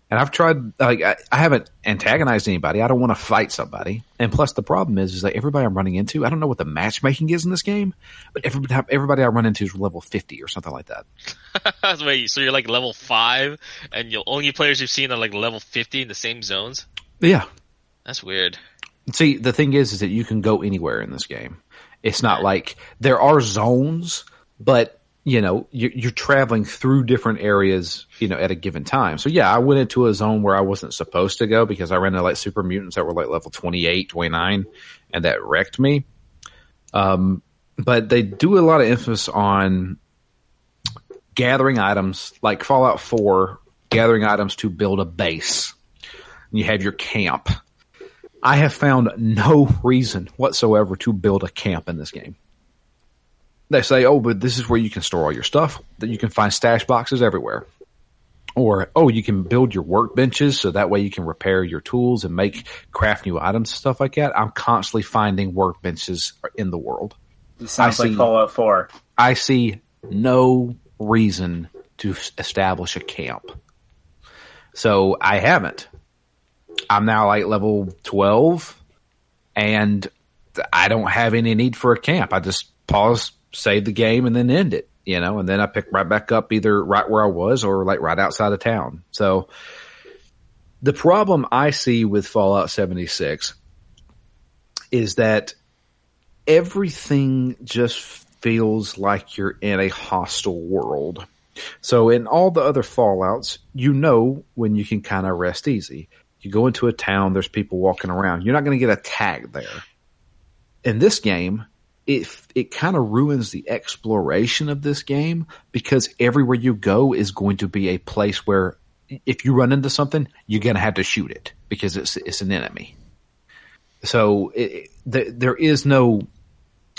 [SPEAKER 4] And I've tried, like, I, I haven't antagonized anybody. I don't want to fight somebody. And plus, the problem is, is that everybody I'm running into, I don't know what the matchmaking is in this game, but everybody, everybody I run into is level 50 or something like that.
[SPEAKER 3] Wait, so you're like level five, and the only players you've seen are like level fifty in the same zones?
[SPEAKER 4] Yeah.
[SPEAKER 3] That's weird.
[SPEAKER 4] See, the thing is, is that you can go anywhere in this game. It's not like there are zones, but you know, you're, you're traveling through different areas, you know, at a given time. So yeah, I went into a zone where I wasn't supposed to go because I ran into like super mutants that were like level 28, 29, and that wrecked me. Um, but they do a lot of emphasis on gathering items like Fallout 4, gathering items to build a base. You have your camp. I have found no reason whatsoever to build a camp in this game. They say, oh, but this is where you can store all your stuff, that you can find stash boxes everywhere. Or, oh, you can build your workbenches so that way you can repair your tools and make craft new items, stuff like that. I'm constantly finding workbenches in the world.
[SPEAKER 2] It sounds
[SPEAKER 4] I
[SPEAKER 2] like
[SPEAKER 4] see.
[SPEAKER 2] Fallout 4.
[SPEAKER 4] I see no reason to establish a camp. So I haven't. I'm now like level 12 and I don't have any need for a camp. I just pause, save the game and then end it, you know, and then I pick right back up either right where I was or like right outside of town. So the problem I see with Fallout 76 is that everything just feels like you're in a hostile world. So in all the other Fallouts, you know when you can kind of rest easy. You go into a town, there's people walking around. You're not going to get attacked there. In this game, it it kind of ruins the exploration of this game because everywhere you go is going to be a place where if you run into something, you're going to have to shoot it because it's it's an enemy. So it, there, there is no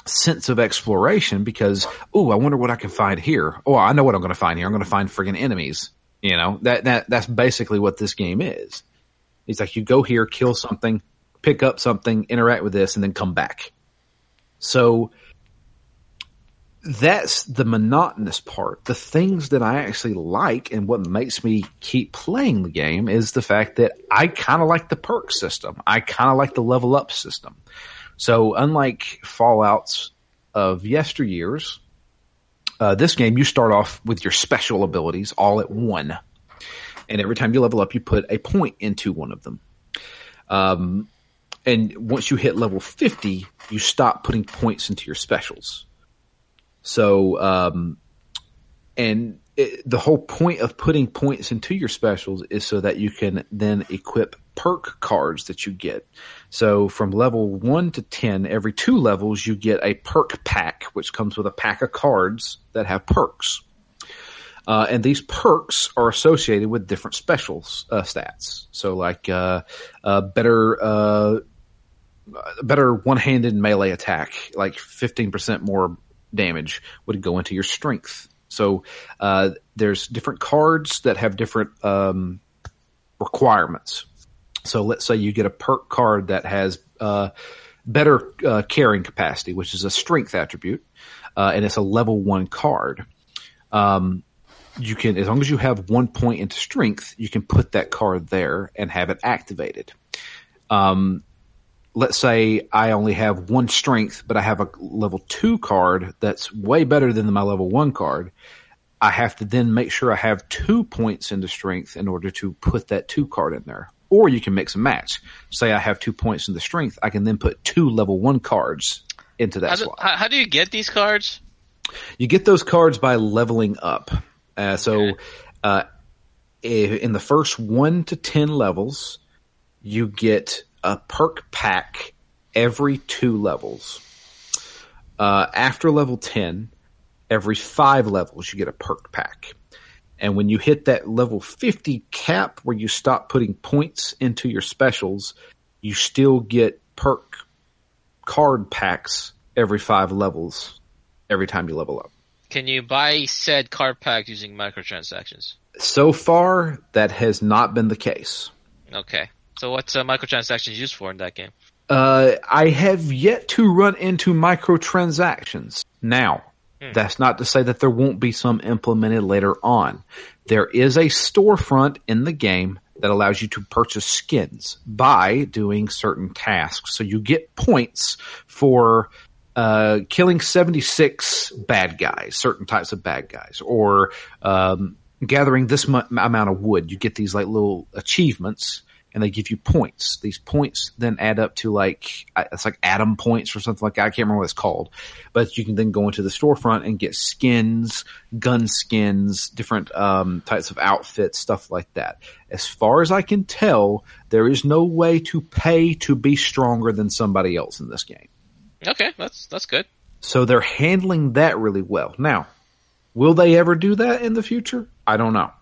[SPEAKER 4] sense of exploration because oh, I wonder what I can find here. Oh, I know what I'm going to find here. I'm going to find friggin' enemies. You know that that that's basically what this game is. It's like you go here, kill something, pick up something, interact with this, and then come back. So that's the monotonous part. The things that I actually like and what makes me keep playing the game is the fact that I kind of like the perk system. I kind of like the level up system. So unlike Fallout's of yesteryears, uh, this game you start off with your special abilities all at one, and every time you level up, you put a point into one of them. Um, and once you hit level fifty, you stop putting points into your specials. So, um, and it, the whole point of putting points into your specials is so that you can then equip perk cards that you get. So from level one to 10, every two levels, you get a perk pack, which comes with a pack of cards that have perks. Uh, and these perks are associated with different specials uh, stats. So like uh, uh, better uh, better one-handed melee attack, like 15% more damage would go into your strength. So uh, there's different cards that have different um, requirements. So let's say you get a perk card that has uh, better uh, carrying capacity, which is a strength attribute, uh, and it's a level one card. Um, you can, as long as you have one point into strength, you can put that card there and have it activated. Um, let's say I only have one strength, but I have a level two card that's way better than my level one card. I have to then make sure I have two points into strength in order to put that two card in there. Or you can mix and match. Say I have two points in the strength, I can then put two level one cards into that
[SPEAKER 3] How do,
[SPEAKER 4] slot.
[SPEAKER 3] how, how do you get these cards?
[SPEAKER 4] You get those cards by leveling up. Uh, so, uh, in the first one to ten levels, you get a perk pack every two levels. Uh, after level ten, every five levels, you get a perk pack. And when you hit that level 50 cap where you stop putting points into your specials, you still get perk card packs every five levels every time you level up.
[SPEAKER 3] Can you buy said card pack using microtransactions?
[SPEAKER 4] So far, that has not been the case.
[SPEAKER 3] Okay. So what's uh, microtransactions used for in that game?
[SPEAKER 4] Uh, I have yet to run into microtransactions. Now, that's not to say that there won't be some implemented later on. there is a storefront in the game that allows you to purchase skins by doing certain tasks. So you get points for uh, killing 76 bad guys, certain types of bad guys, or um, gathering this mu- amount of wood. You get these like little achievements and they give you points. These points then add up to like, it's like atom points or something like that. I can't remember what it's called, but you can then go into the storefront and get skins, gun skins, different, um, types of outfits, stuff like that. As far as I can tell, there is no way to pay to be stronger than somebody else in this game.
[SPEAKER 3] Okay, that's that's good.
[SPEAKER 4] So they're handling that really well. Now, will they ever do that in the future? I don't know.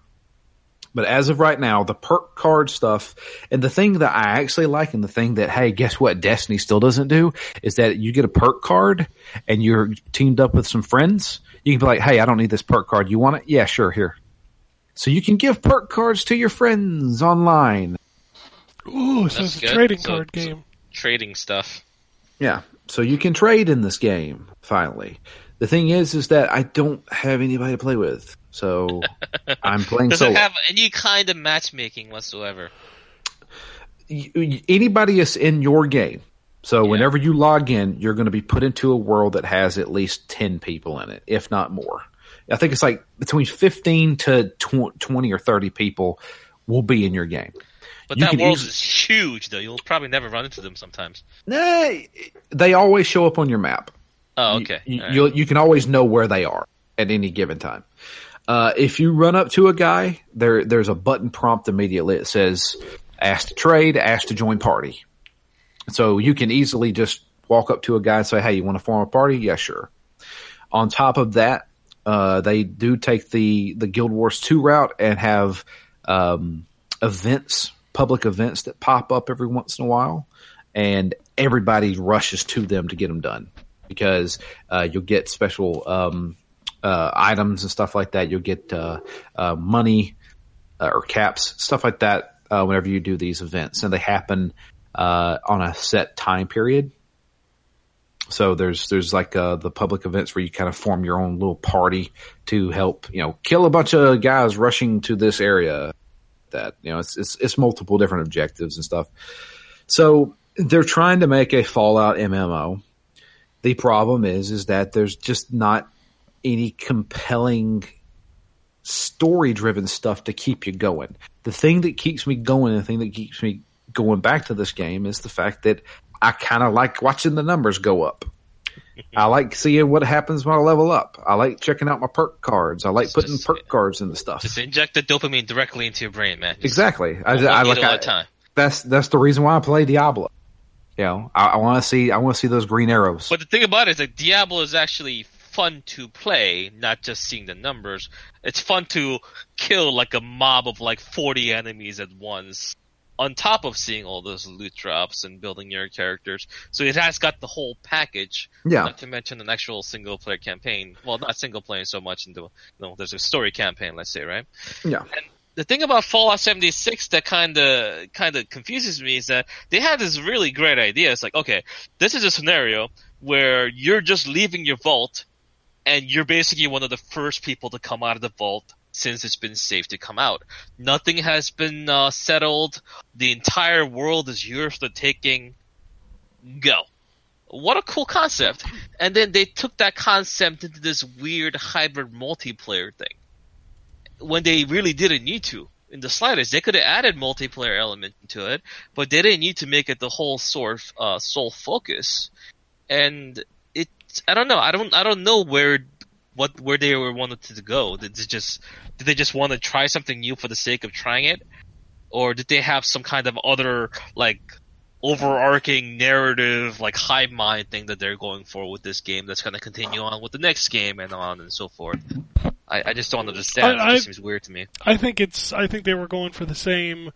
[SPEAKER 4] But as of right now, the perk card stuff and the thing that I actually like and the thing that, hey, guess what Destiny still doesn't do is that you get a perk card and you're teamed up with some friends. You can be like, hey, I don't need this perk card. You want it? Yeah, sure, here. So you can give perk cards to your friends online.
[SPEAKER 1] Ooh, so
[SPEAKER 3] That's
[SPEAKER 1] it's a
[SPEAKER 3] good.
[SPEAKER 1] trading
[SPEAKER 3] So-
[SPEAKER 1] card
[SPEAKER 3] so-
[SPEAKER 1] game.
[SPEAKER 3] Trading stuff.
[SPEAKER 4] Yeah. So you can trade in this game, finally. The thing is, is that I don't have anybody to play with. So I'm playing
[SPEAKER 3] Does
[SPEAKER 4] solo.
[SPEAKER 3] have any kind of matchmaking whatsoever?
[SPEAKER 4] anybody is in your game. So
[SPEAKER 3] Yeah.
[SPEAKER 4] whenever you log in, you're going to be put into a world that has at least 10 people in it, if not more. I think it's like between 15 to 20 or 30 people will be in your game.
[SPEAKER 3] But
[SPEAKER 4] You
[SPEAKER 3] that world
[SPEAKER 4] easily-
[SPEAKER 3] is huge, though. You'll probably never run into them sometimes.
[SPEAKER 4] Nah, they always show up on your map.
[SPEAKER 3] Oh, okay.
[SPEAKER 4] You,
[SPEAKER 3] right.
[SPEAKER 4] you'll- you can always know where they are at any given time. Uh, if you run up to a guy, there there's a button prompt immediately. It says "Ask to trade," "Ask to join party." So you can easily just walk up to a guy and say, "Hey, you want to form a party?" Yeah, sure. On top of that, uh, they do take the the Guild Wars two route and have um, events, public events that pop up every once in a while, and everybody rushes to them to get them done because uh, you'll get special um, uh, items and stuff like that. You'll get uh, uh, money uh, or caps, stuff like that, uh, whenever you do these events, and they happen uh, on a set time period. So there's there's like uh, the public events where you kind of form your own little party to help you know kill a bunch of guys rushing to this area. That you know it's it's, it's multiple different objectives and stuff. So they're trying to make a Fallout MMO. The problem is is that there's just not any compelling story driven stuff to keep you going. The thing that keeps me going and the thing that keeps me going back to this game is the fact that I kind of like watching the numbers go up. I like seeing what happens when I level up. I like checking out my perk cards. I like
[SPEAKER 3] It's
[SPEAKER 4] putting
[SPEAKER 3] just-
[SPEAKER 4] perk cards in the stuff.
[SPEAKER 3] Just inject the dopamine directly into your brain, man. Just
[SPEAKER 4] Exactly. I, I
[SPEAKER 3] needle
[SPEAKER 4] like I,
[SPEAKER 3] time.
[SPEAKER 4] that's that's the reason why I play Diablo. You know, I, I want to see I want to see those green arrows.
[SPEAKER 3] But the thing about it is that Diablo is actually fun to play, not just seeing the numbers. It's fun to kill like a mob of like 40 enemies at once, on top of seeing all those loot drops and building your characters. So it has got the whole package.
[SPEAKER 4] Yeah.
[SPEAKER 3] Not to mention an actual single player campaign. Well, not single player so much into, you know, there's a story campaign, let's say, right?
[SPEAKER 4] Yeah.
[SPEAKER 3] The thing about Fallout 76 that kind of kind of confuses me is that they had this really great idea. It's like, okay, this is a scenario where you're just leaving your vault, and you're basically one of the first people to come out of the vault since it's been safe to come out. Nothing has been uh, settled. The entire world is yours for the taking. Go. What a cool concept. And then they took that concept into this weird hybrid multiplayer thing when they really didn't need to in the slightest. They could have added multiplayer element to it, but they didn't need to make it the whole sort uh, sole focus. And it, I don't know. I don't, I don't know where, what, where they were wanted to go. Did they just, did they just want to try something new for the sake of trying it, or did they have some kind of other like overarching narrative, like hive mind thing that they're going for with this game that's going to continue on with the next game and on and so forth? I, I just don't understand.
[SPEAKER 1] I-
[SPEAKER 3] it just
[SPEAKER 1] I-
[SPEAKER 3] seems weird to me.
[SPEAKER 1] I think it's. I think they were going for the same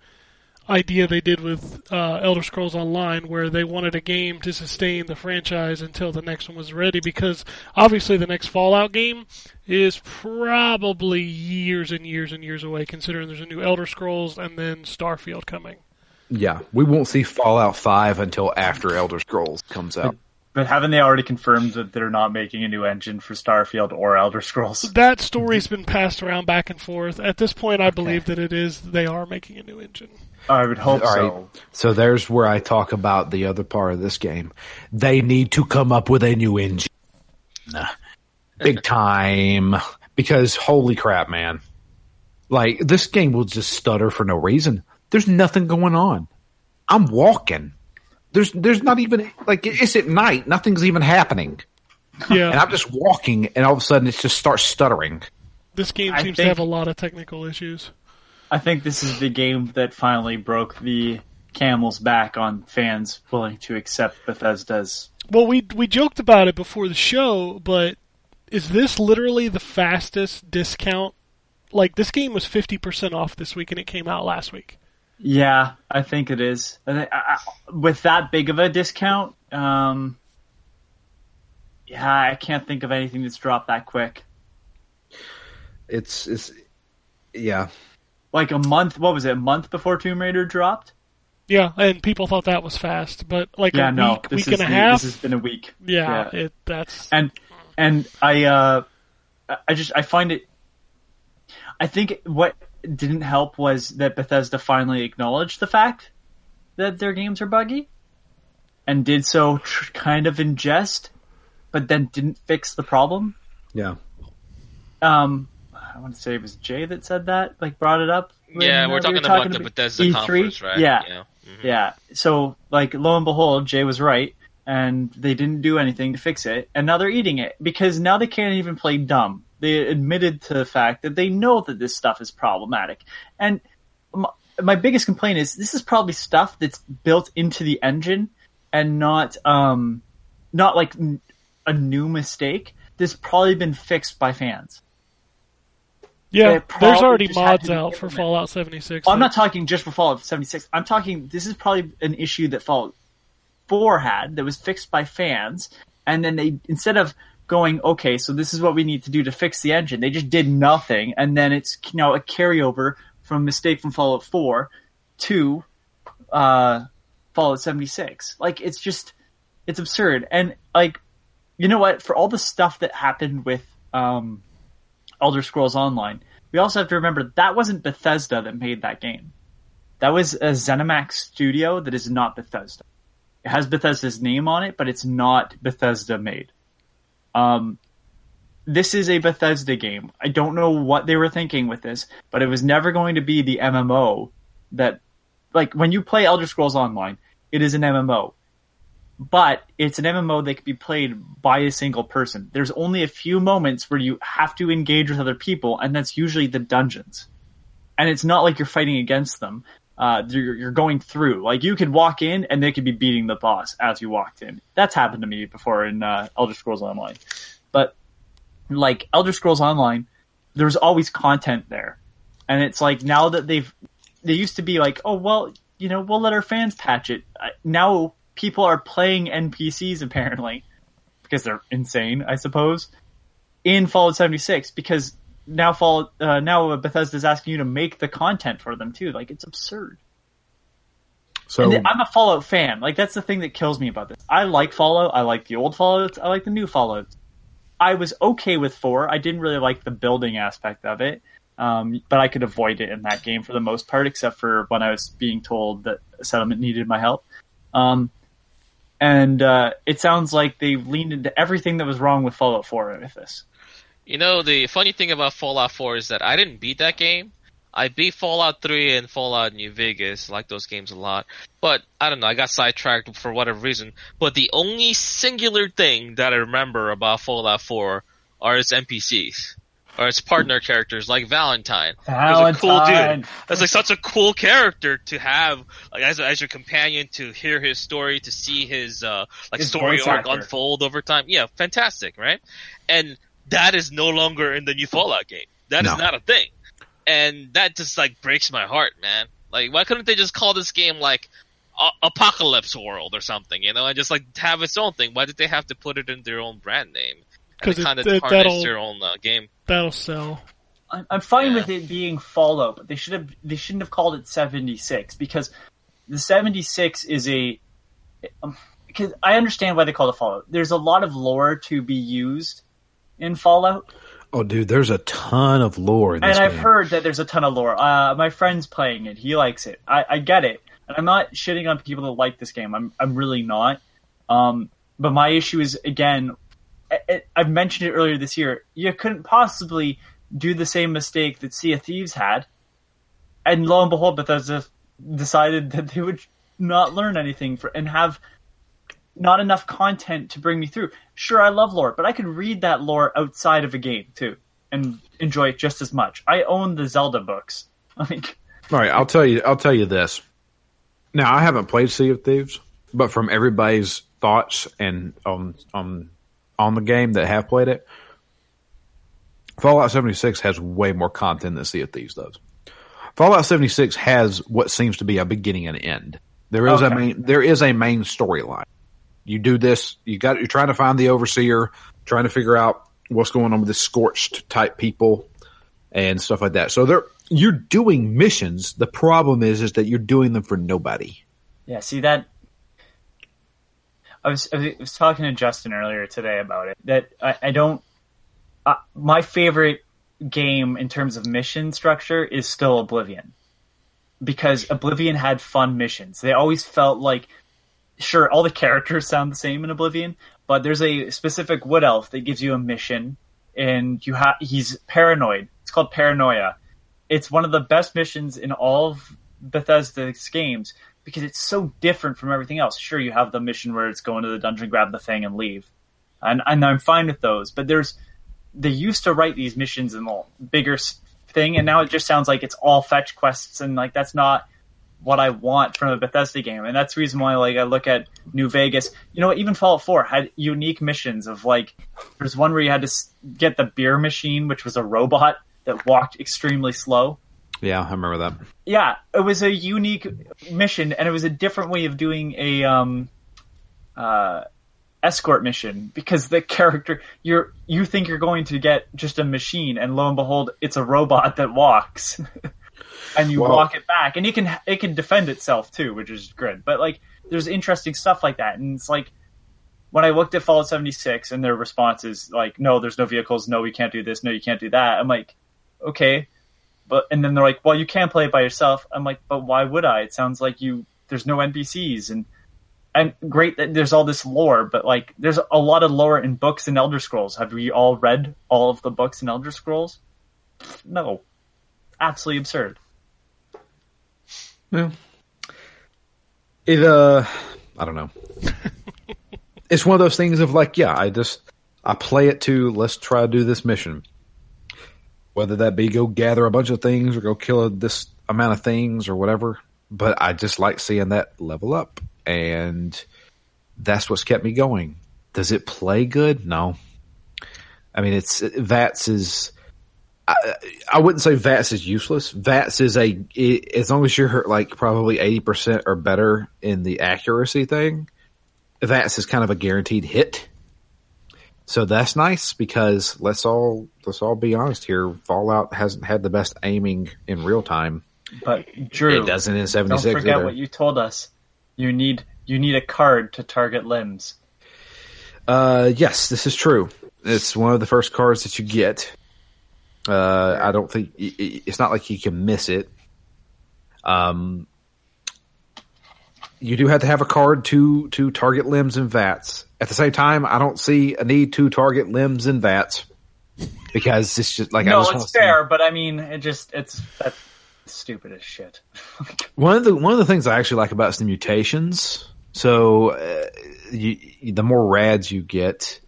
[SPEAKER 1] idea they did with uh, Elder Scrolls Online, where they wanted a game to sustain the franchise until the next one was ready. Because obviously, the next Fallout game is probably years and years and years away, considering there's a new Elder Scrolls and then Starfield coming.
[SPEAKER 4] Yeah, we won't see Fallout Five until after Elder Scrolls comes out.
[SPEAKER 2] But haven't they already confirmed that they're not making a new engine for Starfield or Elder Scrolls?
[SPEAKER 1] That story's been passed around back and forth. At this point, I believe that it is they are making a new engine.
[SPEAKER 2] I would hope
[SPEAKER 4] All
[SPEAKER 2] so.
[SPEAKER 4] right. So there's where I talk about the other part of this game. They need to come up with a new engine. Big time. Because holy crap, man. Like, this game will just stutter for no reason. There's nothing going on. I'm walking. There's, there's not even, like, it's at night. Nothing's even happening.
[SPEAKER 1] Yeah, And
[SPEAKER 4] I'm just walking, and all of a sudden it just starts stuttering.
[SPEAKER 1] this game
[SPEAKER 2] I
[SPEAKER 1] seems to have a lot of technical issues.
[SPEAKER 2] I think this is the game that finally broke the camel's back on fans willing to accept Bethesda's.
[SPEAKER 1] Well, we we joked about it before the show, but is this literally the fastest discount? Like this game was fifty percent off this week, and it came out last week.
[SPEAKER 2] Yeah, I think it is. I thi- I- I- With that big of a discount, um, yeah, I can't think of anything that's dropped that quick.
[SPEAKER 4] It's, it's, yeah.
[SPEAKER 2] Like a month, what was it, a month before Tomb Raider dropped?
[SPEAKER 1] Yeah, and people thought that was fast, but like
[SPEAKER 2] Yeah,
[SPEAKER 1] a
[SPEAKER 2] no,
[SPEAKER 1] week, week and a
[SPEAKER 2] the-
[SPEAKER 1] half.
[SPEAKER 2] This has been a week.
[SPEAKER 1] yeah,
[SPEAKER 2] yeah.
[SPEAKER 1] it that's
[SPEAKER 2] and and I uh I just I find it I think what didn't help was that Bethesda finally acknowledged the fact that their games are buggy and did so tr- kind of in jest but then didn't fix the problem
[SPEAKER 4] Yeah.
[SPEAKER 2] um I want to say it was Jay that said that like brought it up when,
[SPEAKER 3] Yeah,
[SPEAKER 2] uh,
[SPEAKER 3] we're
[SPEAKER 2] we
[SPEAKER 3] talking
[SPEAKER 2] were
[SPEAKER 3] about the Bethesda
[SPEAKER 2] E3?
[SPEAKER 3] conference, right?
[SPEAKER 2] yeah
[SPEAKER 3] Yeah. Mhm.
[SPEAKER 2] yeah. So, like, lo and behold, Jay was right, and they didn't do anything to fix it, and now they're eating it because now they can't even play dumb. They admitted to the fact that they know that this stuff is problematic, and my, my biggest complaint is this is probably stuff that's built into the engine and not um not like n- a new mistake. This probably been fixed by fans.
[SPEAKER 1] yeah. There's already mods out for. Fallout 76.
[SPEAKER 2] Well, I'm not talking just for Fallout 76. I'm talking this is probably an issue that Fallout 4 had that was fixed by fans, and then they instead of going, okay, so this is what we need to do to fix the engine, they just did nothing, and then it's you know a carryover from mistake from Fallout 4 to uh, Fallout 76. Like it's just it's absurd, and like you know what? For all the stuff that happened with um, Elder Scrolls Online, we also have to remember that wasn't Bethesda that made that game. That was a ZeniMax studio that is not Bethesda. It has Bethesda's name on it, but it's not Bethesda made. Um, this is a Bethesda game. I don't know what they were thinking with this, but it was never going to be the MMO that, like, when you play Elder Scrolls Online, it is an MMO. But it's an MMO that can be played by a single person. There's only a few moments where you have to engage with other people, and that's usually the dungeons. And it's not like you're fighting against them. Uh, you're, you're going through. Like you could walk in and they could be beating the boss as you walked in. That's happened to me before in uh, Elder Scrolls Online. But like Elder Scrolls Online, there's always content there, and it's like now that they've they used to be like, oh well, you know, we'll let our fans patch it. Now people are playing NPCs apparently because they're insane, I suppose, in Fallout 76 because now Fallout uh, now Bethesda's asking you to make the content for them too. Like it's absurd.
[SPEAKER 4] So
[SPEAKER 2] I'm a Fallout fan. Like that's the thing that kills me about this. I like Fallout. I like the old Fallout. I like the new Fallout. I was okay with four. I didn't really like the building aspect of it, um, but I could avoid it in that game for the most part, except for when I was being told that a settlement needed my help. Um, and uh, it sounds like they leaned into everything that was wrong with Fallout 4 with this.
[SPEAKER 3] You know, the funny thing about Fallout 4 is that I didn't beat that game. I beat Fallout 3 and Fallout New Vegas. I like those games a lot. But I don't know, I got sidetracked for whatever reason. But the only singular thing that I remember about Fallout 4 are its NPCs. Or its partner characters like Valentine. He was a cool
[SPEAKER 2] Valentine.
[SPEAKER 3] dude. That's like such a cool character to have like as, as your companion to hear his story, to see his uh like
[SPEAKER 2] His
[SPEAKER 3] story arc
[SPEAKER 2] actor.
[SPEAKER 3] unfold over time. Yeah, fantastic, right? And that is no longer in the new Fallout game. That is
[SPEAKER 4] No.
[SPEAKER 3] not a thing. And that just like breaks my heart, man. Like why couldn't they just call this game like a- Apocalypse World or something, you know, and just like have its own thing? Why did they have to put it in their own brand name?
[SPEAKER 1] because
[SPEAKER 3] kind of
[SPEAKER 1] it,
[SPEAKER 3] their own uh, game.
[SPEAKER 1] that'll sell.
[SPEAKER 2] I'm, I'm fine
[SPEAKER 3] Yeah.
[SPEAKER 2] with it being Fallout, but they should have they shouldn't have called it 76 because the 76 is a um, because I understand why they call it Fallout. There's a lot of lore to be used in Fallout,
[SPEAKER 4] Oh, dude, there's a ton of lore in this
[SPEAKER 2] and I've
[SPEAKER 4] game.
[SPEAKER 2] heard that there's a ton of lore. Uh, my friend's playing it; he likes it. I, I get it, and I'm not shitting on people that like this game. I'm I'm really not. Um, but my issue is again, I, I- I've mentioned it earlier this year. You couldn't possibly do the same mistake that Sea of Thieves had, and lo and behold, Bethesda decided that they would not learn anything for and have not enough content to bring me through. Sure, I love lore, but I could read that lore outside of a game too and enjoy it just as much. I own the Zelda books. Like,
[SPEAKER 4] All right, I'll tell you. I'll tell you this. Now, I haven't played Sea of Thieves, but from everybody's thoughts and on on on the game that have played it, Fallout 76 has way more content than Sea of Thieves does. Fallout 76 has what seems to be a beginning and end. There is a main there is a main storyline. You do this, you got you're trying to find the overseer, trying to figure out what's going on with the scorched type people and stuff like that. So they're you're doing missions. The problem is is that you're doing them for nobody.
[SPEAKER 2] yeah, see that. I was I was talking to Justin earlier today about it. That I, I don't. Uh, my favorite game in terms of mission structure is still Oblivion, because Oblivion had fun missions. They always felt like, sure, all the characters sound the same in Oblivion, but there's a specific wood elf that gives you a mission, and you have he's paranoid. It's called paranoia. It's one of the best missions in all of Bethesda's games because it's so different from everything else. Sure, you have the mission where it's go into the dungeon, grab the thing, and leave, and and I'm fine with those. But there's they used to write these missions in a bigger thing, and now it just sounds like it's all fetch quests, and like that's not what I want from a Bethesda game, and that's the reason why like I look at New Vegas. You know, even Fallout 4 had unique missions of like there's one where you had to get the beer machine, which was a robot that walked extremely slow.
[SPEAKER 4] Yeah, I remember that.
[SPEAKER 2] Yeah, it was a unique mission, and it was a different way of doing a um, uh, escort mission because the character you're you think you're going to get just a machine, and lo and behold, it's a robot that walks, and you
[SPEAKER 4] Well-
[SPEAKER 2] walk it back, and it can it can defend itself too, which is good. But like, there's interesting stuff like that, and it's like when I looked at Fallout 76 and their responses, like, no, there's no vehicles, no, we can't do this, no, you can't do that. I'm like, okay, but and then they're like, well, you can play it by yourself. I'm like, but why would I? It sounds like you there's no NPCs and and great that there's all this lore, but like there's a lot of lore in books and Elder Scrolls. Have we all read all of the books in Elder Scrolls? No, absolutely absurd.
[SPEAKER 4] Yeah. It uh I don't know. it's one of those things of like, yeah, I just I play it to let's try to do this mission. Whether that be go gather a bunch of things or go kill this amount of things or whatever. But I just like seeing that level up and that's what's kept me going. Does it play good? No. I mean, it's VATS is I wouldn't say VATS is useless. VATS is a i as long as you're like probably eighty percent or better in the accuracy thing. VATS is kind of a guaranteed hit. So that's nice because let's all let's all be honest here. Fallout hasn't had the best aiming in real time.
[SPEAKER 2] But Drew,
[SPEAKER 4] It doesn't in seventy six.
[SPEAKER 2] don't forget
[SPEAKER 4] either.
[SPEAKER 2] what you told us. You need you need a card to target limbs.
[SPEAKER 4] Uh, yes, this is true. It's one of the first cards that you get. Uh, I don't think i- i- it's not like you can miss it. Um, you do have to have a card to to target limbs and vats. At the same time, I don't see a need to target limbs and vats because it's just like I
[SPEAKER 2] no,
[SPEAKER 4] just wanna
[SPEAKER 2] it's
[SPEAKER 4] see-
[SPEAKER 2] fair, but I mean, it just it's that's stupid as shit.
[SPEAKER 4] One of the one of the things I actually like about is the mutations. So, uh, you, the more rads you get,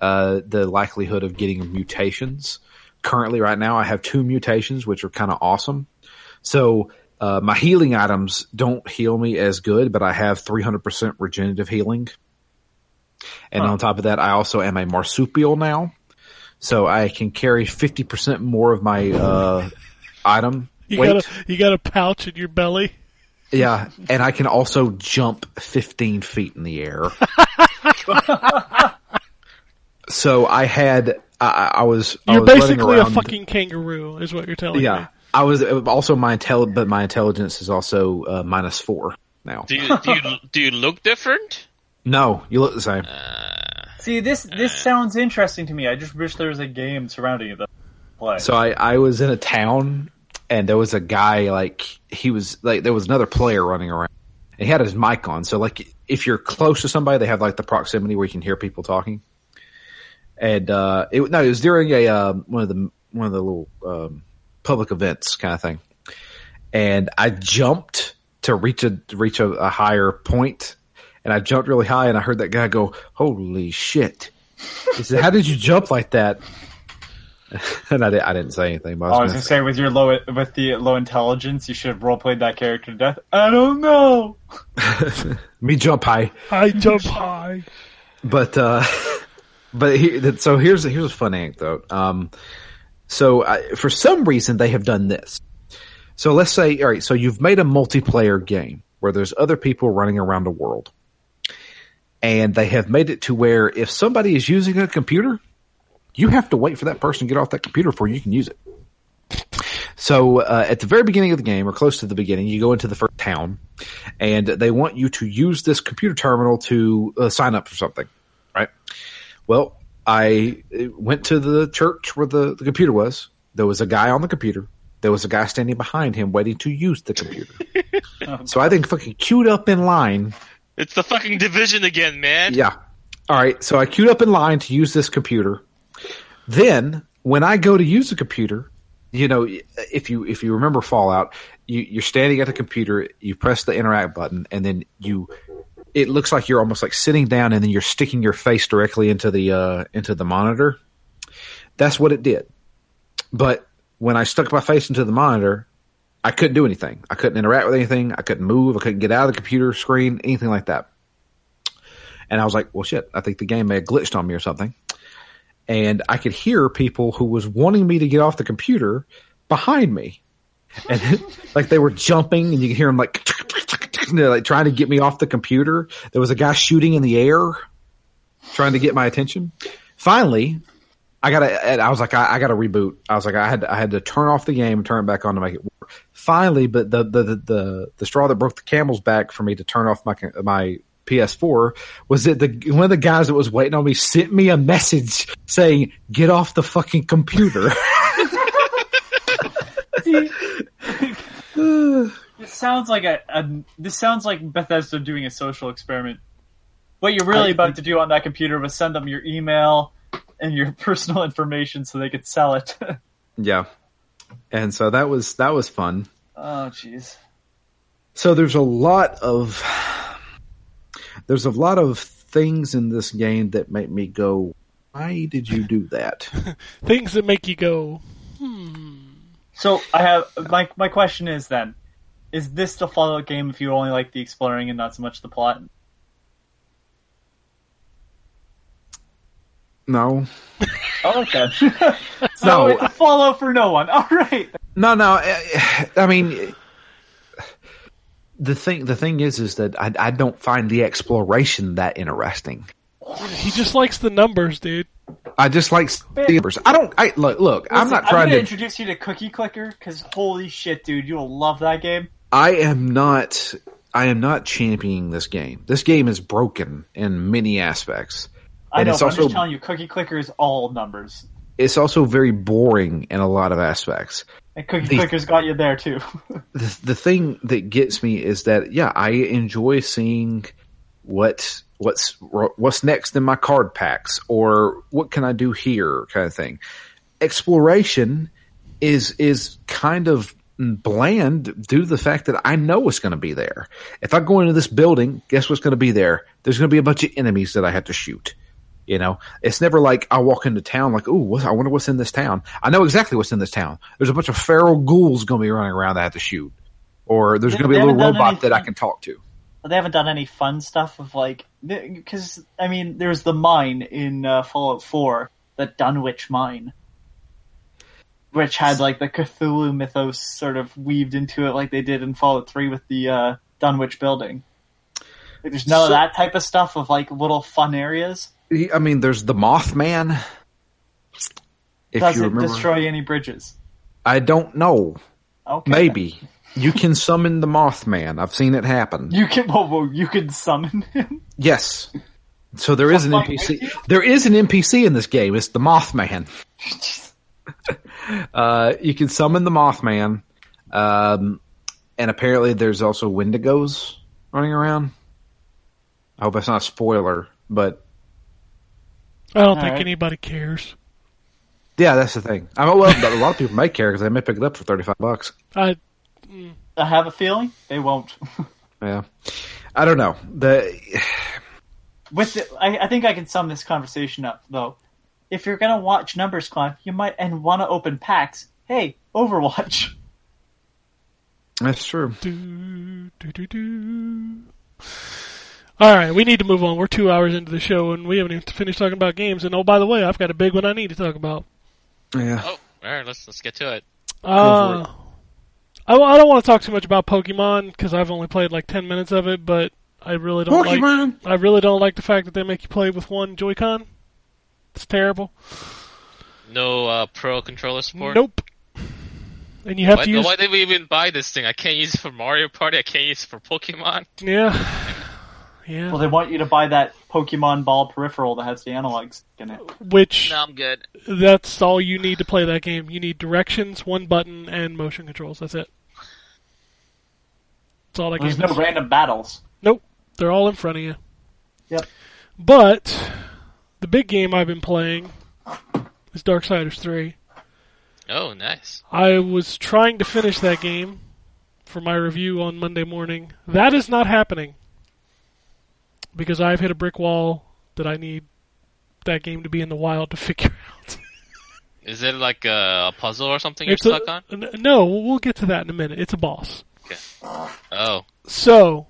[SPEAKER 4] uh, the likelihood of getting mutations. Currently, right now, I have two mutations, which are kind of awesome. So, uh, my healing items don't heal me as good, but I have 300% regenerative healing. And
[SPEAKER 2] Huh.
[SPEAKER 4] on top of that, I also am a marsupial now. So I can carry 50% more of my, uh, item
[SPEAKER 1] You
[SPEAKER 4] weight.
[SPEAKER 1] got a you got a pouch in your belly.
[SPEAKER 4] Yeah, and I can also jump 15 feet in the air. so I had, I, I was,
[SPEAKER 1] You're
[SPEAKER 4] was
[SPEAKER 1] basically a fucking kangaroo, is what you're telling me.
[SPEAKER 4] yeah. I was also my intel, but my intelligence is also uh, minus four now.
[SPEAKER 3] Do you do you do you look different?
[SPEAKER 4] No, you look the same.
[SPEAKER 3] Uh,
[SPEAKER 2] See, this this sounds interesting to me. I just wish there was a game surrounding it. that Play.
[SPEAKER 4] So I, I was in a town and there was a guy like he was like there was another player running around. And he had his mic on. So like if you're close to somebody, they have like the proximity where you can hear people talking. And uh it no, it was during a uh, one of the one of the little um, public events kind of thing. And I jumped to reach a to reach a, a higher point, and I jumped really high, and I heard that guy go, "Holy shit!" He said, "How did you jump like that?" and I, di- I didn't say anything. But I
[SPEAKER 2] Oh, I
[SPEAKER 4] was
[SPEAKER 2] was
[SPEAKER 4] gonna
[SPEAKER 2] gonna say with your low with the low intelligence, you should have role played that character to death. I don't know.
[SPEAKER 4] me jump high.
[SPEAKER 1] I jump high.
[SPEAKER 4] But uh, but he, so here's here's a fun anecdote. Um, so I, for some reason they have done this. So let's say, all right, so you've made a multiplayer game where there's other people running around the world, and they have made it to where if somebody is using a computer, you have to wait for that person to get off that computer before you can use it. So uh, at the very beginning of the game, or close to the beginning, you go into the first town, and they want you to use this computer terminal to uh, sign up for something? Well, I uh, went to the church where the, the computer was. There was a guy on the computer. There was a guy standing behind him waiting to use the computer. so I think fucking queued up in line.
[SPEAKER 3] it's the fucking division again, man.
[SPEAKER 4] Yeah. All right. So I queued up in line to use this computer. Then when I go to use the computer, you know, if you if you remember Fallout, you, you're standing at the computer, you press the interact button, and then you. It looks like you're almost like sitting down, and then you're sticking your face directly into the uh, into the monitor. That's what it did. But when I stuck my face into the monitor, I couldn't do anything. I couldn't interact with anything. I couldn't move. I couldn't get out of the computer screen, anything like that. And I was like, well, shit, I think the game may have glitched on me or something. And I could hear people who was wanting me to get off the computer behind me. And like they were jumping and you can hear them like, they're like trying to get me off the computer. There was a guy shooting in the air trying to get my attention. Finally, I gotta, I was like, I, I gotta reboot. I was like, I had, to, I had to turn off the game and turn it back on to make it work. Finally, but the, the, the, the, the straw that broke the camel's back for me to turn off my, my PS4 was that the, one of the guys that was waiting on me sent me a message saying, get off the fucking computer.
[SPEAKER 2] It sounds like a, a this sounds like Bethesda doing a social experiment. What you're really
[SPEAKER 4] I-
[SPEAKER 2] about to do on that computer was send them your email and your personal information so they could sell it.
[SPEAKER 4] yeah. And so that was, that was fun.
[SPEAKER 2] oh jeez.
[SPEAKER 4] So there's a lot of there's a lot of things in this game that make me go, why did you do that?
[SPEAKER 1] Things that make you go, hmm.
[SPEAKER 2] So I have my my question is then, is this the Fallout game if you only like the exploring and not so much the plot?
[SPEAKER 4] No,
[SPEAKER 2] Oh, okay. so
[SPEAKER 4] No.
[SPEAKER 2] it's a Fallout for no one. All right.
[SPEAKER 4] no, no. eh, I mean, the thing the thing is, is that I, I don't find the exploration that interesting.
[SPEAKER 1] He just likes the numbers, dude.
[SPEAKER 4] I just like the numbers. I don't. I look. Look. I'm
[SPEAKER 2] Listen,
[SPEAKER 4] not
[SPEAKER 2] I'm
[SPEAKER 4] trying
[SPEAKER 2] gonna introduce you to Cookie Clicker because holy shit, dude, you'll love that game.
[SPEAKER 4] I am not. I am not championing this game. This game is broken in many aspects.
[SPEAKER 2] I
[SPEAKER 4] And
[SPEAKER 2] know,
[SPEAKER 4] it's
[SPEAKER 2] but
[SPEAKER 4] also-
[SPEAKER 2] I'm just telling you, Cookie Clicker is all numbers,
[SPEAKER 4] It's also very boring in a lot of aspects.
[SPEAKER 2] and Cookie
[SPEAKER 4] The-
[SPEAKER 2] Clicker's got you there too.
[SPEAKER 4] the, the thing that gets me is that yeah, I enjoy seeing what what's what's next in my card packs or what can I do here kind of thing. Exploration is is kind of bland due to the fact that I know what's going to be there. If I go into this building, guess what's going to be there? There's going to be a bunch of enemies that I have to shoot. You know, it's never like I walk into town like, ooh, what, I wonder what's in this town. I know exactly what's in this town. There's a bunch of feral ghouls going to be running around that I have to shoot, or there's going to be a little robot that I can talk to.
[SPEAKER 2] They haven't done any fun stuff of like because I mean, there's the mine in uh, Fallout 4, the Dunwich mine, which had like the Cthulhu mythos sort of weaved into it, like they did in Fallout 3 with the uh, Dunwich building. Like, there's none of that type of stuff of like little fun areas.
[SPEAKER 4] I mean, there's the Mothman. If
[SPEAKER 2] Does
[SPEAKER 4] you
[SPEAKER 2] it
[SPEAKER 4] remember,
[SPEAKER 2] destroy any bridges?
[SPEAKER 4] I don't know.
[SPEAKER 2] Okay.
[SPEAKER 4] Maybe, You can summon the Mothman. I've seen it happen.
[SPEAKER 2] You can, whoa, whoa, you can summon him.
[SPEAKER 4] Yes. So there is an NPC. There is an NPC in this game. It's the Mothman. uh, you can summon the Mothman, um, and apparently there's also Wendigos running around. I hope that's not a spoiler, but
[SPEAKER 1] I don't think
[SPEAKER 2] Alright.
[SPEAKER 1] anybody cares.
[SPEAKER 4] yeah, that's the thing. I mean, well, a lot of people might care because they may pick it up for thirty-five bucks.
[SPEAKER 1] I
[SPEAKER 2] I have a feeling they won't.
[SPEAKER 4] Yeah, I don't know. The
[SPEAKER 2] With the, I, I think I can sum this conversation up though. If you're gonna watch numbers climb, you might and want to open packs. Hey, Overwatch.
[SPEAKER 4] that's true.
[SPEAKER 1] do do do do. All right, we need to move on. We're two hours into the show and we haven't even finished talking about games. And oh, by the way, I've got a big one I need to talk about.
[SPEAKER 4] Yeah.
[SPEAKER 3] Oh, all right. Let's let's get to it.
[SPEAKER 1] Uh, I, I don't want to talk too much about Pokemon because I've only played like ten minutes of it, but I really don't like. I really don't like the fact that they make you play with one Joy-Con. It's terrible.
[SPEAKER 3] No uh, pro controller support.
[SPEAKER 1] Nope. And you have
[SPEAKER 3] Why,
[SPEAKER 1] to use
[SPEAKER 3] why did we even buy this thing? I can't use it for Mario Party. I can't use it for Pokemon.
[SPEAKER 1] yeah, yeah.
[SPEAKER 2] Well, they want you to buy that Pokemon Ball peripheral that has the analogs in it.
[SPEAKER 1] Which
[SPEAKER 3] No, I'm good.
[SPEAKER 1] that's all you need to play that game. You need directions, one button, and motion controls. That's it. That's all that
[SPEAKER 2] There's
[SPEAKER 1] game
[SPEAKER 2] no
[SPEAKER 1] is.
[SPEAKER 2] random battles.
[SPEAKER 1] Nope, they're all in front of you.
[SPEAKER 2] Yep.
[SPEAKER 1] But the big game I've been playing is Darksiders 3.
[SPEAKER 3] Oh, nice.
[SPEAKER 1] I was trying to finish that game for my review on Monday morning. That is not happening because I've hit a brick wall that I need that game to be in the wild to figure out.
[SPEAKER 3] Is it like a, a puzzle or something you're
[SPEAKER 1] It's a-
[SPEAKER 3] stuck on?
[SPEAKER 1] n- no, we'll get to that in a minute. It's a boss.
[SPEAKER 3] Uh, oh,
[SPEAKER 1] So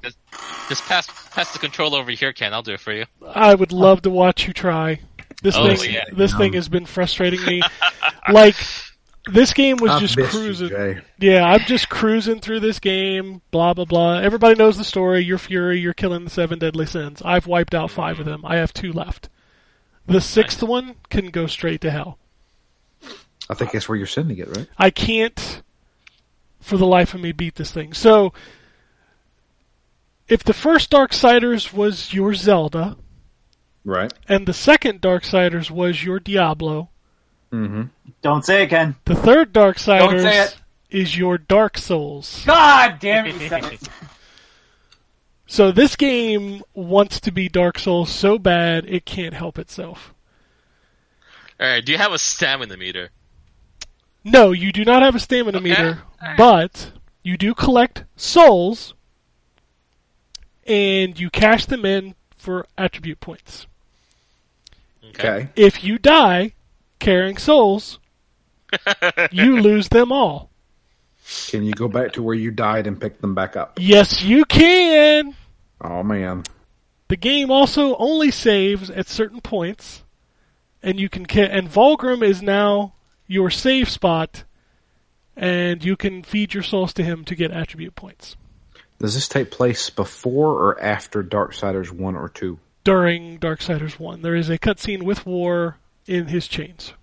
[SPEAKER 3] just pass pass the control over here, Ken. I'll do it for you.
[SPEAKER 1] I would love to watch you try. This
[SPEAKER 3] Oh,
[SPEAKER 1] thing,
[SPEAKER 3] yeah.
[SPEAKER 1] this thing has been frustrating me. like this game was
[SPEAKER 4] I've
[SPEAKER 1] just
[SPEAKER 4] missed you,
[SPEAKER 1] cruising. Yeah, I'm just cruising through this game. Blah blah blah. Everybody knows the story. You're Fury. You're killing the seven deadly sins. I've wiped out five of them. I have two left. The sixth one can go straight to hell.
[SPEAKER 4] I think that's where you're sending it, right?
[SPEAKER 1] I can't, for the life of me, beat this thing. So, if the first Darksiders was your Zelda,
[SPEAKER 4] Right.
[SPEAKER 1] and the second Darksiders was your Diablo,
[SPEAKER 4] Mm-hmm.
[SPEAKER 2] Don't say it, Ken.
[SPEAKER 1] the third
[SPEAKER 2] Don't say
[SPEAKER 1] Darksiders
[SPEAKER 2] it.
[SPEAKER 1] is your Dark Souls.
[SPEAKER 2] God damn it! you said it.
[SPEAKER 1] So this game wants to be Dark Souls so bad it can't help itself.
[SPEAKER 3] All right. Do you have a stamina meter?
[SPEAKER 1] No, you do not have a stamina meter, but you do collect souls, and you cash them in for attribute points.
[SPEAKER 4] Okay.
[SPEAKER 1] If you die carrying souls, you lose them all.
[SPEAKER 4] Can you go back to where you died and pick them back up?
[SPEAKER 1] Yes, you can.
[SPEAKER 4] Oh man.
[SPEAKER 1] The game also only saves at certain points, and you can ca- and Vulgrim is now your save spot, and you can feed your souls to him to get attribute points
[SPEAKER 4] Does this take place before or after Darksiders one or two?
[SPEAKER 1] during Darksiders One. There is a cutscene with War in his chains,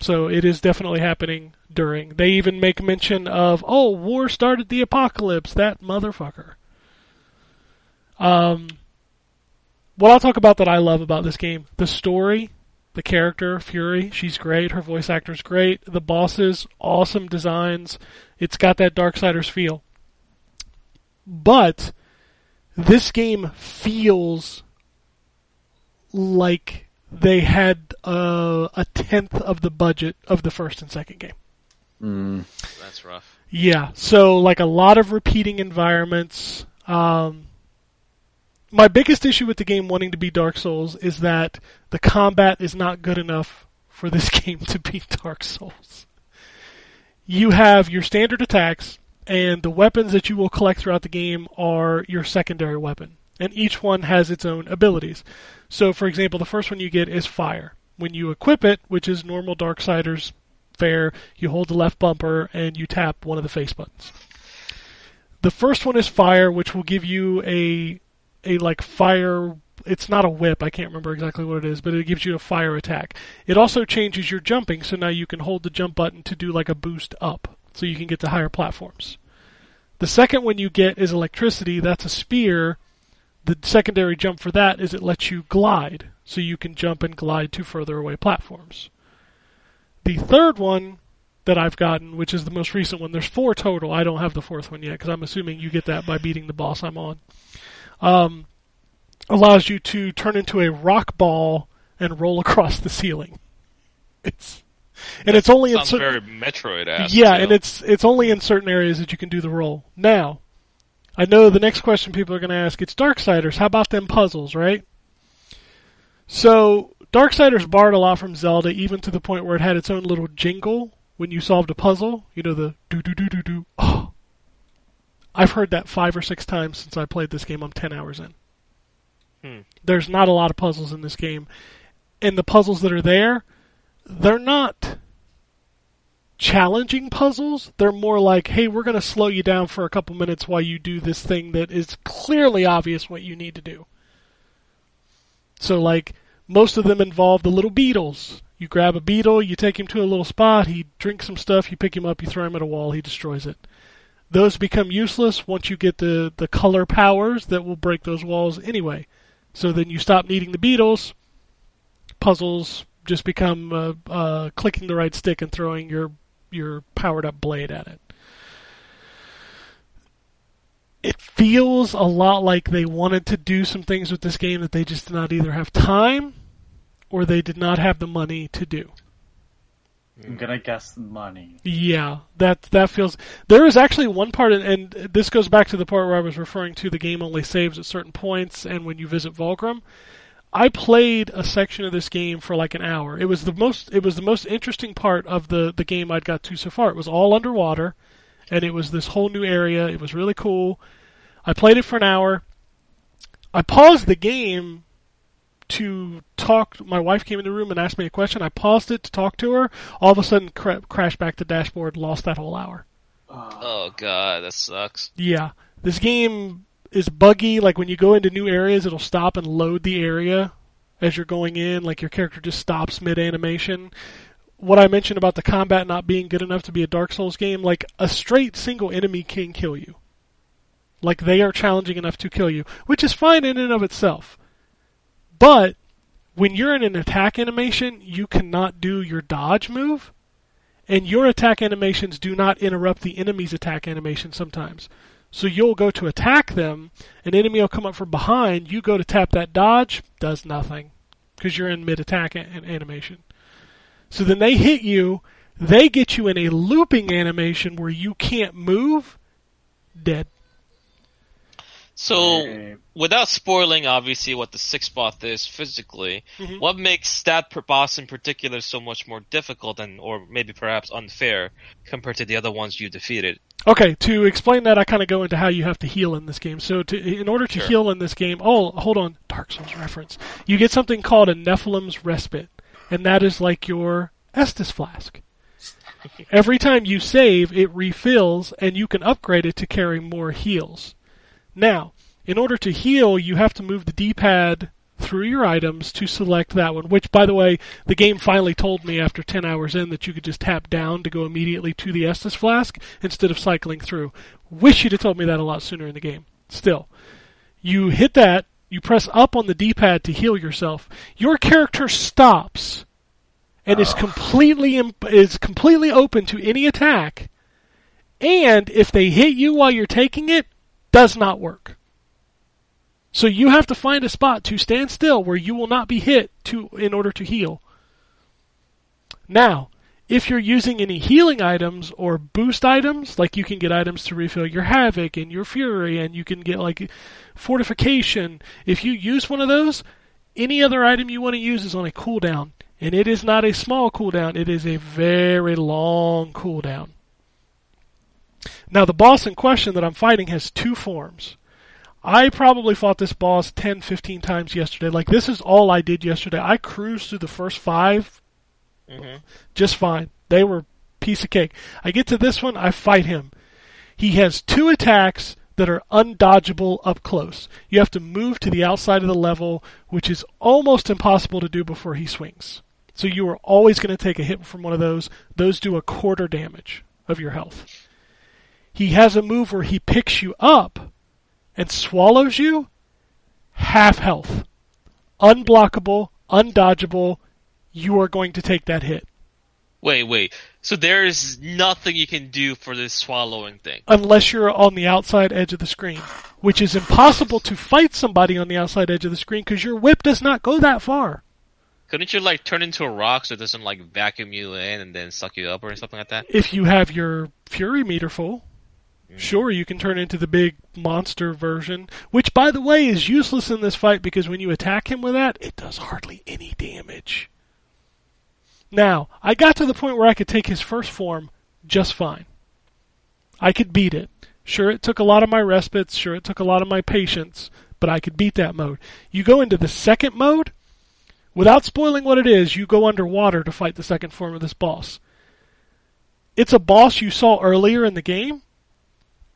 [SPEAKER 1] so it is definitely happening during. They even make mention of, "Oh, War started the apocalypse." That motherfucker. Um, what I'll talk about that I love about this game, the story, the character, Fury, she's great, her voice actor's great, the bosses, awesome designs. It's got that Darksiders feel. But this game feels like they had uh, a tenth of the budget of the first and second game.
[SPEAKER 4] Mm.
[SPEAKER 3] That's rough.
[SPEAKER 1] Yeah, so like a lot of repeating environments. Um, my biggest issue with the game wanting to be Dark Souls is that the combat is not good enough for this game to be Dark Souls. You have your standard attacks, and the weapons that you will collect throughout the game are your secondary weapon. And each one has its own abilities. So, for example, the first one you get is fire. When you equip it, which is normal Darksiders fare, you hold the left bumper and you tap one of the face buttons. The first one is fire, which will give you a a like fire. It's not a whip. I can't remember exactly what it is, but it gives you a fire attack. It also changes your jumping, so now you can hold the jump button to do like a boost up. so you can get to higher platforms. The second one you get is electricity. That's a spear. The secondary jump for that is it lets you glide, so you can jump and glide to further away platforms. The third one that I've gotten, which is the most recent one, there's four total. I don't have the fourth one yet because I'm assuming you get that by beating the boss I'm on. Um, allows you to turn into a rock ball and roll across the ceiling. It's and it's only in
[SPEAKER 3] Sounds
[SPEAKER 1] cer-
[SPEAKER 3] very Metroid
[SPEAKER 1] yeah, and it's it's only in certain areas that you can do the roll. Now, I know the next question people are going to ask it's Darksiders. How about them puzzles, right? So Darksiders borrowed a lot from Zelda, even to the point where it had its own little jingle when you solved a puzzle. You know the do do do do do. Oh, I've heard that five or six times since I played this game. I'm ten hours in.
[SPEAKER 3] Hmm.
[SPEAKER 1] There's not a lot of puzzles in this game, and the puzzles that are there, they're not challenging puzzles. They're more like, hey, we're going to slow you down for a couple minutes while you do this thing that is clearly obvious what you need to do. So, like, most of them involve the little beetles. You grab a beetle, you take him to a little spot, he drinks some stuff, you pick him up, you throw him at a wall, he destroys it. Those become useless once you get the, the color powers that will break those walls anyway. So then you stop needing the beetles, puzzles just become uh, uh, clicking the right stick and throwing your your powered up blade at it. It feels a lot like they wanted to do some things with this game that they just did not either have time or they did not have the money to do.
[SPEAKER 2] I'm gonna guess money.
[SPEAKER 1] Yeah, that that feels. There is actually one part, and this goes back to the part where I was referring to the game only saves at certain points, and when you visit Vulgrim. I played a section of this game for like an hour. It was the most it was the most interesting part of the the game I'd got to so far. It was all underwater and it was this whole new area. It was really cool. I played it for an hour. I paused the game to talk. My wife came in the room and asked me a question. I paused it to talk to her. All of a sudden, cra- crashed back to dashboard. Lost that whole hour. Uh.
[SPEAKER 3] Oh god, that sucks.
[SPEAKER 1] Yeah, this game is buggy. Like when you go into new areas, it'll stop and load the area as you're going in. Like your character just stops mid animation. What I mentioned about the combat not being good enough to be a Dark Souls game, like a straight single enemy can kill you. Like they are challenging enough to kill you, which is fine in and of itself. But when you're in an attack animation, you cannot do your dodge move, and your attack animations do not interrupt the enemy's attack animation sometimes. So you'll go to attack them, an enemy will come up from behind, you go to tap that dodge, does nothing. Because you're in mid attack an- animation. So then they hit you, they get you in a looping animation where you can't move, dead.
[SPEAKER 3] So,
[SPEAKER 2] Hey.
[SPEAKER 3] without spoiling, obviously, what the six spot is physically,
[SPEAKER 1] Mhm.
[SPEAKER 3] what makes that boss in particular so much more difficult and, or maybe perhaps unfair compared to the other ones you defeated?
[SPEAKER 1] Okay, to explain that, I kind of go into how you have to heal in this game. So, to, in order to
[SPEAKER 3] Sure.
[SPEAKER 1] heal in this game, oh, hold on, Dark Souls reference. You get something called a Nephilim's Respite, and that is like your Estus flask. Every time you save, it refills, and you can upgrade it to carry more heals. Now, in order to heal, you have to move the D-pad through your items to select that one. Which, by the way, the game finally told me after 10 hours in that you could just tap down to go immediately to the Estus flask instead of cycling through. Wish you'd have told me that a lot sooner in the game. Still, you hit that, you press up on the D-pad to heal yourself. Your character stops and is oh. completely imp- is completely open to any attack. And if they hit you while you're taking it, does not work. So you have to find a spot to stand still where you will not be hit to in order to heal. Now, if you're using any healing items or boost items, like you can get items to refill your havoc and your fury, and you can get like fortification. If you use one of those, any other item you want to use is on a cooldown, and it is not a small cooldown; it is a very long cooldown. Now, the boss in question that I'm fighting has two forms. I probably fought this boss 10, 15 times yesterday. Like, this is all I did yesterday. I cruised through the first five
[SPEAKER 3] hmm
[SPEAKER 1] just fine. They were piece of cake. I get to this one, I fight him. He has two attacks that are undodgeable up close. You have to move to the outside of the level, which is almost impossible to do before he swings. So you are always going to take a hit from one of those. Those do a quarter damage. of your health. He has a move where he picks you up and swallows you half health. Unblockable, undodgeable, you are going to take that hit.
[SPEAKER 3] Wait, wait. So there is nothing you can do for this swallowing thing.
[SPEAKER 1] unless you're on the outside edge of the screen, which is impossible to fight somebody on the outside edge of the screen because your whip does not go that far.
[SPEAKER 3] Couldn't you like turn into a rock so it doesn't like vacuum you in and then suck you up or something like that?
[SPEAKER 1] If you have your fury meter full, sure, you can turn into the big monster version, which, by the way, is useless in this fight because when you attack him with that, it does hardly any damage. Now, I got to the point where I could take his first form just fine. I could beat it. Sure, it took a lot of my respites, sure, it took a lot of my patience, but I could beat that mode. You go into the second mode, without spoiling what it is, you go underwater to fight the second form of this boss. It's a boss you saw earlier in the game,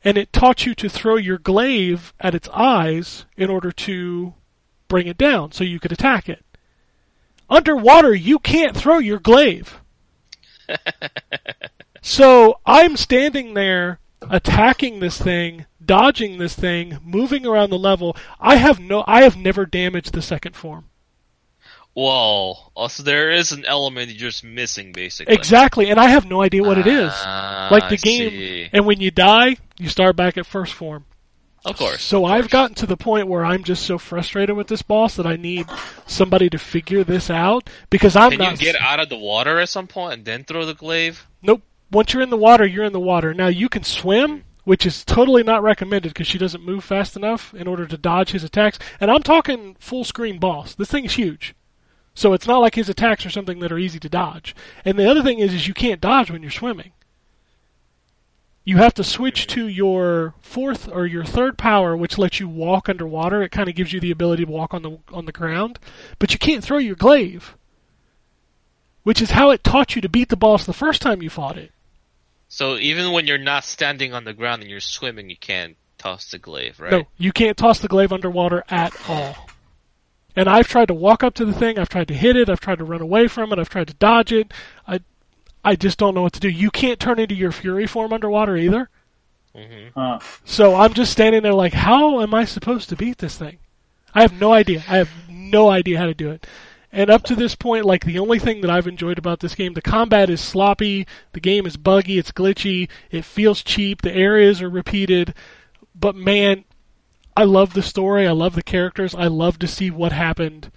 [SPEAKER 1] and it taught you to throw your glaive at its eyes in order to bring it down so you could attack it. Underwater, you can't throw your glaive. so I'm standing there attacking this thing, dodging this thing, moving around the level. I have no I have never damaged the second form.
[SPEAKER 3] Whoa. Also, there is an element you're just missing, basically.
[SPEAKER 1] Exactly, and I have no idea what it is.
[SPEAKER 3] Ah,
[SPEAKER 1] Like the
[SPEAKER 3] I
[SPEAKER 1] game
[SPEAKER 3] see.
[SPEAKER 1] and when you die, you start back at first form.
[SPEAKER 3] Of course.
[SPEAKER 1] So
[SPEAKER 3] of
[SPEAKER 1] I've gotten to the point where I'm just so frustrated with this boss that I need somebody to figure this out because I'm
[SPEAKER 3] Can
[SPEAKER 1] not
[SPEAKER 3] you get out of the water at some point and then throw the glaive?
[SPEAKER 1] Nope. Once you're in the water, you're in the water. Now you can swim, which is totally not recommended because she doesn't move fast enough in order to dodge his attacks. And I'm talking full screen boss. This thing is huge. So it's not like his attacks are something that are easy to dodge. And the other thing is, is you can't dodge when you're swimming. You have to switch to your fourth or your third power, which lets you walk underwater. It kind of gives you the ability to walk on the on the ground, but you can't throw your glaive, which is how it taught you to beat the boss the first time you fought it.
[SPEAKER 3] So even when you're not standing on the ground and you're swimming, you can't toss the glaive, right?
[SPEAKER 1] No, you can't toss the glaive underwater at all. And I've tried to walk up to the thing, I've tried to hit it, I've tried to run away from it, I've tried to dodge it. I I just don't know what to do. You can't turn into your fury form underwater either. Mm-hmm.
[SPEAKER 2] Huh.
[SPEAKER 1] So I'm just standing there like, how am I supposed to beat this thing? I have no idea. I have no idea how to do it. And up to this point, like the only thing that I've enjoyed about this game, the combat is sloppy, the game is buggy, it's glitchy, it feels cheap, the areas are repeated, but man, I love the story, I love the characters, I love to see what happened.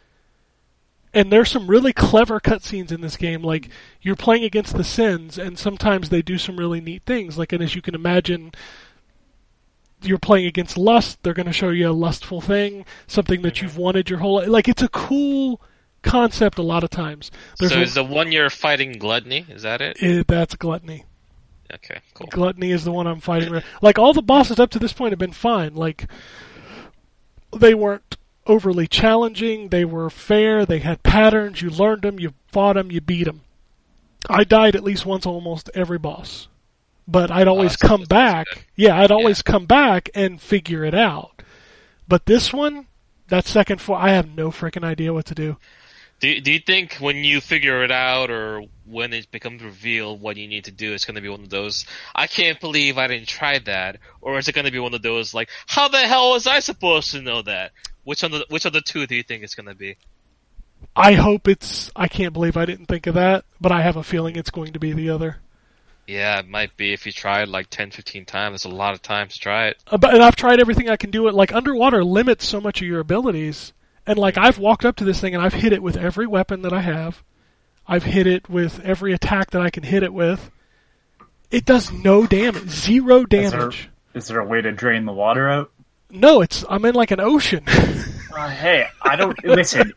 [SPEAKER 1] And there's some really clever cutscenes in this game, like you're playing against the Sins, and sometimes they do some really neat things. Like, and as you can imagine, you're playing against lust, they're going to show you a lustful thing, something that you've wanted your whole life. Like, it's a cool concept a lot of times. There's
[SPEAKER 3] so
[SPEAKER 1] a-
[SPEAKER 3] the one you're fighting gluttony? Is that it?
[SPEAKER 1] eh, that's gluttony.
[SPEAKER 3] Okay, cool.
[SPEAKER 1] Gluttony is the one I'm fighting. Like all the bosses up to this point have been fine. Like they weren't overly challenging. They were fair. They had patterns. You learned them. You fought them. You beat them. I died at least once almost every boss, but I'd ah, always
[SPEAKER 3] Awesome.
[SPEAKER 1] come back. Yeah, I'd always come back and figure it out. But this one, that second four, I have no freaking idea what to do.
[SPEAKER 3] Do Do you think when you figure it out, or when it becomes revealed what you need to do, it's going to be one of those? I can't believe I didn't try that, or is it going to be one of those like, how the hell was I supposed to know that? Which of the Which of the two do you think it's going to be?
[SPEAKER 1] I hope it's. I can't believe I didn't think of that, but I have a feeling it's going to be the other.
[SPEAKER 3] Yeah, it might be if you try it like 10, 15 times. It's a lot of times to try it.
[SPEAKER 1] Uh, but and I've tried everything I can do. It like underwater limits so much of your abilities, and like I've walked up to this thing and I've hit it with every weapon that I have. I've hit it with every attack that I can hit it with. It does no damage, zero damage.
[SPEAKER 2] is there a way to drain the water out?
[SPEAKER 1] No, it's I'm in like an ocean.
[SPEAKER 2] Uh, hey, I don't listen.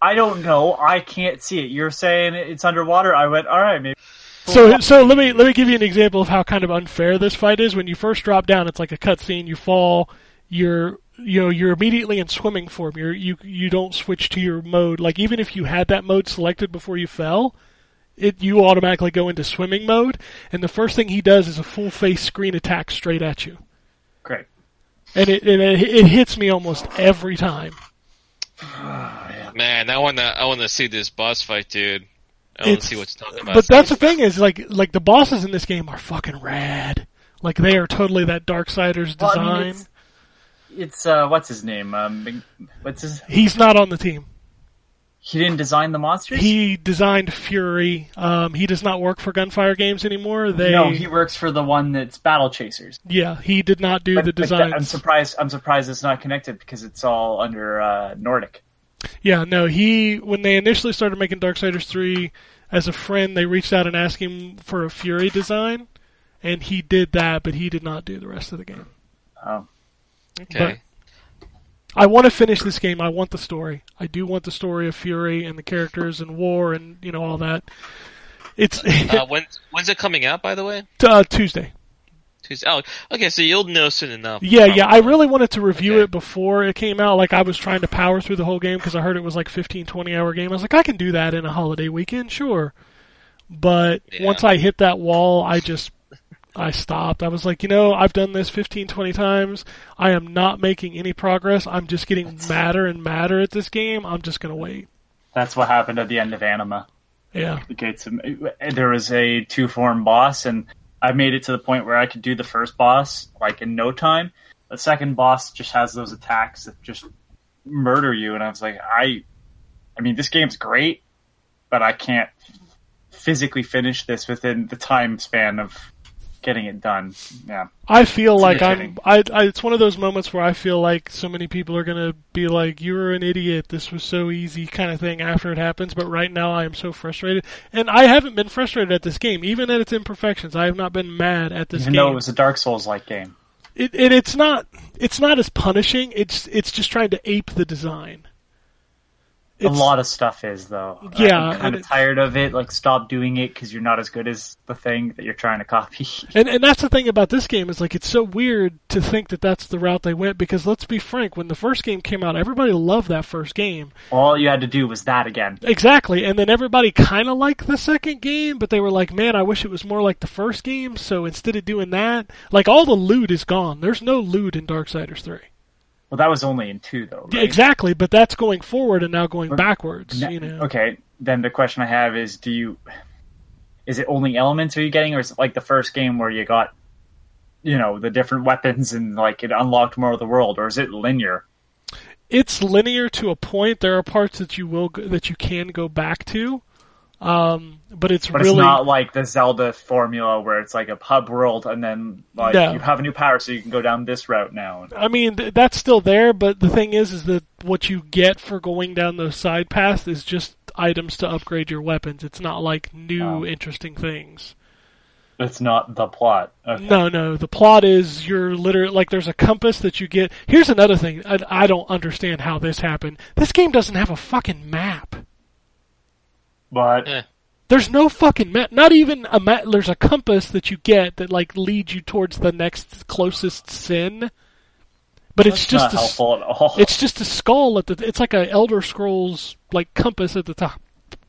[SPEAKER 2] I don't know. I can't see it. You're saying it's underwater. I went, all right, maybe.
[SPEAKER 1] So, so let me let me give you an example of how kind of unfair this fight is. When you first drop down, it's like a cutscene. You fall, you're you know you're immediately in swimming form. You're you you don't switch to your mode. Like even if you had that mode selected before you fell, it you automatically go into swimming mode. And the first thing he does is a full face screen attack straight at you,
[SPEAKER 2] Great.
[SPEAKER 1] and it it, it hits me almost every time.
[SPEAKER 3] Man, I wanna I wanna see this boss fight, dude. I don't see what you're talking about.
[SPEAKER 1] But that's the thing is like like the bosses in this game are fucking rad. Like they are totally that Darksiders
[SPEAKER 2] Well, I
[SPEAKER 1] design.
[SPEAKER 2] mean, it's, uh, what's his name? Um, what's his?
[SPEAKER 1] He's not on the team.
[SPEAKER 2] He didn't design the monsters.
[SPEAKER 1] He designed Fury. Um, he does not work for Gunfire Games anymore. They
[SPEAKER 2] no, he works for the one that's Battle Chasers.
[SPEAKER 1] yeah, he did not do
[SPEAKER 2] But-
[SPEAKER 1] the
[SPEAKER 2] design. I'm surprised. I'm surprised it's not connected because it's all under uh, Nordic.
[SPEAKER 1] Yeah, no, he when they initially started making Darksiders 3 as a friend, they reached out and asked him for a Fury design and he did that, but he did not do the rest of the game.
[SPEAKER 2] Oh,
[SPEAKER 3] okay.
[SPEAKER 1] I want to finish this game. I want the story. I do want the story of Fury and the characters and war and you know all that. It's
[SPEAKER 3] uh, when when's it coming out? By the way,
[SPEAKER 1] uh, Tuesday.
[SPEAKER 3] Tuesday. Oh, okay. So you'll know soon enough.
[SPEAKER 1] Yeah, yeah. I really wanted to review
[SPEAKER 3] Okay.
[SPEAKER 1] it before it came out. Like I was trying to power through the whole game because I heard it was like 15, 20 hour game. I was like, I can do that in a holiday weekend, sure. But
[SPEAKER 3] Yeah.
[SPEAKER 1] once I hit that wall, I just I stopped. I was like, you know, I've done this 15, 20 times. I am not making any progress. I'm just getting madder and madder at this game. I'm just gonna wait.
[SPEAKER 2] that's what happened at the end of Anima.
[SPEAKER 1] Yeah.
[SPEAKER 2] The gates. of- There was a two form boss, and I made it to the point where I could do the first boss like in no time. The second boss just has those attacks that just murder you, and I was like, I, I mean, this game's great, but I can't physically finish this within the time span of getting it done. Yeah.
[SPEAKER 1] I feel like I'm. I, I. It's one of those moments where I feel like so many people are gonna be like, "You were an idiot. This was so easy," kind of thing after it happens. But right now, I am so frustrated, and I haven't been frustrated at this game, even at its imperfections. I have not been mad at this
[SPEAKER 2] Even
[SPEAKER 1] game.
[SPEAKER 2] though it was a Dark Souls like game.
[SPEAKER 1] it, it, it's not. It's not as punishing. It's. It's just trying to ape the design.
[SPEAKER 2] A lot of stuff is though.
[SPEAKER 1] Yeah,
[SPEAKER 2] I'm kind of tired of it. Like, stop doing it because you're not as good as the thing that you're trying to copy.
[SPEAKER 1] And and that's the thing about this game is like it's so weird to think that that's the route they went because let's be frank, when the first game came out, everybody loved that first game.
[SPEAKER 2] All you had to do was that again.
[SPEAKER 1] Exactly, and then everybody kind of liked the second game, but they were like, "Man, I wish it was more like the first game." So instead of doing that, like all the loot is gone. There's no loot in Darksiders three.
[SPEAKER 2] Well, that was only in two though. Right?
[SPEAKER 1] exactly, but that's going forward and now going backwards.
[SPEAKER 2] Ne-
[SPEAKER 1] You know,
[SPEAKER 2] Okay, then the question I have is: Do you? Is it only elements are you getting, or is it like the first game where you got, you know, the different weapons and like it unlocked more of the world, or is it linear?
[SPEAKER 1] it's linear to a point. There are parts that you will go, that you can go back to, um, but it's
[SPEAKER 2] But
[SPEAKER 1] really
[SPEAKER 2] it's not like the Zelda formula where it's like a hub world and then like
[SPEAKER 1] No.
[SPEAKER 2] you have a new power, so you can go down this route now.
[SPEAKER 1] I mean, th- that's still there, but the thing is, is that what you get for going down those side paths is just items to upgrade your weapons. It's not like new
[SPEAKER 2] Oh.
[SPEAKER 1] interesting things.
[SPEAKER 2] It's not the plot. Okay.
[SPEAKER 1] No, no. The plot is you're literally like there's a compass that you get. Here's another thing. I, I don't understand how this happened. This game doesn't have a fucking map.
[SPEAKER 2] But.
[SPEAKER 1] There's no fucking map. Not even a map. There's a compass that you get that like leads you towards the next closest sin. But it's
[SPEAKER 2] it's
[SPEAKER 1] just
[SPEAKER 2] not
[SPEAKER 1] a,
[SPEAKER 2] helpful at all.
[SPEAKER 1] It's just a skull at the. It's like a Elder Scrolls like compass at the top,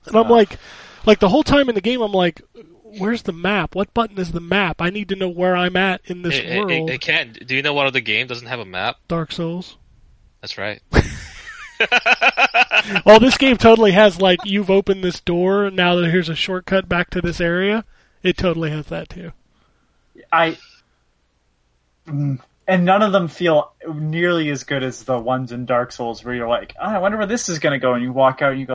[SPEAKER 1] and I'm
[SPEAKER 2] Oh.
[SPEAKER 1] like, like the whole time in the game, I'm like, where's the map? What button is the map? I need to know where I'm at in this
[SPEAKER 3] It, it-
[SPEAKER 1] world.
[SPEAKER 3] it- it can't. Do you know what other game doesn't have a map?
[SPEAKER 1] Dark Souls.
[SPEAKER 3] That's right.
[SPEAKER 1] Well, this game totally has like you've opened this door. Now that here's a shortcut back to this area, it totally has that too.
[SPEAKER 2] I Mm. and none of them feel nearly as good as the ones in Dark Souls where you're like, oh, I wonder where this is going to go, and you walk out and you go,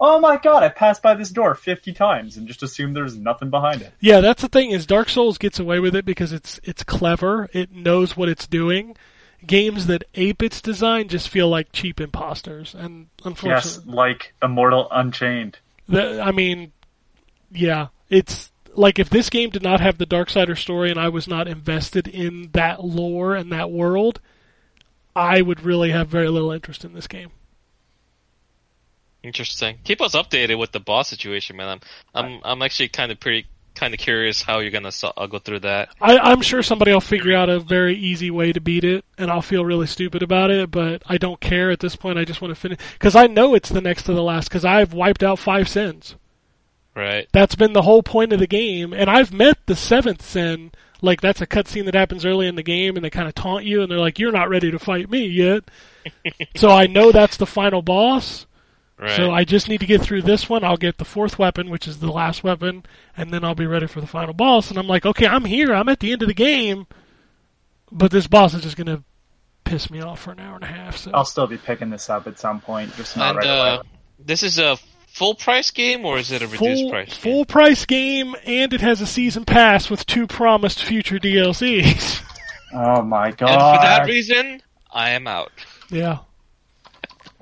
[SPEAKER 2] Oh my god, I passed by this door fifty times and just assume there's nothing behind it.
[SPEAKER 1] Yeah, that's the thing is Dark Souls gets away with it because it's it's clever. It knows what it's doing. Games that ape its design just feel like cheap imposters, and unfortunately,
[SPEAKER 2] Yes, like Immortal Unchained.
[SPEAKER 1] The, I mean, yeah, it's like if this game did not have the Darksider story and I was not invested in that lore and that world, I would really have very little interest in this game.
[SPEAKER 3] Interesting. Keep us updated with the boss situation, man. I'm I'm I'm actually kind of pretty kind of curious how you're gonna so- I'll go through that.
[SPEAKER 1] I, I'm sure somebody will figure out a very easy way to beat it, and I'll feel really stupid about it. But I don't care at this point. I just want to finish because I know it's the next to the last. Because I've wiped out five sins.
[SPEAKER 3] Right.
[SPEAKER 1] That's been the whole point of the game, and I've met the seventh sin. Like that's a cutscene that happens early in the game, and they kind of taunt you, and they're like, "You're not ready to fight me yet." so I know that's the final boss,
[SPEAKER 3] Right.
[SPEAKER 1] So I just need to get through this one. I'll get the fourth weapon, which is the last weapon, and then I'll be ready for the final boss. And I'm like, okay, I'm here. I'm at the end of the game, but this boss is just gonna piss me off for an hour and a half. So
[SPEAKER 2] I'll still be picking this up at some point, just not
[SPEAKER 3] and
[SPEAKER 2] right
[SPEAKER 3] uh,
[SPEAKER 2] away.
[SPEAKER 3] this is a full price game or is it a reduced
[SPEAKER 1] full
[SPEAKER 3] price?
[SPEAKER 1] full price game, and it has a season pass with two promised future DLCs.
[SPEAKER 2] Oh my
[SPEAKER 3] god! And for that reason, I am out.
[SPEAKER 1] yeah,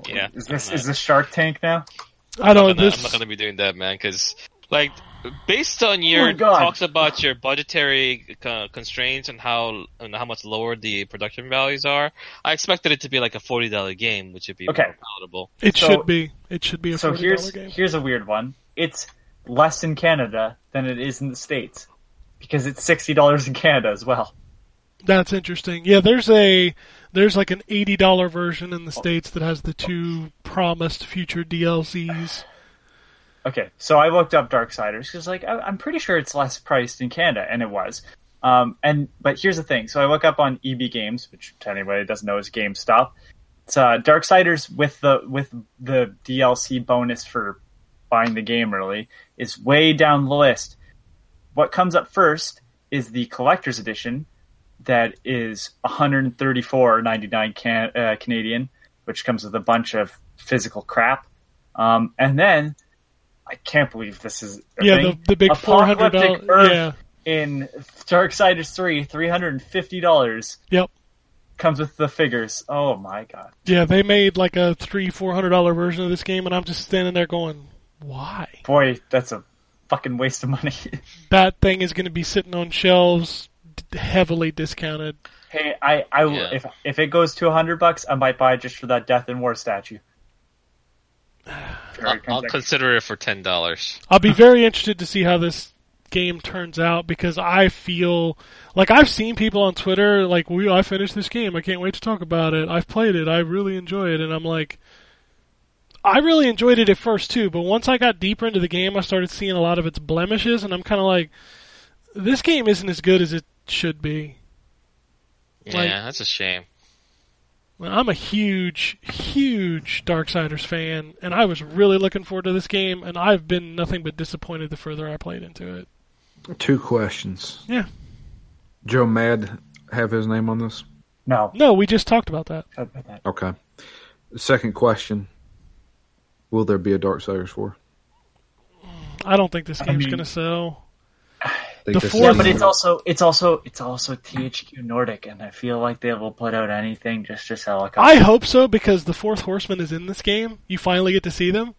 [SPEAKER 3] Yeah.
[SPEAKER 2] Is this
[SPEAKER 3] I'm
[SPEAKER 2] is
[SPEAKER 3] not-
[SPEAKER 2] this Shark Tank now?
[SPEAKER 1] I
[SPEAKER 3] I'm
[SPEAKER 1] don't.
[SPEAKER 3] not, gonna,
[SPEAKER 1] This
[SPEAKER 3] I'm not gonna be doing that, man. Because like, based on
[SPEAKER 2] Oh
[SPEAKER 3] your
[SPEAKER 2] my God.
[SPEAKER 3] talks about your budgetary uh, constraints and how and how much lower the production values are, I expected it to be like a forty dollar game, which would be
[SPEAKER 2] Okay.
[SPEAKER 3] more palatable.
[SPEAKER 1] it
[SPEAKER 2] so-
[SPEAKER 1] should be. It should be a
[SPEAKER 2] So
[SPEAKER 1] forty dollar
[SPEAKER 2] here's
[SPEAKER 1] game.
[SPEAKER 2] here's a weird one. It's less in Canada than it is in the states because it's sixty dollars in Canada as well.
[SPEAKER 1] That's interesting. Yeah, there's a there's like an eighty dollar version in the states that has the two promised future DLCs.
[SPEAKER 2] Okay, so I looked up Darksiders because, like, I, I'm pretty sure it's less priced in Canada, and it was. Um, and but here's the thing. So I look up on EB Games, which to anybody doesn't know is GameStop. It's uh, Darksiders with the with the DLC bonus for buying the game early is way down the list. What comes up first is the collector's edition, that is 134.99 can, uh, Canadian, which comes with a bunch of physical crap. Um, and then I can't believe this is a
[SPEAKER 1] Yeah,
[SPEAKER 2] thing.
[SPEAKER 1] the the big four hundred dollars.
[SPEAKER 2] Earth
[SPEAKER 1] Yeah,
[SPEAKER 2] in Darksiders 3, $350
[SPEAKER 1] yep.
[SPEAKER 2] comes with the figures. Oh my god.
[SPEAKER 1] Yeah, they made like a three four hundred dollar version of this game, and I'm just standing there going, "Why?
[SPEAKER 2] Boy, that's a fucking waste of money.
[SPEAKER 1] That thing is going to be sitting on shelves, heavily discounted."
[SPEAKER 2] hey, I, I will
[SPEAKER 3] Yeah.
[SPEAKER 2] if if it goes to a hundred bucks, I might buy it just for that Death and War statue.
[SPEAKER 3] I'll, I'll consider it for ten dollars.
[SPEAKER 1] I'll be very interested to see how this game turns out because I feel like I've seen people on Twitter like, "We, I finished this game. I can't wait to talk about it. I've played it. I really enjoy it." And I'm like. I really enjoyed it at first too, but once I got deeper into the game, I started seeing a lot of its blemishes, and I'm kind of like, this game isn't as good as it should be.
[SPEAKER 3] Yeah,
[SPEAKER 1] Like-
[SPEAKER 3] that's a shame.
[SPEAKER 1] I'm a huge, huge Darksiders fan, and I was really looking forward to this game, and I've been nothing but disappointed the further I played into it.
[SPEAKER 4] Two questions.
[SPEAKER 1] Yeah.
[SPEAKER 4] Joe Mad have his name on this?
[SPEAKER 2] No.
[SPEAKER 1] No, we just talked about that.
[SPEAKER 2] How about that?
[SPEAKER 4] Okay. Second question. Will there be a Darksiders 4?
[SPEAKER 1] I don't think this
[SPEAKER 2] I
[SPEAKER 1] game's
[SPEAKER 2] mean-
[SPEAKER 1] gonna sell.
[SPEAKER 4] Think
[SPEAKER 1] The fourth-
[SPEAKER 2] Yeah, but it's also it's also it's also THQ Nordic, and I feel like they will put out anything just to sell a copy.
[SPEAKER 1] I hope so because the fourth horseman is in this game. You finally get to see them.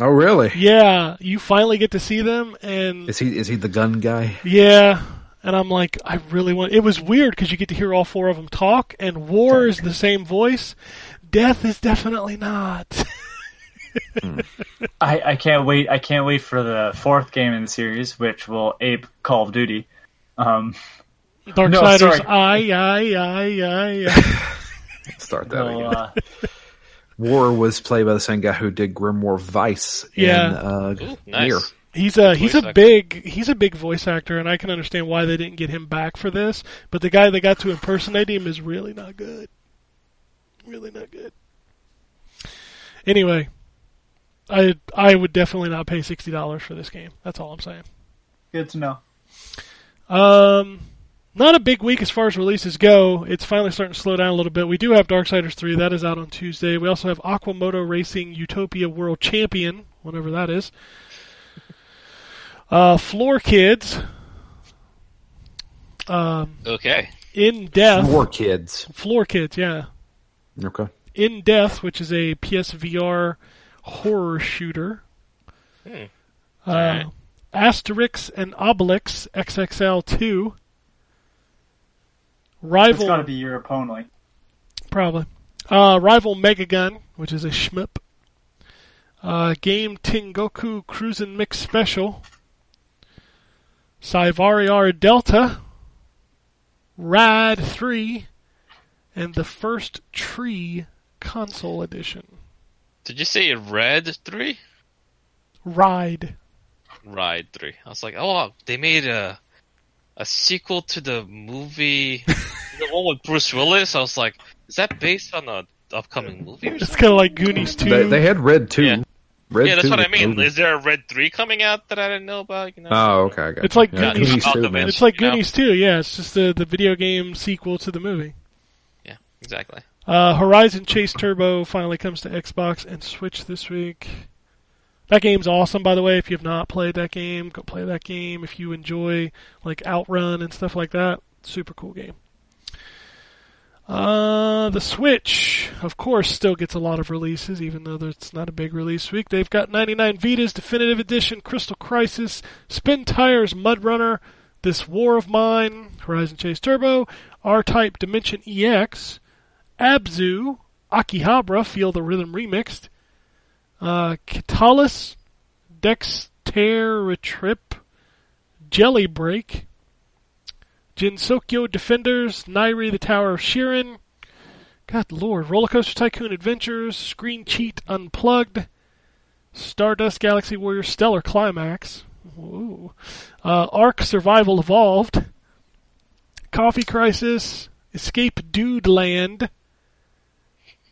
[SPEAKER 4] Oh, really?
[SPEAKER 1] Yeah, you finally get to see them, and
[SPEAKER 4] Is he is he the gun guy?
[SPEAKER 1] yeah, and I'm like, I really want. It was weird because you get to hear all four of them talk, and War is the same voice. Death is definitely not.
[SPEAKER 2] I, I can't wait. I can't wait for the fourth game in the series, which will ape Call of Duty. Um,
[SPEAKER 1] Darksiders,
[SPEAKER 2] sorry.
[SPEAKER 1] I, I, I, I, I.
[SPEAKER 4] Start that
[SPEAKER 2] will,
[SPEAKER 4] again.
[SPEAKER 2] uh,
[SPEAKER 4] War was played by the same guy who did Grimoire Weiss.
[SPEAKER 1] Yeah.
[SPEAKER 4] In, uh,
[SPEAKER 3] Ooh, nice.
[SPEAKER 4] Nier.
[SPEAKER 1] He's a he's a big he's a big voice actor, and I can understand why they didn't get him back for this. But the guy that got to impersonate him is really not good. Really not good. Anyway, I I would definitely not pay sixty dollars for this game. That's all I'm saying.
[SPEAKER 2] good to know.
[SPEAKER 1] Um, not a big week as far as releases go. It's finally starting to slow down a little bit. We do have Darksiders 3. That is out on Tuesday. We also have Aqua Moto Racing Utopia World Champion, whatever that is. Uh, Floor Kids. Um,
[SPEAKER 3] Okay.
[SPEAKER 1] In Death.
[SPEAKER 4] War Kids.
[SPEAKER 1] Floor Kids, yeah.
[SPEAKER 4] Okay.
[SPEAKER 1] In Death, which is a PSVR horror shooter.
[SPEAKER 3] Hmm.
[SPEAKER 1] Uh,
[SPEAKER 3] Alright.
[SPEAKER 1] Asterix and Obelix XXL 2.
[SPEAKER 2] It's
[SPEAKER 1] Rival,
[SPEAKER 2] got to be Europe only.
[SPEAKER 1] probably. Uh, Rival Megagun, which is a shmup. Uh, Game Tengoku Cruisin' Mix Special. Psyvariar Delta. Rad 3. And the first Tree Console Edition.
[SPEAKER 3] Did you say Red Three?
[SPEAKER 1] Ride.
[SPEAKER 3] Ride Three. I was like, oh, they made a a sequel to the movie, the one with Bruce Willis. I was like, is that based on a upcoming movie or
[SPEAKER 1] It's kind of like Goonies 2.
[SPEAKER 4] They, they had Red 2.
[SPEAKER 3] Yeah.
[SPEAKER 4] Red
[SPEAKER 3] yeah, that's what I mean.
[SPEAKER 4] movie.
[SPEAKER 3] Is there a Red Three coming out that I didn't know about? You know?
[SPEAKER 4] Oh, okay. I got
[SPEAKER 1] It's
[SPEAKER 4] you.
[SPEAKER 1] like
[SPEAKER 4] yeah,
[SPEAKER 1] Goonies.
[SPEAKER 4] Goonies too,
[SPEAKER 3] the
[SPEAKER 4] man.
[SPEAKER 1] It's like
[SPEAKER 3] You know?
[SPEAKER 1] Goonies too. Yeah, it's just the the video game sequel to the movie.
[SPEAKER 3] yeah, exactly.
[SPEAKER 1] Uh, Horizon Chase Turbo finally comes to Xbox and Switch this week. That game's awesome, by the way. If you have not played that game, go play that game. If you enjoy like Outrun and stuff like that, super cool game. Uh, the Switch, of course, still gets a lot of releases, even though it's not a big release week. They've got 99Vidas, Definitive Edition, Crystal Crisis, Spin Tires, Mud Runner, This War of Mine, Horizon Chase Turbo, R-Type Dimension EX, Abzu, Akihabara, Feel the Rhythm Remixed, uh, Dexter Jelly Break, Jinsokyo Defenders, Nairi the Tower of Shirin, God Lord, Roller Coaster Tycoon Adventures, Screen Cheat Unplugged, Stardust Galaxy Warrior Stellar Climax, Ooh. Uh, Ark Survival Evolved, Coffee Crisis, Escape Dude Land,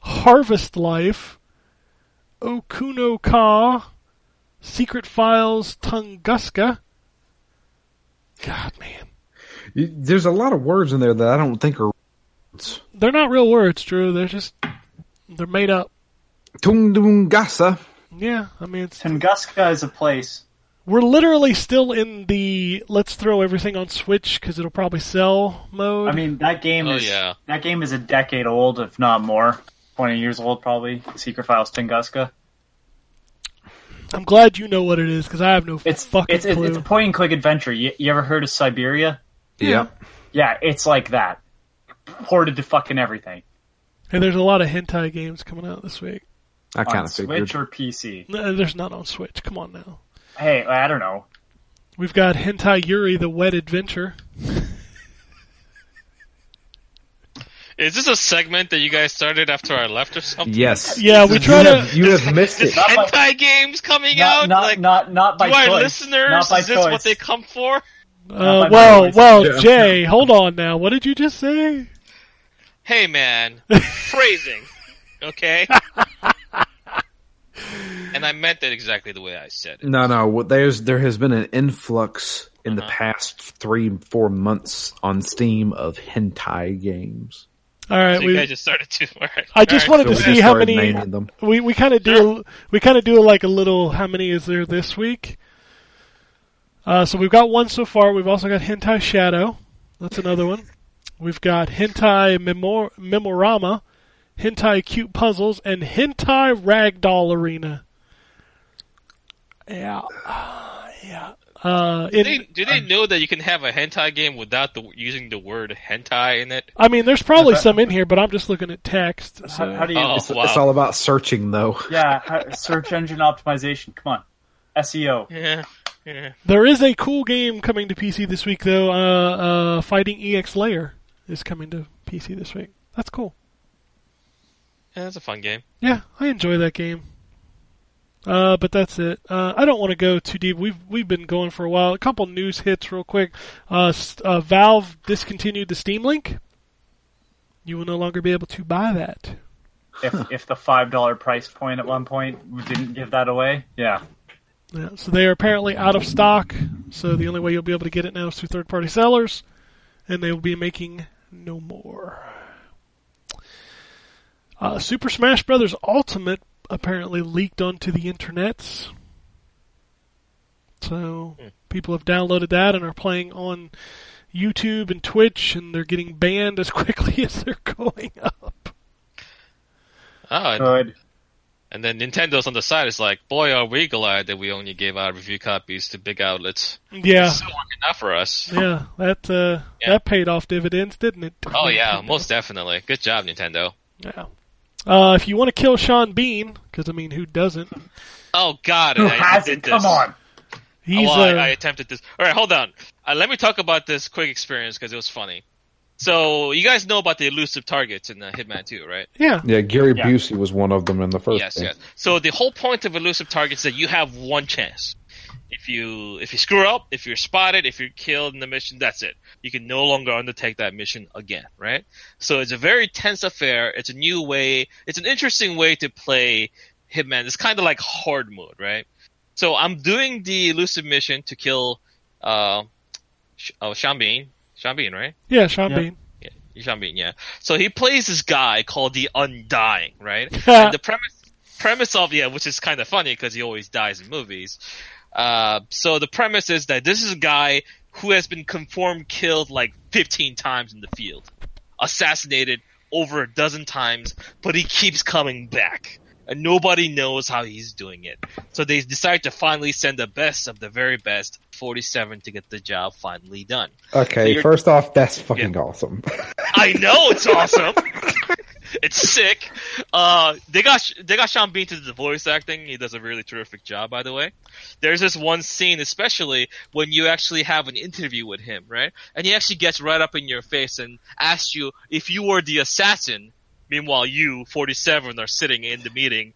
[SPEAKER 1] Harvest Life, Okunoka, Secret Files Tunguska. God, man.
[SPEAKER 4] There's a lot of words in there that I don't think are words.
[SPEAKER 1] They're not real words, Drew. They're just, they're made up.
[SPEAKER 4] Tungdungasa.
[SPEAKER 1] Yeah, I mean, it's,
[SPEAKER 2] Tunguska is a place.
[SPEAKER 1] we're literally still in the let's throw everything on Switch because it'll probably sell mode.
[SPEAKER 2] I mean, that game
[SPEAKER 3] Oh,
[SPEAKER 2] is
[SPEAKER 3] yeah.
[SPEAKER 2] that game is a decade old, if not more. Twenty years old, probably. Secret Files Tunguska.
[SPEAKER 1] I'm glad you know what it is because I have no
[SPEAKER 2] It's
[SPEAKER 1] fucking
[SPEAKER 2] it's it's,
[SPEAKER 1] clue.
[SPEAKER 2] it's a point and click adventure. You, you ever heard of Syberia?
[SPEAKER 4] Yep.
[SPEAKER 2] Yeah, it's like that. Ported to fucking everything.
[SPEAKER 1] Hey, there's a lot of hentai games coming out this week.
[SPEAKER 4] I kind
[SPEAKER 2] On
[SPEAKER 4] of figured.
[SPEAKER 2] Switch or PC.
[SPEAKER 1] No, there's none on Switch. Come on now.
[SPEAKER 2] Hey, I don't know.
[SPEAKER 1] We've got Hentai Yuri: The Wet Adventure.
[SPEAKER 3] Is this a segment that you guys started after I left or something?
[SPEAKER 4] Yes.
[SPEAKER 1] Yeah, we
[SPEAKER 4] You
[SPEAKER 1] try to.
[SPEAKER 4] have, you have missed it.
[SPEAKER 2] Not by-
[SPEAKER 3] Hentai games coming
[SPEAKER 2] Not
[SPEAKER 3] out?
[SPEAKER 2] not
[SPEAKER 3] like,
[SPEAKER 2] not not by
[SPEAKER 3] do our listeners,
[SPEAKER 2] Not by
[SPEAKER 3] is this
[SPEAKER 2] choice.
[SPEAKER 3] what they come for?
[SPEAKER 1] Uh, well,
[SPEAKER 2] choice.
[SPEAKER 1] well,
[SPEAKER 4] Yeah.
[SPEAKER 1] Jay, hold on now. What did you just say?
[SPEAKER 3] Hey man, phrasing, okay? and I meant it exactly the way I said it.
[SPEAKER 4] No, no. what- There's there has been an influx in the
[SPEAKER 3] Uh-huh.
[SPEAKER 4] past three, four months on Steam of hentai games.
[SPEAKER 1] All right,
[SPEAKER 3] So you
[SPEAKER 1] we.
[SPEAKER 3] guys just started to. All right.
[SPEAKER 1] I just
[SPEAKER 3] All right.
[SPEAKER 1] wanted
[SPEAKER 4] So
[SPEAKER 1] to
[SPEAKER 4] we
[SPEAKER 1] see how many.
[SPEAKER 4] them.
[SPEAKER 1] We we kind of do we kind of do like a little. How many is there this week? Uh, so we've got one so far. We've also got Hentai Shadow. That's another one. We've got Hentai Memor- Memorama, Hentai Cute Puzzles, and Hentai Ragdoll Arena. Yeah, yeah. Uh,
[SPEAKER 3] Do
[SPEAKER 1] in,
[SPEAKER 3] they, do they know that you can have a hentai game without the, using the word hentai in it?
[SPEAKER 1] I mean, there's probably some in here, but I'm just looking at text. So.
[SPEAKER 2] How, how do you?
[SPEAKER 3] Oh,
[SPEAKER 4] It's,
[SPEAKER 3] wow.
[SPEAKER 4] it's all about searching, though.
[SPEAKER 2] Yeah, how, search engine optimization. Come on, SEO.
[SPEAKER 3] Yeah. Yeah.
[SPEAKER 1] There is a cool game coming to PC this week, though. Uh, uh, Fighting EX Layer is coming to PC this week. That's cool.
[SPEAKER 3] yeah, that's a fun game.
[SPEAKER 1] Yeah, I enjoy that game. Uh, but that's it. Uh, I don't want to go too deep. We've we've been going for a while. A couple news hits real quick. Uh, uh, Valve discontinued the Steam Link. You will no longer be able to buy that.
[SPEAKER 2] If if the five dollar price point at one point didn't give that away, yeah.
[SPEAKER 1] Yeah, so they are apparently out of stock. So the only way you'll be able to get it now is through third-party sellers, and they will be making no more. Uh, Super Smash Bros. Ultimate apparently leaked onto the internets. So people have downloaded that and are playing on YouTube and Twitch, and they're getting banned as quickly as they're going up.
[SPEAKER 3] Oh, and,
[SPEAKER 2] Good.
[SPEAKER 3] and then Nintendo's on the side is like, boy, are we glad that we only gave out review copies to big outlets.
[SPEAKER 1] Yeah,
[SPEAKER 3] It's still working out for us.
[SPEAKER 1] yeah, that uh,
[SPEAKER 3] Yeah.
[SPEAKER 1] that paid off dividends, didn't it?
[SPEAKER 3] Oh yeah, most definitely. Good job, Nintendo.
[SPEAKER 1] Yeah. Uh, if you want to kill Sean Bean, because I mean, who doesn't?
[SPEAKER 3] Oh God,
[SPEAKER 2] Who
[SPEAKER 3] I, I
[SPEAKER 2] hasn't? Come on.
[SPEAKER 1] He's
[SPEAKER 3] well, I,
[SPEAKER 1] uh,
[SPEAKER 3] attempted this. All right, hold on. Uh, let me talk about this quick experience because it was funny. So you guys know about the elusive targets in uh, Hitman 2, right?
[SPEAKER 1] yeah,
[SPEAKER 4] Yeah, Gary
[SPEAKER 2] Yeah.
[SPEAKER 4] Busey was one of them in the first.
[SPEAKER 3] yes,
[SPEAKER 4] game.
[SPEAKER 3] yes. So the whole point of elusive targets is that you have one chance. If you if you screw up, if you're spotted, if you're killed in the mission, that's it. You can no longer undertake that mission again, right? So it's a very tense affair. It's a new way. It's an interesting way to play Hitman It's kind of like hard mode, right? So I'm doing the elusive mission to kill uh, Sh- oh, Sean Bean. Sean Bean, right?
[SPEAKER 1] Yeah, Sean
[SPEAKER 2] Yeah.
[SPEAKER 1] Bean.
[SPEAKER 3] Sean Bean, yeah. So he plays this guy called the Undying, right? and the premise premise of yeah, which is kind of funny because he always dies in movies. Uh, so the premise is that this is a guy who has been confirmed killed like 15 times in the field, assassinated over a dozen times, but he keeps coming back. And nobody knows how he's doing it. So they decide to finally send the best of the very best, 47, to get the job finally done.
[SPEAKER 4] Okay,
[SPEAKER 3] you're-
[SPEAKER 4] first off, that's fucking awesome.
[SPEAKER 3] I know it's awesome. it's sick. Uh, they got they got Sean Bean to do the voice acting. He does a really terrific job, by the way. There's this one scene, especially when you actually have an interview with him, right? And he actually gets right up in your face and asks you if you were the assassin. Meanwhile, you, 47, are sitting in the meeting,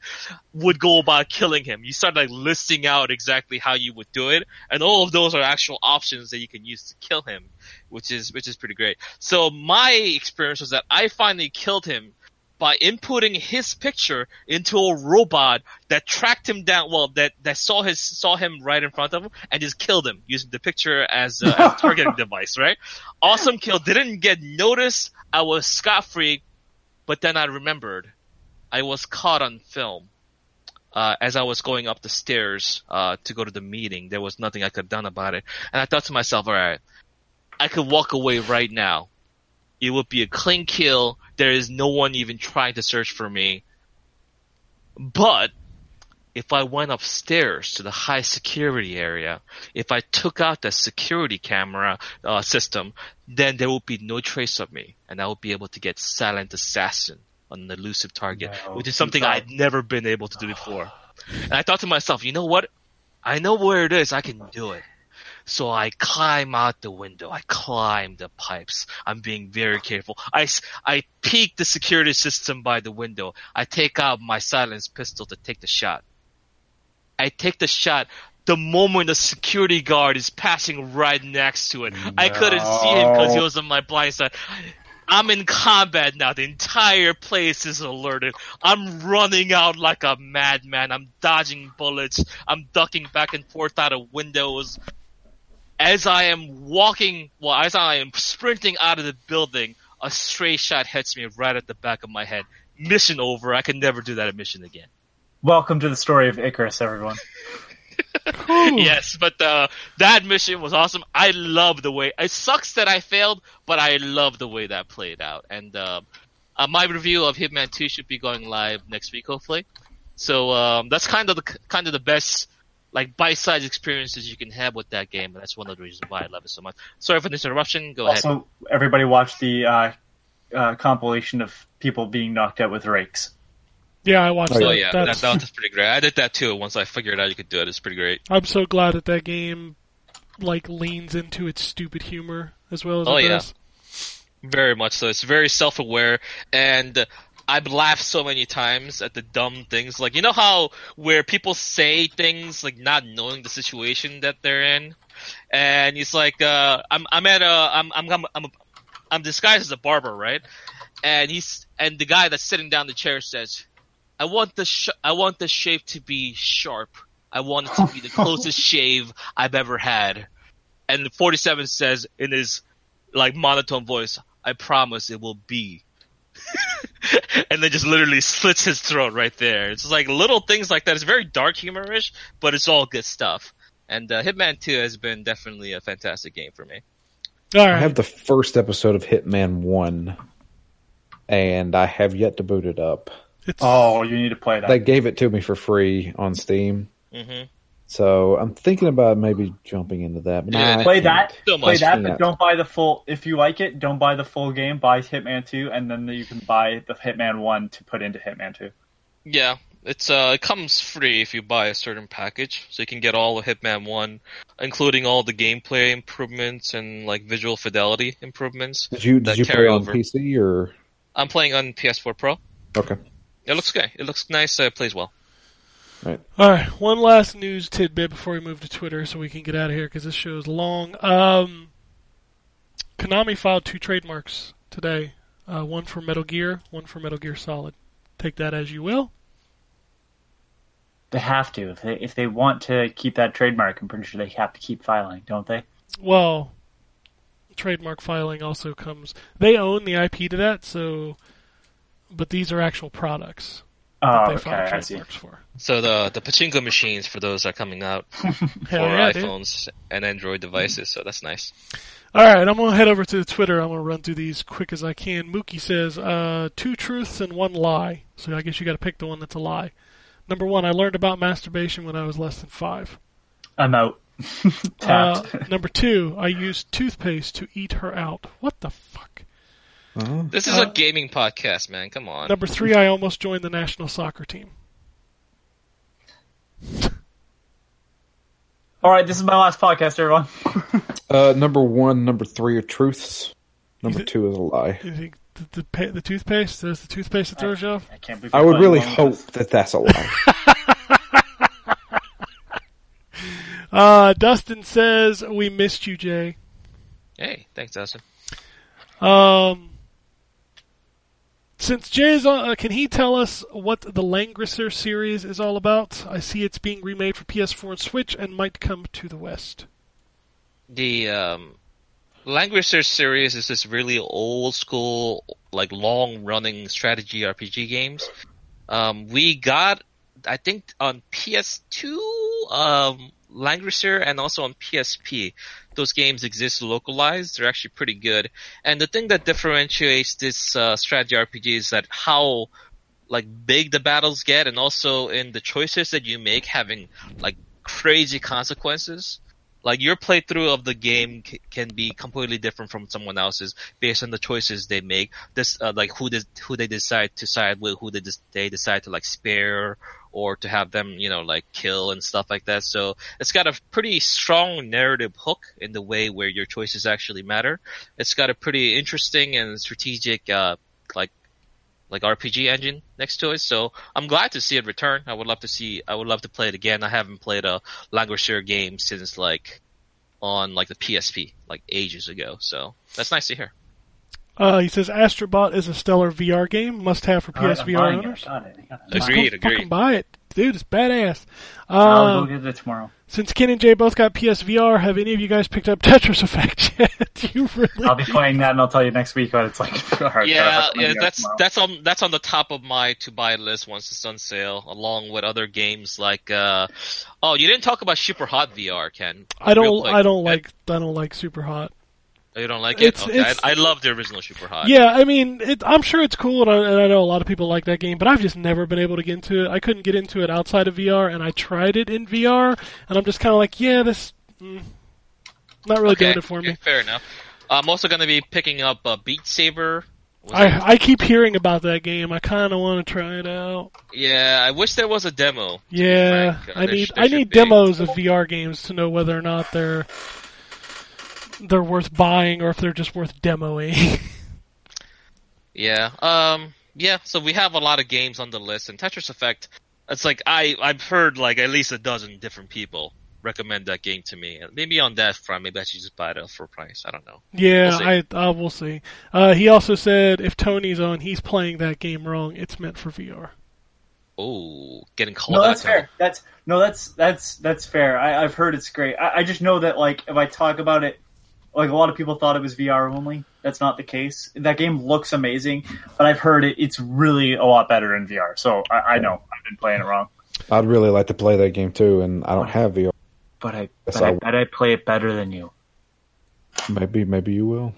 [SPEAKER 3] would go about killing him. You start like listing out exactly how you would do it, and all of those are actual options that you can use to kill him, which is which is pretty great. So my experience was that I finally killed him by inputting his picture into a robot that tracked him down. Well, that that saw his saw him right in front of him and just killed him using the picture as a, as a targeting device. Right? Awesome kill. Didn't get noticed. I was scot free, but then I remembered I was caught on film. Uh, as I was going up the stairs uh, to go to the meeting, there was nothing I could have done about it, and I thought to myself, "All right, I could walk away right now. It would be a clean kill. There is no one even trying to search for me. But if I went upstairs to the high security area, if I took out the security camera uh, system, then there would be no trace of me, and I would be able to get silent assassin on an elusive target,
[SPEAKER 2] No,
[SPEAKER 3] which is something I'd never been able to do before. And I thought to myself, you know what? I know where it is. I can do it. So I climb out the window. I climb the pipes. I'm being very careful. I, I peek the security system by the window. I take out my silenced pistol to take the shot. I take the shot the moment the security guard is passing right next to it. I couldn't see him because he was on my blind side. I'm in combat now. The entire place is alerted. I'm running out like a madman. I'm dodging bullets. I'm ducking back and forth out of windows. As I am walking, well, as I am sprinting out of the building, a stray shot hits me right at the back of my head. Mission over. I can never do that mission again.
[SPEAKER 2] Welcome to the story of Icarus, everyone.
[SPEAKER 3] yes, but uh, that mission was awesome. I love the way it sucks that I failed, but I love the way that played out. And uh, uh, my review of Hitman 2 should be going live next week, hopefully. So um, that's kind of the kind of the best like bite-sized experiences you can have with that game, and that's one of the reasons why I love it so much. Sorry for this interruption. Go ahead.
[SPEAKER 2] Also, everybody watch the uh, uh, compilation of people being knocked out with rakes.
[SPEAKER 1] Yeah, I watched
[SPEAKER 4] Oh,
[SPEAKER 1] that.
[SPEAKER 3] So yeah, that,
[SPEAKER 1] That's-
[SPEAKER 3] that was pretty great. I did that too once I figured out you could do it. It's pretty great.
[SPEAKER 1] I'm so glad that that game like leans into its stupid humor as well as
[SPEAKER 3] Oh,
[SPEAKER 1] it
[SPEAKER 3] yeah.
[SPEAKER 1] does.
[SPEAKER 3] Very much so. It's very self-aware, and I've laughed so many times at the dumb things. Like you know how where people say things like not knowing the situation that they're in, and it's like uh, I'm I'm at a I'm I'm I'm I'm, I'm disguised as a barber, right? And he's and the guy that's sitting down the chair says, "I want the sh- I want the shave to be sharp. I want it to be the closest shave I've ever had." And 47 says in his like monotone voice, I promise it will be. and then just literally slits his throat right there. It's like little things like that. It's very dark humorish, but it's all good stuff. And uh, Hitman 2 has been definitely a fantastic game for me.
[SPEAKER 1] All
[SPEAKER 4] I have the first episode of Hitman 1, and I have yet to boot it up.
[SPEAKER 1] It's,
[SPEAKER 2] Oh, you need to play that.
[SPEAKER 4] They gave it to me for free on Steam,
[SPEAKER 3] hmm
[SPEAKER 4] so I'm thinking about maybe jumping into that. But
[SPEAKER 3] Yeah,
[SPEAKER 2] play that. Play that, but don't buy the full. If you like it, don't buy the full game. Buy Hitman Two, and then you can buy the Hitman One to put into Hitman Two.
[SPEAKER 3] Yeah, it's uh, it comes free if you buy a certain package, so you can get all of Hitman 1, including all the gameplay improvements and like visual fidelity improvements.
[SPEAKER 4] Did you did you
[SPEAKER 3] carry
[SPEAKER 4] play on
[SPEAKER 3] over.
[SPEAKER 4] PC or
[SPEAKER 3] I'm playing on PS4 Pro.
[SPEAKER 4] okay?
[SPEAKER 3] It looks good. It looks nice. Uh, it plays well.
[SPEAKER 4] Right.
[SPEAKER 1] All right, one last news tidbit before we move to Twitter, so we can get out of here because this show is long. Um, Konami filed two trademarks today. Uh, one for Metal Gear, one for Metal Gear Solid. Take that as you will.
[SPEAKER 2] They have to if they if they want to keep that trademark. I'm pretty sure they have to keep filing, don't they?
[SPEAKER 1] Well, trademark filing also comes. They own the IP to that, so. But these are actual products that
[SPEAKER 2] Oh,
[SPEAKER 1] they
[SPEAKER 2] okay,
[SPEAKER 1] file
[SPEAKER 2] I see.
[SPEAKER 1] trademarks for.
[SPEAKER 3] So the the pachinko machines for those are coming out for
[SPEAKER 1] yeah, dude.
[SPEAKER 3] iPhones and Android devices. So that's nice.
[SPEAKER 1] All right, I'm gonna head over to Twitter. I'm gonna run through these quick as I can. Mookie says, uh, two truths and one lie. So I guess you got to pick the one that's a lie. Number one, I learned about masturbation when I was less than five.
[SPEAKER 2] I'm out.
[SPEAKER 1] Uh, number two, I used toothpaste to eat her out. What the fuck?
[SPEAKER 4] Uh-huh.
[SPEAKER 3] This is a gaming podcast, man. Come on.
[SPEAKER 1] Number three, I almost joined the national soccer team.
[SPEAKER 2] All right, this is my last podcast, everyone.
[SPEAKER 4] Uh, number one, number three are truths. Number
[SPEAKER 1] Is
[SPEAKER 4] two is a lie.
[SPEAKER 1] You think the, the, the toothpaste? There's the toothpaste that throws you off?
[SPEAKER 2] I can't believe
[SPEAKER 4] I would really hope
[SPEAKER 2] this.
[SPEAKER 4] that that's a lie.
[SPEAKER 1] Uh, Dustin says, we missed you, Jay.
[SPEAKER 3] Hey, thanks, Dustin.
[SPEAKER 1] Um, since Jay's on, uh, can he tell us what the Langrisser series is all about? I see it's being remade for PS4 and Switch and might come to the West.
[SPEAKER 3] The um, Langrisser series is this really old school, like long running strategy RPG games. Um, we got, I think, on PS2, um, Langrisser and also on PSP. Those games exist localized. They're actually pretty good. And the thing that differentiates this uh, strategy RPG is that how like big the battles get, and also in the choices that you make having like crazy consequences. Like your playthrough of the game c- can be completely different from someone else's based on the choices they make. This uh, like who des- who they decide to side with, who they they decide to like spare or to have them you know like kill and stuff like that. So it's got a pretty strong narrative hook in the way where your choices actually matter. It's got a pretty interesting and strategic uh like like RPG engine next to it. So I'm glad to see it return. I would love to see. I would love to play it again. I haven't played a Langrisser game since like on like the PSP like ages ago. So that's nice to hear.
[SPEAKER 1] Uh, he says Astrobot is a stellar VR game, must have for
[SPEAKER 2] All right, I'm
[SPEAKER 1] PSVR
[SPEAKER 2] buying it.
[SPEAKER 1] owners.
[SPEAKER 2] Got it. I got it.
[SPEAKER 1] Just
[SPEAKER 3] Agreed,
[SPEAKER 1] go
[SPEAKER 3] agreed.
[SPEAKER 1] Fucking buy it, dude. It's badass.
[SPEAKER 2] I'll
[SPEAKER 1] Uh,
[SPEAKER 2] go get it tomorrow.
[SPEAKER 1] since Ken and Jay both got PSVR, have any of you guys picked up Tetris Effect yet? you really?
[SPEAKER 2] I'll be playing that, and I'll tell you next week what it's like. All right,
[SPEAKER 3] Yeah, yeah, that's
[SPEAKER 2] tomorrow.
[SPEAKER 3] that's on that's on the top of my to buy list once it's on sale, along with other games like. uh Oh, you didn't talk about Super Hot VR, Ken.
[SPEAKER 1] I don't. I don't like. I don't like Super Hot.
[SPEAKER 3] Oh, You don't like it?
[SPEAKER 1] It's-
[SPEAKER 3] okay,
[SPEAKER 1] it's-
[SPEAKER 3] I, I love the original Super Hot.
[SPEAKER 1] Yeah, I mean, it, I'm sure it's cool, and I, and I know a lot of people like that game, but I've just never been able to get into it. I couldn't get into it outside of VR, and I tried it in VR, and I'm just kind of like, yeah, this, mm, not really
[SPEAKER 3] okay,
[SPEAKER 1] doing it for me.
[SPEAKER 3] Fair enough. I'm also going to be picking up uh, Beat Saber.
[SPEAKER 1] I I keep hearing about that game. I kind of want to try it out.
[SPEAKER 3] Yeah, I wish there was a demo.
[SPEAKER 1] Yeah. I need I need demos of VR games to know whether or not they're they're worth buying or if they're just worth demoing.
[SPEAKER 3] Yeah. Um. Yeah. So we have a lot of games on the list, and Tetris Effect. It's like I I've heard like at least a dozen different people recommend that game to me. And maybe on that front, maybe I should just buy it at full price. I don't know.
[SPEAKER 1] Yeah,
[SPEAKER 3] We'll.
[SPEAKER 1] I uh, we'll see. Uh, he also said if Tony's on, he's playing that game wrong. It's meant for VR.
[SPEAKER 3] Oh, getting called
[SPEAKER 2] No,
[SPEAKER 3] out.
[SPEAKER 2] that's fair. That's no, that's that's that's fair. I, I've heard it's great. I, I just know that like if I talk about it, like a lot of people thought it was VR only. That's not the case. That game looks amazing, but I've heard it. It's really a lot better in VR. So I, I know I've been playing it wrong.
[SPEAKER 4] I'd really like to play that game too, and I don't have VR.
[SPEAKER 2] But I, but I
[SPEAKER 4] I-
[SPEAKER 2] bet I play it better than you.
[SPEAKER 4] Maybe, maybe you will.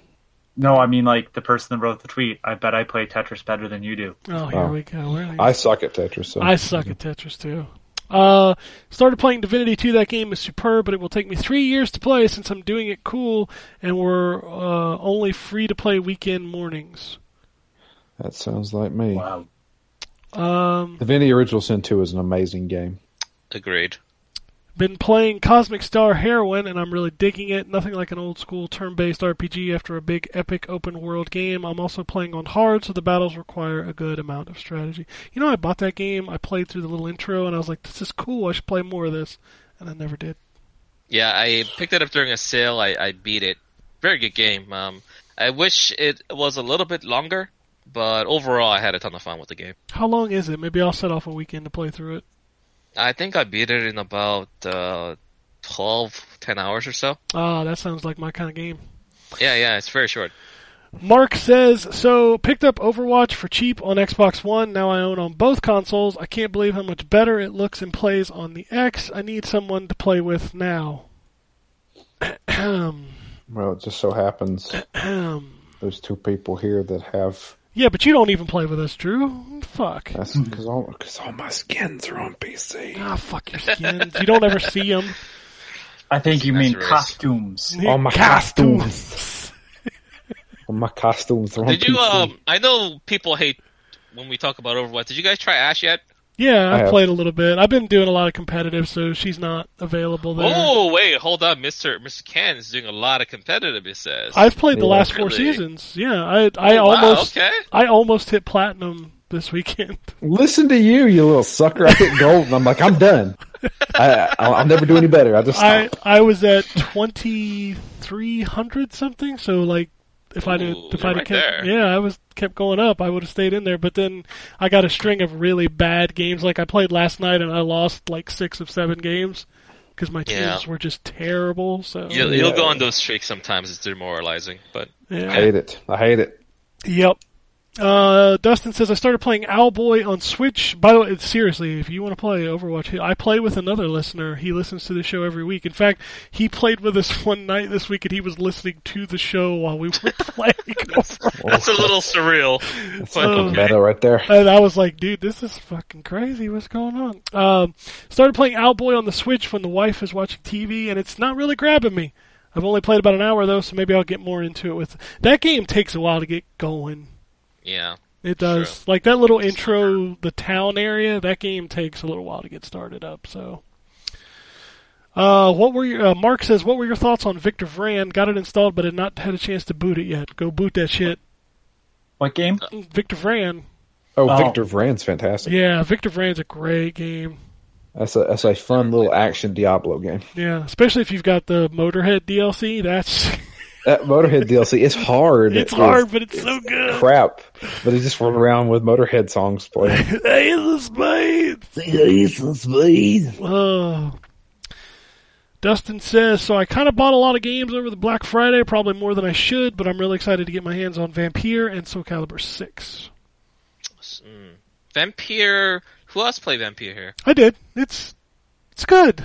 [SPEAKER 2] No, I mean like the person that wrote the tweet. I bet I play Tetris better than you do.
[SPEAKER 1] Oh, here
[SPEAKER 4] Oh.
[SPEAKER 1] we go. Where are these?
[SPEAKER 4] I suck at Tetris. So.
[SPEAKER 1] I suck at Tetris too. Uh, started playing Divinity 2. That game is superb, but it will take me three years to play since I'm doing it cool, and we're uh, only free to play weekend mornings.
[SPEAKER 4] That sounds like me.
[SPEAKER 2] Wow.
[SPEAKER 1] Um,
[SPEAKER 4] Divinity Original Sin 2 is an amazing game.
[SPEAKER 3] Agreed.
[SPEAKER 1] Been playing Cosmic Star Heroine, and I'm really digging it. Nothing like an old school turn-based RPG after a big epic open world game. I'm also playing on hard, so the battles require a good amount of strategy. You know, I bought that game. I played through the little intro, and I was like, "This is cool. I should play more of this," and I never did.
[SPEAKER 3] Yeah, I picked it up during a sale. I, I beat it. Very good game. Um, I wish it was a little bit longer, but overall, I had a ton of fun with the game.
[SPEAKER 1] How long is it? Maybe I'll set off a weekend to play through it.
[SPEAKER 3] I think I beat it in about uh, 12, 10 hours or so.
[SPEAKER 1] Ah, that sounds like my kind of game.
[SPEAKER 3] Yeah, yeah, it's very short.
[SPEAKER 1] Mark says, so picked up Overwatch for cheap on Xbox One. Now I own on both consoles. I can't believe how much better it looks and plays on the X. I need someone to play with now.
[SPEAKER 4] Well, it just so happens there's two people here that have.
[SPEAKER 1] yeah, but you don't even play with us, Drew. Fuck.
[SPEAKER 4] That's because all, cause all my skins are on PC.
[SPEAKER 1] Ah, fuck your skins. you don't ever see them.
[SPEAKER 2] I think you mean
[SPEAKER 3] That's racist.
[SPEAKER 2] costumes.
[SPEAKER 4] All my costumes. All my costumes are on
[SPEAKER 3] Did you?
[SPEAKER 4] PC.
[SPEAKER 3] Um, I know people hate when we talk about Overwatch. Did you guys try Ash yet?
[SPEAKER 1] Yeah,
[SPEAKER 4] I
[SPEAKER 1] I've played a little bit. I've been doing a lot of competitive, so she's not available there.
[SPEAKER 3] Oh wait, hold on, Mister Mister Ken is doing a lot of competitive. It says.
[SPEAKER 1] I've played the last four
[SPEAKER 3] Really?
[SPEAKER 1] seasons. Yeah, I I
[SPEAKER 3] Oh, wow,
[SPEAKER 1] almost
[SPEAKER 3] okay.
[SPEAKER 1] I almost hit platinum this weekend.
[SPEAKER 4] Listen to you, you little sucker. I hit gold, and I'm like, I'm done. I, I'll, I'll never do any better. I just
[SPEAKER 1] I. I was at twenty three hundred something. So like, if I did if I
[SPEAKER 3] right
[SPEAKER 1] kept
[SPEAKER 3] there.
[SPEAKER 1] yeah, I was kept going up. I would have stayed in there. But then I got a string of really bad games. Like I played last night and I lost like six of seven games because my teams
[SPEAKER 3] Yeah.
[SPEAKER 1] were just terrible. So
[SPEAKER 3] You'll, you'll go on those streaks sometimes. It's demoralizing, but
[SPEAKER 4] I hate it. I hate it.
[SPEAKER 1] Yep. Uh, Dustin says I started playing Owlboy on Switch. By the way, seriously, if you want to play Overwatch, I play with another listener. He listens to the show every week. In fact, he played with us one night this week, and he was listening to the show while we were playing. Overwatch.
[SPEAKER 3] that's a little surreal. But
[SPEAKER 1] Oh.
[SPEAKER 3] okay.
[SPEAKER 4] Meta right there.
[SPEAKER 1] And I was like, dude, this is fucking crazy. What's going on? Um, started playing Owlboy on the Switch when the wife is watching TV, and it's not really grabbing me. I've only played about an hour though, so maybe I'll get more into it. With that game, takes a while to get going.
[SPEAKER 3] Yeah.
[SPEAKER 1] It does. Like that little intro, the town area, that game takes a little while to get started up. So, uh, what were your, uh, Mark says, what were your thoughts on Victor Vran? Got it installed, but had not had a chance to boot it yet. Go boot that shit.
[SPEAKER 2] What game?
[SPEAKER 1] Victor Vran.
[SPEAKER 4] Oh,
[SPEAKER 2] Oh.
[SPEAKER 4] Victor Vran's fantastic.
[SPEAKER 1] Yeah, Victor Vran's a great game.
[SPEAKER 4] That's a that's a fun little action Diablo game.
[SPEAKER 1] Yeah, especially if you've got the Motorhead DLC. That's
[SPEAKER 4] That Motorhead DLC is hard.
[SPEAKER 1] it's hard,
[SPEAKER 4] is
[SPEAKER 1] but it's so good.
[SPEAKER 4] crap. But he just run around with Motorhead songs playing.
[SPEAKER 1] Hey, the spades. Oh. Dustin says, so I kind of bought a lot of games over the Black Friday, probably more than I should, but I'm really excited to get my hands on Vampyr and Soul Calibur 6.
[SPEAKER 3] Mm. Vampyr. Who else played Vampyr here?
[SPEAKER 1] I did. It's it's good.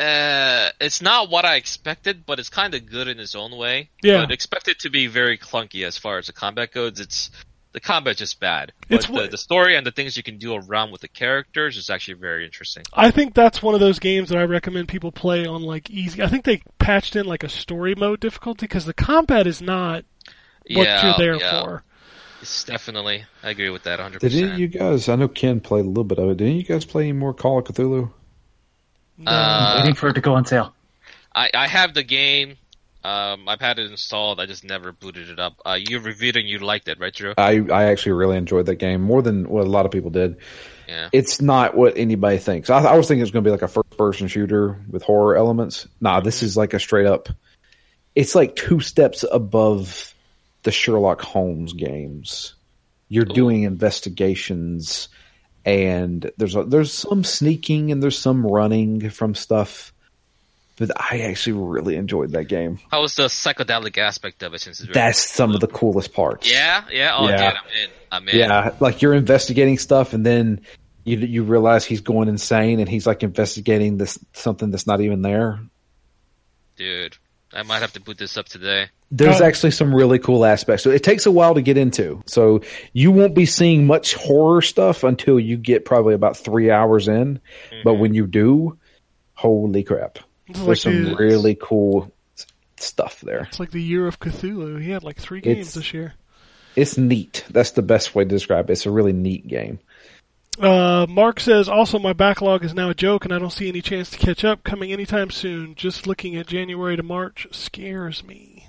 [SPEAKER 3] Uh, it's not what I expected, but it's kind of good in its own way.
[SPEAKER 1] Yeah.
[SPEAKER 3] But expect it to be very clunky as far as the combat goes. It's the combat's just bad.
[SPEAKER 1] It's
[SPEAKER 3] But
[SPEAKER 1] wha-
[SPEAKER 3] the, the story and the things you can do around with the characters is actually very interesting.
[SPEAKER 1] I think that's one of those games that I recommend people play on like easy. I think they patched in like a story mode difficulty because the combat is not what
[SPEAKER 3] yeah,
[SPEAKER 1] you're there
[SPEAKER 3] yeah.
[SPEAKER 1] for.
[SPEAKER 3] It's definitely. I agree with that 100.
[SPEAKER 4] Did any of
[SPEAKER 3] percent
[SPEAKER 4] you guys? I know Ken played a little bit of it. Did any of you guys play any more Call of Cthulhu?
[SPEAKER 1] No.
[SPEAKER 3] Uh,
[SPEAKER 2] Waiting for it to go on sale.
[SPEAKER 3] I I have the game. Um, I've had it installed. I just never booted it up. Uh, you reviewed it and you liked it, right, Drew?
[SPEAKER 4] I I actually really enjoyed that game more than what a lot of people did.
[SPEAKER 3] Yeah.
[SPEAKER 4] It's not what anybody thinks. I, I was thinking it was going to be like a first person shooter with horror elements. Nah, this is like a straight up. It's like two steps above the Sherlock Holmes games. You're doing investigations, and there's a, there's some sneaking and there's some running from stuff. But I actually really enjoyed that game.
[SPEAKER 3] How was the psychedelic aspect of it? Since
[SPEAKER 4] That's some of the coolest parts.
[SPEAKER 3] yeah, yeah. Oh,
[SPEAKER 4] Yeah.
[SPEAKER 3] dude, I'm in. I'm in.
[SPEAKER 4] Yeah, like you're investigating stuff, and then you you realize he's going insane, and he's like investigating this something that's not even there.
[SPEAKER 3] dude. I might have to boot this up today.
[SPEAKER 4] There's actually some really cool aspects. So it takes a while to get into. So you won't be seeing much horror stuff until you get probably about three hours in. But mm-hmm. when you do, holy crap!
[SPEAKER 1] It's
[SPEAKER 4] There's
[SPEAKER 1] like,
[SPEAKER 4] some
[SPEAKER 1] the,
[SPEAKER 4] really cool stuff there.
[SPEAKER 1] it's like the year of Cthulhu. He had like three games
[SPEAKER 4] It's-
[SPEAKER 1] this year.
[SPEAKER 4] It's neat. That's the best way to describe it. It's a really neat game.
[SPEAKER 1] Uh, Mark says, also my backlog is now a joke and I don't see any chance to catch up coming anytime soon. Just looking at January to March scares me.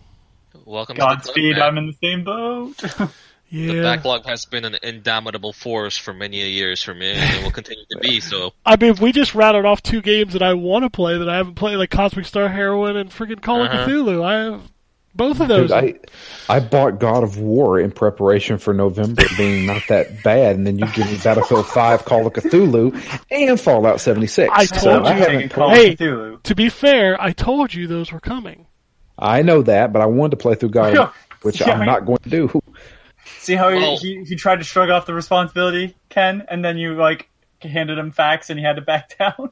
[SPEAKER 3] Welcome. to
[SPEAKER 2] Godspeed, I'm in the same boat. yeah.
[SPEAKER 3] The
[SPEAKER 1] Yeah.
[SPEAKER 3] backlog has been an indomitable force for many years for me, and it will continue to be. So
[SPEAKER 1] I mean, we just rattled off two games that I want to play that I haven't played, like Cosmic Star Heroine and freaking Call
[SPEAKER 3] Uh-huh.
[SPEAKER 1] of Cthulhu. I have Both of those.
[SPEAKER 4] Dude, I I bought God of War in preparation for November being not that bad, and then you give me Battlefield Five, Call of Cthulhu, and Fallout seventy six.
[SPEAKER 1] I
[SPEAKER 4] so
[SPEAKER 1] told
[SPEAKER 4] I
[SPEAKER 1] you.
[SPEAKER 4] haven't.
[SPEAKER 2] Call
[SPEAKER 1] Hey.
[SPEAKER 2] of Cthulhu.
[SPEAKER 1] to be fair, I told you those were coming.
[SPEAKER 4] I know that, but I wanted to play through God, of which
[SPEAKER 2] Yeah,
[SPEAKER 4] I'm
[SPEAKER 2] I-
[SPEAKER 4] not going to do.
[SPEAKER 2] See how he,
[SPEAKER 3] Well-
[SPEAKER 2] he he tried to shrug off the responsibility, Ken, and then you like handed him facts and he had to back down.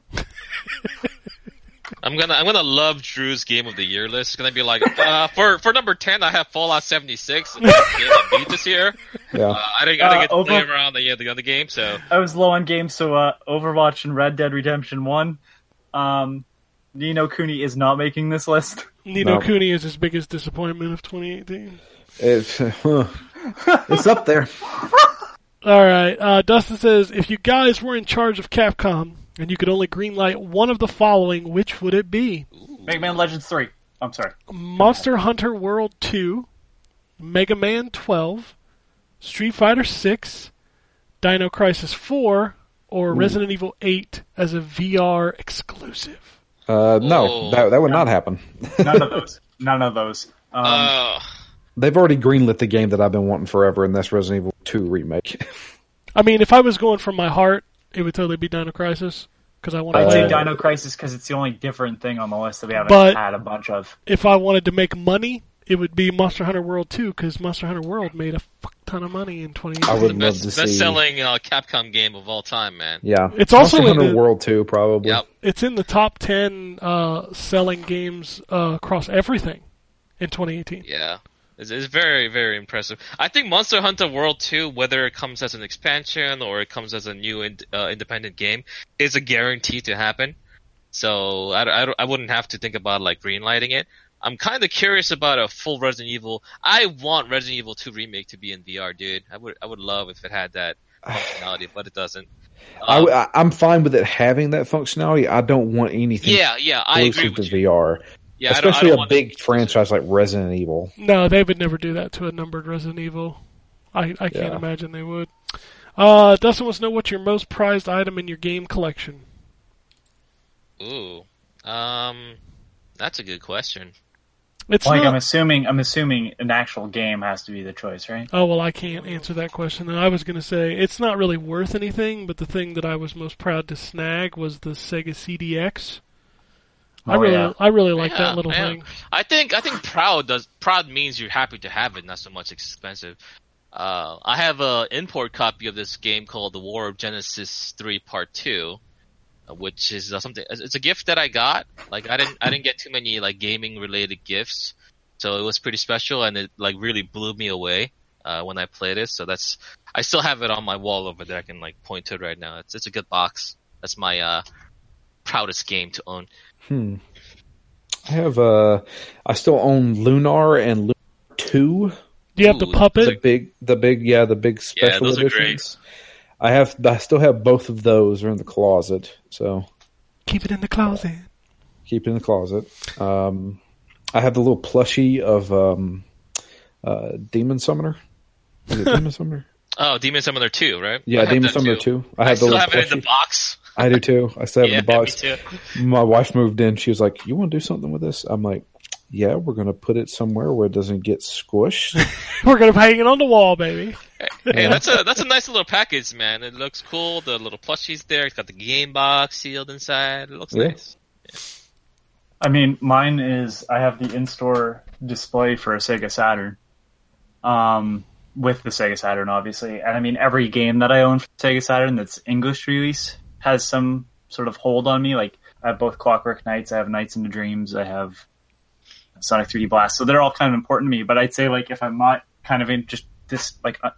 [SPEAKER 3] I'm gonna I'm gonna love Drew's game of the year list. It's gonna be like uh, for for number ten, I have Fallout 76. Game I beat this year.
[SPEAKER 4] Yeah,
[SPEAKER 3] Uh, I didn't, I didn't
[SPEAKER 2] Uh,
[SPEAKER 3] get to play
[SPEAKER 2] over-
[SPEAKER 3] around the, the other game, so
[SPEAKER 2] I was low on games, so uh, Overwatch and Red Dead Redemption One. Um, Ni no Kuni is not making this list.
[SPEAKER 1] Nino
[SPEAKER 4] No.
[SPEAKER 1] Kuni is his biggest disappointment of 2018.
[SPEAKER 4] it's huh. it's up there.
[SPEAKER 1] All right. Uh, Dustin says, if you guys were in charge of Capcom and you could only greenlight one of the following, which would it be?
[SPEAKER 2] Mega Man Legends Three. I'm sorry.
[SPEAKER 1] Monster Hunter World 2, Mega Man 12, Street Fighter 6, Dino Crisis 4, or Resident Evil 8 as a VR exclusive.
[SPEAKER 4] Uh, no,
[SPEAKER 3] Oh.
[SPEAKER 4] that that would not happen.
[SPEAKER 2] None of those. None of those. Um,
[SPEAKER 3] uh,
[SPEAKER 4] They've already greenlit the game that I've been wanting forever, and that's Resident Evil Two remake.
[SPEAKER 1] I mean, if I was going from my heart, it would totally be Dino Crisis because I want to
[SPEAKER 2] I'd say
[SPEAKER 1] it.
[SPEAKER 2] Dino Crisis because it's the only different thing on the list that we haven't
[SPEAKER 1] But-
[SPEAKER 2] had a bunch of.
[SPEAKER 1] If I wanted to make money, it would be Monster Hunter World 2 because Monster Hunter World made a fuck ton of money in 2018.
[SPEAKER 4] I
[SPEAKER 3] the
[SPEAKER 4] would love
[SPEAKER 3] best
[SPEAKER 4] to see.
[SPEAKER 3] best selling uh, Capcom game of all time, man.
[SPEAKER 4] Yeah,
[SPEAKER 1] It's also
[SPEAKER 4] Monster
[SPEAKER 1] in
[SPEAKER 4] Hunter
[SPEAKER 1] the-
[SPEAKER 4] World Two, probably.
[SPEAKER 3] Yep.
[SPEAKER 1] It's in the top 10 uh, selling games uh, across everything in 2018.
[SPEAKER 3] Yeah. It's, it's very, very impressive. I think Monster Hunter World 2, whether it comes as an expansion or it comes as a new ind- uh, independent game, is a guarantee to happen. So I, I, I wouldn't have to think about like greenlighting it. I'm kind of curious about a full Resident Evil. I want Resident Evil 2 remake to be in VR, dude. I would I would love if it had that functionality, but it doesn't. Um,
[SPEAKER 4] I, am fine with it having that functionality. I don't want anything
[SPEAKER 3] yeah, yeah, I agree with
[SPEAKER 4] to
[SPEAKER 3] you.
[SPEAKER 4] VR,
[SPEAKER 3] Yeah, I don't- I
[SPEAKER 4] especially
[SPEAKER 3] don't
[SPEAKER 4] a big franchise like Resident Evil.
[SPEAKER 1] No, they would never do that to a numbered Resident Evil. I, I can't
[SPEAKER 4] Yeah.
[SPEAKER 1] imagine they would. Uh, Dustin wants to know what's your most prized item in your game collection.
[SPEAKER 3] Ooh, um, that's a good question.
[SPEAKER 1] It's
[SPEAKER 2] Like
[SPEAKER 1] not.
[SPEAKER 2] I'm assuming, I'm assuming an actual game has to be the choice, right?
[SPEAKER 1] Oh well, I can't answer that question. And I was going to say it's not really worth anything, but the thing that I was most proud to snag was the Sega CDX. I
[SPEAKER 2] Oh,
[SPEAKER 1] really,
[SPEAKER 2] yeah.
[SPEAKER 1] I really like
[SPEAKER 3] Yeah,
[SPEAKER 1] that little thing.
[SPEAKER 3] I think I think proud does proud means you're happy to have it, not so much expensive. Uh, I have a import copy of this game called The War of Genesis 3 Part 2, uh, which is uh, something. It's a gift that I got. Like I didn't I didn't get too many like gaming related gifts, so it was pretty special and it like really blew me away uh, when I played it. So that's I still have it on my wall over there. I can like point to it right now. It's it's a good box. That's my uh, proudest game to own.
[SPEAKER 4] Hmm. I have uh, I still own Lunar and Lunar Two.
[SPEAKER 1] Do you have the
[SPEAKER 3] Ooh,
[SPEAKER 4] The big, the big, yeah, the big
[SPEAKER 3] Yeah,
[SPEAKER 4] special
[SPEAKER 3] those are great.
[SPEAKER 4] editions. I have, I still have both of those. They're in the closet, so
[SPEAKER 1] Keep it in the closet.
[SPEAKER 4] keep it in the closet. Um, I have the little plushie of um, uh, Demon Summoner. Is it Demon Summoner?
[SPEAKER 3] Oh, Demon Summoner 2, right?
[SPEAKER 4] Yeah, Demon Summoner
[SPEAKER 3] too.
[SPEAKER 4] 2. I have the
[SPEAKER 3] still
[SPEAKER 4] little
[SPEAKER 3] have it in the box.
[SPEAKER 4] I do too. I still have
[SPEAKER 3] yeah,
[SPEAKER 4] in the box.
[SPEAKER 3] me too.
[SPEAKER 4] My wife moved in. She was like, "You want to do something with this?" I'm like, "Yeah, we're gonna put it somewhere where it doesn't get squished."
[SPEAKER 1] We're gonna hang it on the wall, baby.
[SPEAKER 3] Hey, that's a that's a nice little package, man. It looks cool. The little plushie's there. It's got the game box sealed inside. It looks
[SPEAKER 4] Yeah.
[SPEAKER 3] nice.
[SPEAKER 2] I mean, mine is I have the in-store display for a Sega Saturn, um, with the Sega Saturn, obviously. And I mean, every game that I own for Sega Saturn that's English release has some sort of hold on me. Like I have both Clockwork Knights, I have Nights into Dreams, I have Sonic 3D Blast. So they're all kind of important to me. But I'd say like if I'm not kind of in just this like. Uh,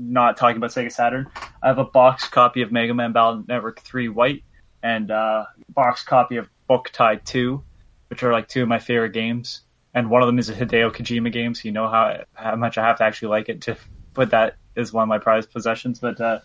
[SPEAKER 2] not talking about Sega Saturn. I have a box copy of Mega Man Battle Network 3 White and uh, box copy of Boktai 2, which are like two of my favorite games. And one of them is a Hideo Kojima game, so you know how how much I have to actually like it to put that as one of my prized possessions. But uh,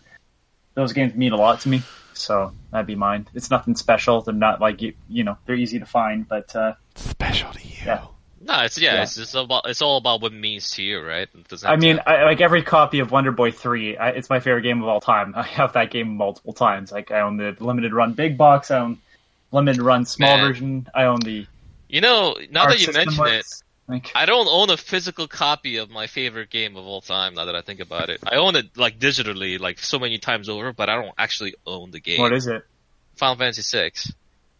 [SPEAKER 2] those games mean a lot to me, so that'd be mine. It's nothing special. They're not like you, you know, they're easy to find, but uh,
[SPEAKER 1] Special to you.
[SPEAKER 2] Yeah.
[SPEAKER 3] No, it's yeah,
[SPEAKER 2] Yeah.
[SPEAKER 3] It's, it's all about it's all about what it means to you, right?
[SPEAKER 2] I mean, I, like every copy of Wonder Boy 3, I, it's my favorite game of all time. I have that game multiple times. Like, I own the limited run big box, I own limited run small
[SPEAKER 3] Man.
[SPEAKER 2] version, I own the
[SPEAKER 3] you know, now that you
[SPEAKER 2] System
[SPEAKER 3] mention it,
[SPEAKER 2] Works. Like,
[SPEAKER 3] I don't own a physical copy of my favorite game of all time. Now that I think about it, I own it like digitally, like so many times over, but I don't actually own the game.
[SPEAKER 2] what is it?
[SPEAKER 3] Final Fantasy VI.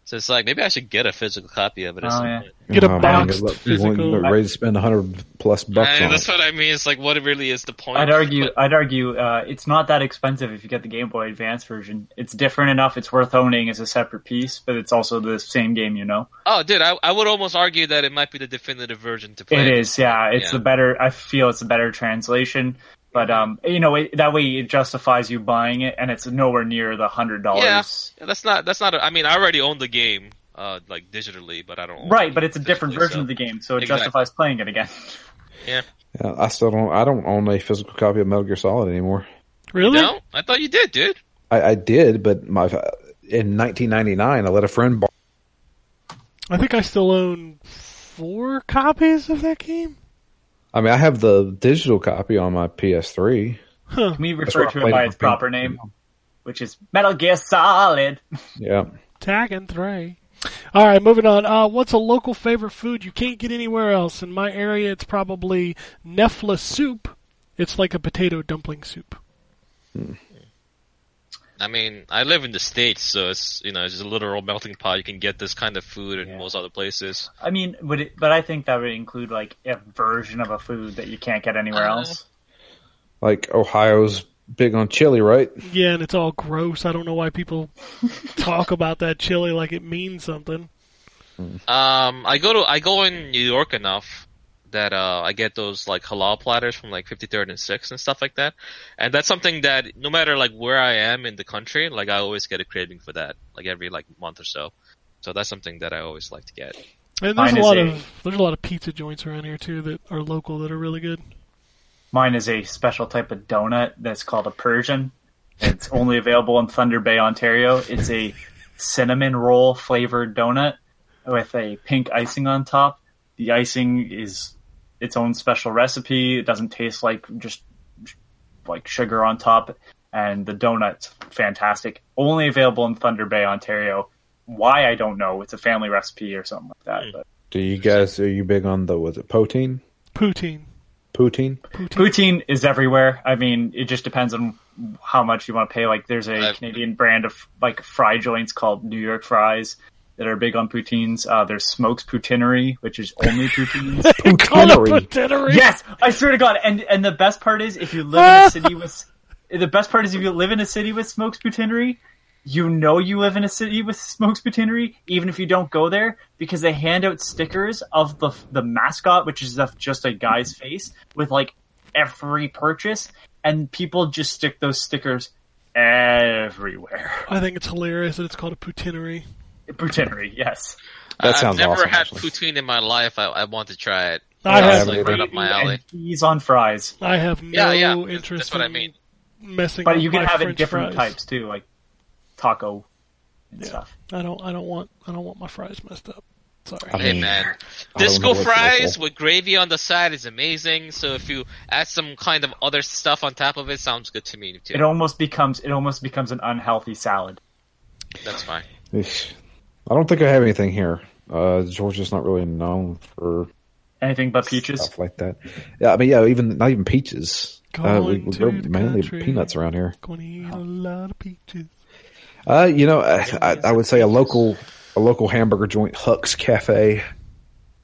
[SPEAKER 3] So it's like maybe I should get a physical copy of it. Or
[SPEAKER 2] Oh,
[SPEAKER 3] something.
[SPEAKER 2] yeah.
[SPEAKER 1] Get a
[SPEAKER 4] Oh, man,
[SPEAKER 1] boxed
[SPEAKER 4] you look- you
[SPEAKER 1] physical.
[SPEAKER 4] you're ready to spend a hundred plus bucks
[SPEAKER 3] And
[SPEAKER 4] on
[SPEAKER 3] that's
[SPEAKER 4] it.
[SPEAKER 3] what I mean. It's like what really is the point?
[SPEAKER 2] I'd argue.
[SPEAKER 3] But-
[SPEAKER 2] I'd argue. Uh, it's not that expensive if you get the Game Boy Advance version. It's different enough. It's worth owning as a separate piece, but it's also the same game. You know.
[SPEAKER 3] oh, dude, I, I would almost argue that it might be the definitive version to play.
[SPEAKER 2] It is. Yeah. It's
[SPEAKER 3] Yeah.
[SPEAKER 2] the better. I feel it's a better translation. But um, you know, it, that way it justifies you buying it, and it's nowhere near the hundred dollars.
[SPEAKER 3] Yeah, that's not. That's not. A, I mean, I already own the game, uh, like digitally, but I don't. Own
[SPEAKER 2] Right, but it's a different version
[SPEAKER 3] so-
[SPEAKER 2] of the game, so it
[SPEAKER 3] Exactly.
[SPEAKER 2] justifies playing it again.
[SPEAKER 4] Yeah, I still don't. I don't own a physical copy of Metal Gear Solid anymore.
[SPEAKER 1] Really?
[SPEAKER 3] No, I thought you did, dude.
[SPEAKER 4] I, I did, but my in 1999, I let a friend borrow.
[SPEAKER 1] I think I still own four copies of that game.
[SPEAKER 4] I mean, I have the digital copy on my PS3.
[SPEAKER 1] Huh.
[SPEAKER 2] Can we refer to it by its proper name, which is Metal Gear Solid?
[SPEAKER 4] Yeah,
[SPEAKER 1] Tag and three. All right, moving on. Uh, what's a local favorite food you can't get anywhere else? In my area, it's probably Knoephla soup. It's like a potato dumpling soup.
[SPEAKER 3] I mean, I live in the states, so it's you know it's just a literal melting pot. You can get this kind of food in
[SPEAKER 2] Yeah.
[SPEAKER 3] most other places.
[SPEAKER 2] I mean, would it, but I think that would include like a version of a food that you can't get anywhere
[SPEAKER 3] Uh,
[SPEAKER 2] else.
[SPEAKER 4] like Ohio's big on chili, right?
[SPEAKER 1] Yeah, and it's all gross. I don't know why people talk about that chili like it means something.
[SPEAKER 3] Um, I go to I go in New York enough that uh I get those like halal platters from like 53rd and 6th and stuff like that, and that's something that no matter like where I am in the country, like I always get a craving for that, like every like month or so. So that's something that I always like to get.
[SPEAKER 1] And there's
[SPEAKER 2] Mine
[SPEAKER 1] a lot
[SPEAKER 2] a-
[SPEAKER 1] of there's a lot of pizza joints around here too that are local that are really good.
[SPEAKER 2] Mine is a special type of donut that's called a Persian. It's only available in Thunder Bay, Ontario. It's a cinnamon roll flavored donut with a pink icing on top. The icing is its own special recipe. It doesn't taste like just like sugar on top. And the donut's fantastic. Only available in Thunder Bay, Ontario. Why I don't know. It's a family recipe or something like that. Hmm. But
[SPEAKER 4] Do you guys are you big on the was it poutine?
[SPEAKER 1] Poutine.
[SPEAKER 4] Poutine?
[SPEAKER 1] Poutine.
[SPEAKER 2] Poutine is everywhere. I mean, it just depends on how much you want to pay. Like, there's a
[SPEAKER 3] I've-
[SPEAKER 2] Canadian brand of like fry joints called New York Fries that are big on poutines. Uh, there's Smoke's Poutinerie, which is only poutines.
[SPEAKER 1] Call it
[SPEAKER 4] Poutineery.
[SPEAKER 1] poutineery.
[SPEAKER 2] yes, I swear to God. And and the best part is, if you live in a city with, the best part is if you live in a city with Smoke's Poutinerie, you know you live in a city with Smoke's Poutinerie, even if you don't go there, because they hand out stickers of the the mascot, which is just a guy's face, with like every purchase, and people just stick those stickers everywhere.
[SPEAKER 1] I think it's hilarious that it's called a poutinery.
[SPEAKER 2] Poutineery, yes.
[SPEAKER 4] That
[SPEAKER 3] I've
[SPEAKER 4] sounds
[SPEAKER 3] never
[SPEAKER 4] awesome,
[SPEAKER 3] had
[SPEAKER 4] actually.
[SPEAKER 3] poutine in my life. I, I want to try it.
[SPEAKER 1] I
[SPEAKER 3] It's
[SPEAKER 1] have
[SPEAKER 3] like right up my alley.
[SPEAKER 2] And cheese on fries,
[SPEAKER 1] I have no
[SPEAKER 3] Yeah, yeah, that's-
[SPEAKER 1] interest
[SPEAKER 3] that's what I mean.
[SPEAKER 1] messing
[SPEAKER 2] but you can
[SPEAKER 1] my
[SPEAKER 2] have it different
[SPEAKER 1] fries.
[SPEAKER 2] types too, like taco and
[SPEAKER 3] Yeah.
[SPEAKER 2] stuff.
[SPEAKER 1] I don't I don't want I don't want my fries messed up. Sorry.
[SPEAKER 4] I
[SPEAKER 3] Hey man,
[SPEAKER 4] I don't know
[SPEAKER 3] disco fries with gravy on the side is amazing. So if you add some kind of other stuff on top of it, sounds good to me too.
[SPEAKER 2] It almost becomes it almost becomes an unhealthy salad.
[SPEAKER 3] That's fine.
[SPEAKER 4] Eesh. I don't think I have anything here. Uh, Georgia's not really known for
[SPEAKER 2] Anything but peaches.
[SPEAKER 4] stuff like that. Yeah, I mean, yeah, even not even peaches. Uh, we,
[SPEAKER 1] Going
[SPEAKER 4] we grow mainly
[SPEAKER 1] country.
[SPEAKER 4] peanuts around here.
[SPEAKER 1] Gonna eat a lot of peaches.
[SPEAKER 4] Uh, you know, I, I, I would say a local a local hamburger joint, Huck's Cafe,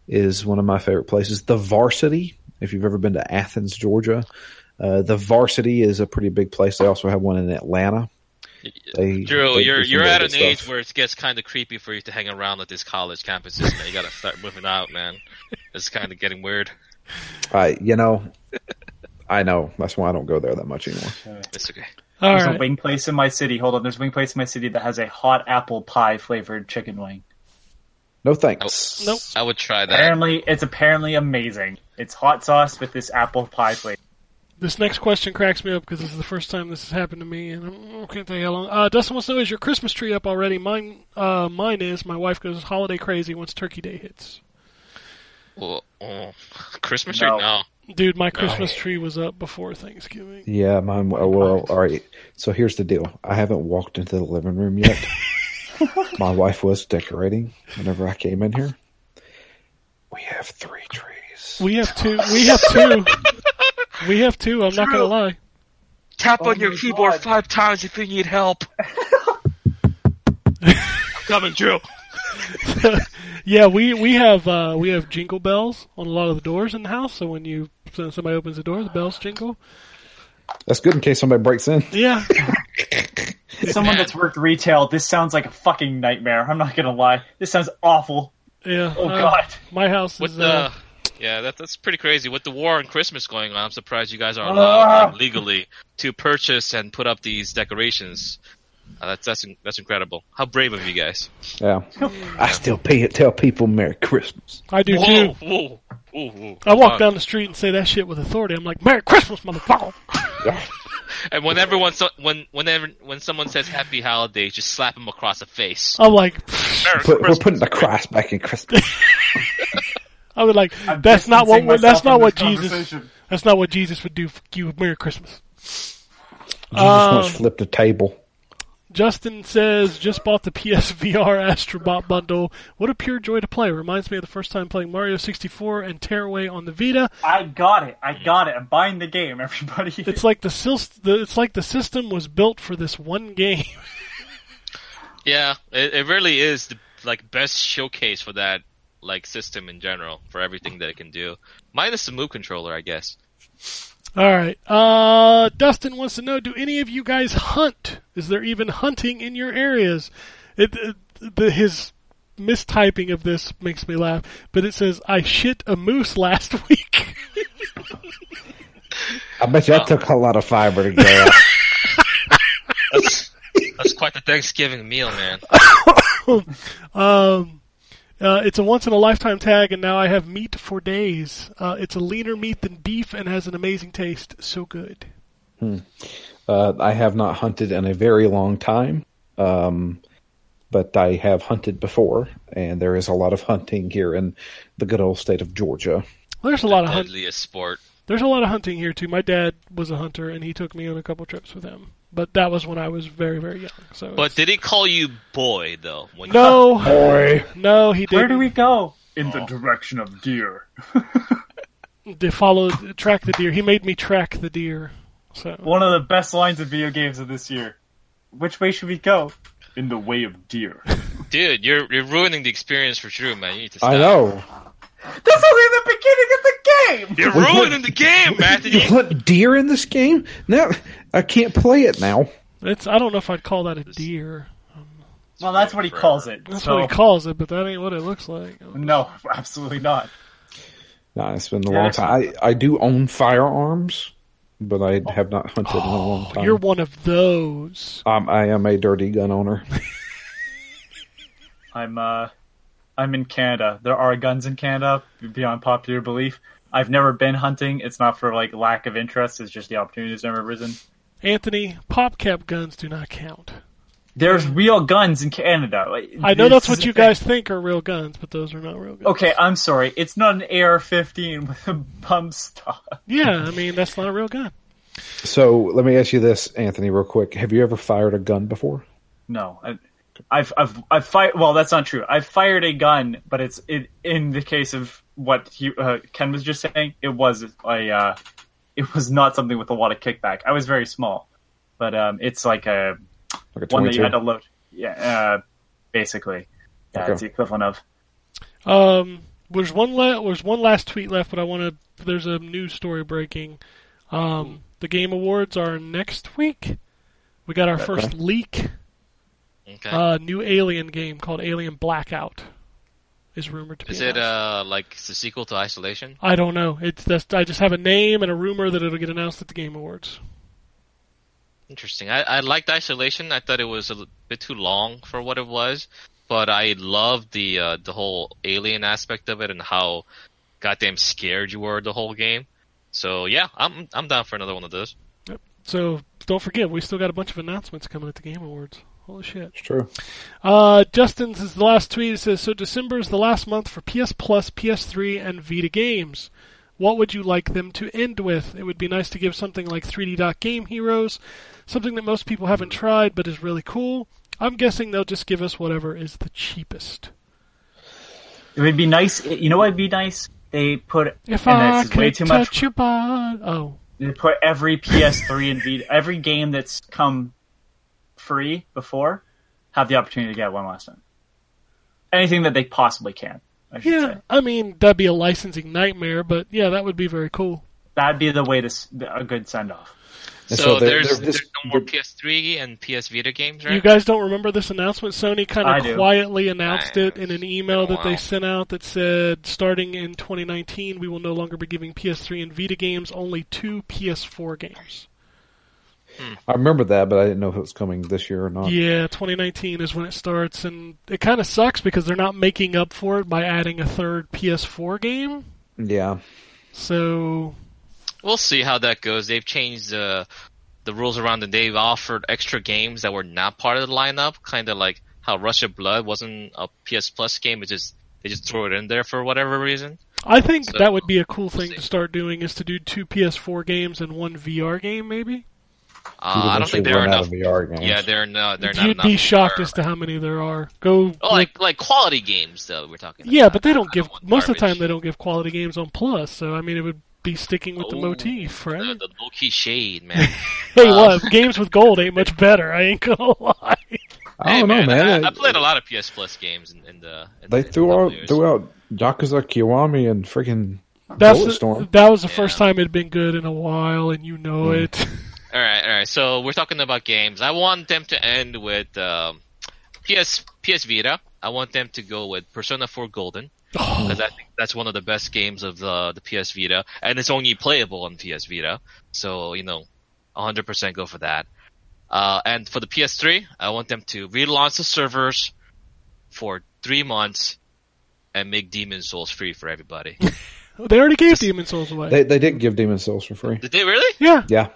[SPEAKER 4] is one of my favorite places. The Varsity, if you've ever been to Athens, Georgia, uh, the Varsity is a pretty big place. They also have one in Atlanta. They,
[SPEAKER 3] Drew,
[SPEAKER 4] they
[SPEAKER 3] you're you're at
[SPEAKER 4] good
[SPEAKER 3] an age where it gets kind of creepy for you to hang around at these college campuses. Man, you gotta start moving out, man. It's kind of getting weird.
[SPEAKER 4] I, you know, I know that's why I don't go there that much anymore.
[SPEAKER 3] It's okay.
[SPEAKER 1] All
[SPEAKER 2] There's a wing place in my city. Hold on, there's a wing place in my city that has a hot apple pie flavored chicken wing.
[SPEAKER 4] No thanks.
[SPEAKER 1] Nope.
[SPEAKER 3] I would try that.
[SPEAKER 2] Apparently, it's apparently amazing. It's hot sauce with this apple pie flavor.
[SPEAKER 1] This next question cracks me up because this is the first time this has happened to me, and I can't tell you how long. Uh, Dustin wants to know: Is your Christmas tree up already? Mine, uh, mine is. My wife goes holiday crazy once Turkey Day hits.
[SPEAKER 3] Well, oh, Christmas tree?
[SPEAKER 2] No.
[SPEAKER 3] No.
[SPEAKER 1] Dude, my Christmas tree was up before Thanksgiving.
[SPEAKER 4] Yeah, mine. Well, well, all right. So here's the deal. I haven't walked into the living room yet. My wife was decorating whenever I came in here. We have three trees.
[SPEAKER 1] We have two. We have two. we have two. I'm not gonna lie.
[SPEAKER 3] Tap
[SPEAKER 2] Oh
[SPEAKER 3] on your keyboard
[SPEAKER 2] God.
[SPEAKER 3] five times if you need help. Coming, Drew.
[SPEAKER 1] Yeah, we we have uh, we have jingle bells on a lot of the doors in the house. So when you so somebody opens the door, the bells jingle.
[SPEAKER 4] That's good in case somebody breaks in.
[SPEAKER 1] Yeah,
[SPEAKER 2] someone that's worked retail, this sounds like a fucking nightmare. I'm not gonna lie. This sounds awful.
[SPEAKER 1] yeah.
[SPEAKER 2] Oh
[SPEAKER 1] uh,
[SPEAKER 2] god.
[SPEAKER 1] my house
[SPEAKER 3] With
[SPEAKER 1] is.
[SPEAKER 3] the
[SPEAKER 1] Uh,
[SPEAKER 3] yeah, that, that's pretty crazy. With the war on Christmas going on, I'm surprised you guys are allowed like, legally to purchase and put up these decorations. Uh, that's that's that's incredible. How brave of you guys!
[SPEAKER 4] Yeah. I still pay it, tell people Merry Christmas.
[SPEAKER 1] I do
[SPEAKER 3] Whoa,
[SPEAKER 1] too.
[SPEAKER 3] whoa, whoa, whoa.
[SPEAKER 1] I walk
[SPEAKER 3] Come
[SPEAKER 1] down the street and say that shit with authority. I'm like, Merry Christmas, motherfucker.
[SPEAKER 3] and when everyone so, when whenever when someone says Happy Holidays, just slap them across the face.
[SPEAKER 1] I'm like,
[SPEAKER 3] Merry
[SPEAKER 4] Put, we're putting the Christ back in Christmas.
[SPEAKER 1] I was like.
[SPEAKER 2] I'm
[SPEAKER 1] that's not what.
[SPEAKER 2] distancing
[SPEAKER 1] would-
[SPEAKER 2] myself
[SPEAKER 1] That's not what Jesus. That's not what Jesus would do for you. Merry Christmas.
[SPEAKER 4] Jesus
[SPEAKER 1] Um,
[SPEAKER 4] once flipped a table.
[SPEAKER 1] Justin says, just bought the PSVR Astrobot bundle. What a pure joy to play. Reminds me of the first time playing Mario 64 and Tearaway on the Vita.
[SPEAKER 2] I got it. I got it. I'm buying the game, everybody.
[SPEAKER 1] It's like the, the it's like the system was built for this one game.
[SPEAKER 3] Yeah, it, it really is the like best showcase for that like system in general for everything that it can do. Minus the move controller, I guess.
[SPEAKER 1] All right. Uh, Dustin wants to know: Do any of you guys hunt? Is there even hunting in your areas? It, it the, his mistyping of this makes me laugh, but it says, "I shit a moose last week."
[SPEAKER 4] I bet you that took a lot of fiber to get out.
[SPEAKER 3] That's that's quite the Thanksgiving meal, man.
[SPEAKER 1] Um, uh, it's a once in a lifetime tag, and now I have meat for days. Uh, it's a leaner meat than beef and has an amazing taste. So good.
[SPEAKER 4] Uh, I have not hunted in a very long time, um, but I have hunted before, and there is a lot of hunting here in the good old state of Georgia.
[SPEAKER 1] There's a lot of hunt-
[SPEAKER 3] Deadliest sport.
[SPEAKER 1] there's a lot of hunting here too. My dad was a hunter, and he took me on a couple trips with him. But that was when I was very very young. So,
[SPEAKER 3] But did he call you boy though? When you-
[SPEAKER 1] no,
[SPEAKER 4] Boy,
[SPEAKER 1] no, he didn't.
[SPEAKER 2] Where do we go? In the oh. direction of deer.
[SPEAKER 1] They followed, track the deer. He made me track the deer. So
[SPEAKER 2] One of the best lines of video games of this year. Which way should we go? In the way of deer.
[SPEAKER 3] dude, you're you're ruining the experience for Drew, man. You need to stop.
[SPEAKER 4] I know.
[SPEAKER 2] That's only the beginning of the game!
[SPEAKER 3] You're ruining the game,
[SPEAKER 4] Matthew.
[SPEAKER 3] You
[SPEAKER 4] put deer in this game? No, I can't play it now.
[SPEAKER 1] it's I don't know if I'd call that a deer.
[SPEAKER 2] Well, that's what he calls it.
[SPEAKER 1] That's
[SPEAKER 2] so,
[SPEAKER 1] what he calls it, but that ain't what it looks like.
[SPEAKER 2] no, absolutely not.
[SPEAKER 4] No, it's been a
[SPEAKER 2] Yeah,
[SPEAKER 4] long time. I, I do own firearms, but I have not hunted in a long time.
[SPEAKER 1] You're one of those.
[SPEAKER 4] Um, I am a dirty gun owner.
[SPEAKER 2] I'm uh I'm in Canada. There are guns in Canada beyond popular belief. I've never been hunting. It's not for like lack of interest. It's just the opportunity has never risen.
[SPEAKER 1] Anthony, pop cap guns do not count.
[SPEAKER 2] There's real guns in Canada. Like,
[SPEAKER 1] I know that's what you guys think are real guns, but those are not real guns.
[SPEAKER 2] Okay, I'm sorry. It's not an AR-15 with a bump stock.
[SPEAKER 1] Yeah, I mean that's not a real gun.
[SPEAKER 4] So let me ask you this, Anthony, real quick. Have you ever fired a gun before?
[SPEAKER 2] No, I, I've I've I've fired. Well, that's not true. I've fired a gun, but it's it in the case of what he, uh, Ken was just saying. It was a uh, it was not something with a lot of kickback. I was very small, but um, it's like a
[SPEAKER 4] Like a
[SPEAKER 2] one that you had to load. Yeah, uh, basically, yeah,
[SPEAKER 4] Okay.
[SPEAKER 2] it's the equivalent of.
[SPEAKER 1] Um, there's one la- there's one last tweet left, but I want to. There's a news story breaking. Um, the Game Awards are next week. We got our first leak.
[SPEAKER 3] Okay.
[SPEAKER 1] Uh, new Alien game called Alien Blackout is rumored to be.
[SPEAKER 3] Is it uh like the sequel to Isolation?
[SPEAKER 1] I don't know. It's just I just have a name and a rumor that it'll get announced at the Game Awards.
[SPEAKER 3] Interesting. I, I liked Isolation. I thought it was a bit too long for what it was, but I loved the uh, the whole alien aspect of it and how goddamn scared you were the whole game. So yeah, I'm I'm down for another one of those. Yep.
[SPEAKER 1] So don't forget, we still got a bunch of announcements coming at the Game Awards. Holy shit.
[SPEAKER 4] It's true.
[SPEAKER 1] Uh, Justin's is the last tweet. It says, so December is the last month for PS Plus, PS3, and Vita games. What would you like them to end with? It would be nice to give something like 3D Dot Game Heroes, something that most people haven't tried but is really cool. I'm guessing they'll just give us whatever is the cheapest.
[SPEAKER 2] It would be nice. You know what would be nice they put
[SPEAKER 1] If
[SPEAKER 2] and
[SPEAKER 1] I
[SPEAKER 2] this is way too
[SPEAKER 1] touch
[SPEAKER 2] much.
[SPEAKER 1] your body. Oh.
[SPEAKER 2] They put every PS3 and Vita, every game that's come free before, have the opportunity to get one last time. Anything that they possibly can. I should
[SPEAKER 1] Yeah,
[SPEAKER 2] say.
[SPEAKER 1] I mean, that'd be a licensing nightmare, but yeah, that would be very cool.
[SPEAKER 2] That'd be the way to a good send off.
[SPEAKER 3] So,
[SPEAKER 4] so they're-
[SPEAKER 3] there's,
[SPEAKER 4] they're
[SPEAKER 3] there's no more PS3 and PS Vita games, right?
[SPEAKER 1] You guys don't remember this announcement? Sony kind of quietly announced
[SPEAKER 3] I-
[SPEAKER 1] it in an email that they sent out that said, starting in 2019, we will no longer be giving PS3 and Vita games, only two PS4 games. Hmm.
[SPEAKER 4] I remember that, but I didn't know if it was coming this year or not.
[SPEAKER 1] Yeah, 2019 is when it starts, and it kind of sucks because they're not making up for it by adding a third PS4 game.
[SPEAKER 4] Yeah.
[SPEAKER 1] So,
[SPEAKER 3] We'll see how that goes. They've changed the the rules around, and they've offered extra games that were not part of the lineup, kind of like how Rush of Blood wasn't a PS Plus game. It just they just threw it in there for whatever reason.
[SPEAKER 1] I think
[SPEAKER 3] So,
[SPEAKER 1] that would be a cool
[SPEAKER 3] we'll
[SPEAKER 1] thing
[SPEAKER 3] see.
[SPEAKER 1] to start doing is to do two PS4 games and one VR game, maybe.
[SPEAKER 3] Uh, I don't think there are enough.
[SPEAKER 4] of VR games.
[SPEAKER 3] Yeah, they're no, they're not
[SPEAKER 1] You'd
[SPEAKER 3] enough.
[SPEAKER 1] be shocked
[SPEAKER 3] for-
[SPEAKER 1] as to how many there are. Go.
[SPEAKER 3] Oh, like like quality games though. We're talking.
[SPEAKER 1] yeah,
[SPEAKER 3] about.
[SPEAKER 1] but they don't give.
[SPEAKER 3] want
[SPEAKER 1] Most of the time, they don't give quality games on Plus. So I mean, it would be sticking with the
[SPEAKER 3] Oh,
[SPEAKER 1] motif, right?
[SPEAKER 3] The, the low key shade, man.
[SPEAKER 1] hey,
[SPEAKER 3] uh,
[SPEAKER 1] what? Games with gold ain't much better. I ain't gonna lie.
[SPEAKER 4] I don't know, man.
[SPEAKER 3] I, I played a lot of PS Plus games in, in the. In
[SPEAKER 4] They
[SPEAKER 3] the, in
[SPEAKER 4] threw
[SPEAKER 3] the
[SPEAKER 4] out threw out Yakuza Kiwami and freaking
[SPEAKER 1] That's
[SPEAKER 4] Bulletstorm.
[SPEAKER 1] that was the first time it'd been good in a while, and you know
[SPEAKER 4] Mm.
[SPEAKER 1] it.
[SPEAKER 3] All right, all right. So we're talking about games. I want them to end with um, PS PS Vita. I want them to go with Persona 4 Golden
[SPEAKER 1] Oh,
[SPEAKER 3] because I think that's one of the best games of the the PS Vita, and it's only playable on PS Vita. So you know, 100% go for that. Uh, and for the PS3, I want them to relaunch the servers for three months and make Demon's Souls free for everybody.
[SPEAKER 1] they already gave Demon's Souls away.
[SPEAKER 4] They they did give Demon's Souls for free.
[SPEAKER 3] Did they really?
[SPEAKER 1] yeah,
[SPEAKER 4] Yeah.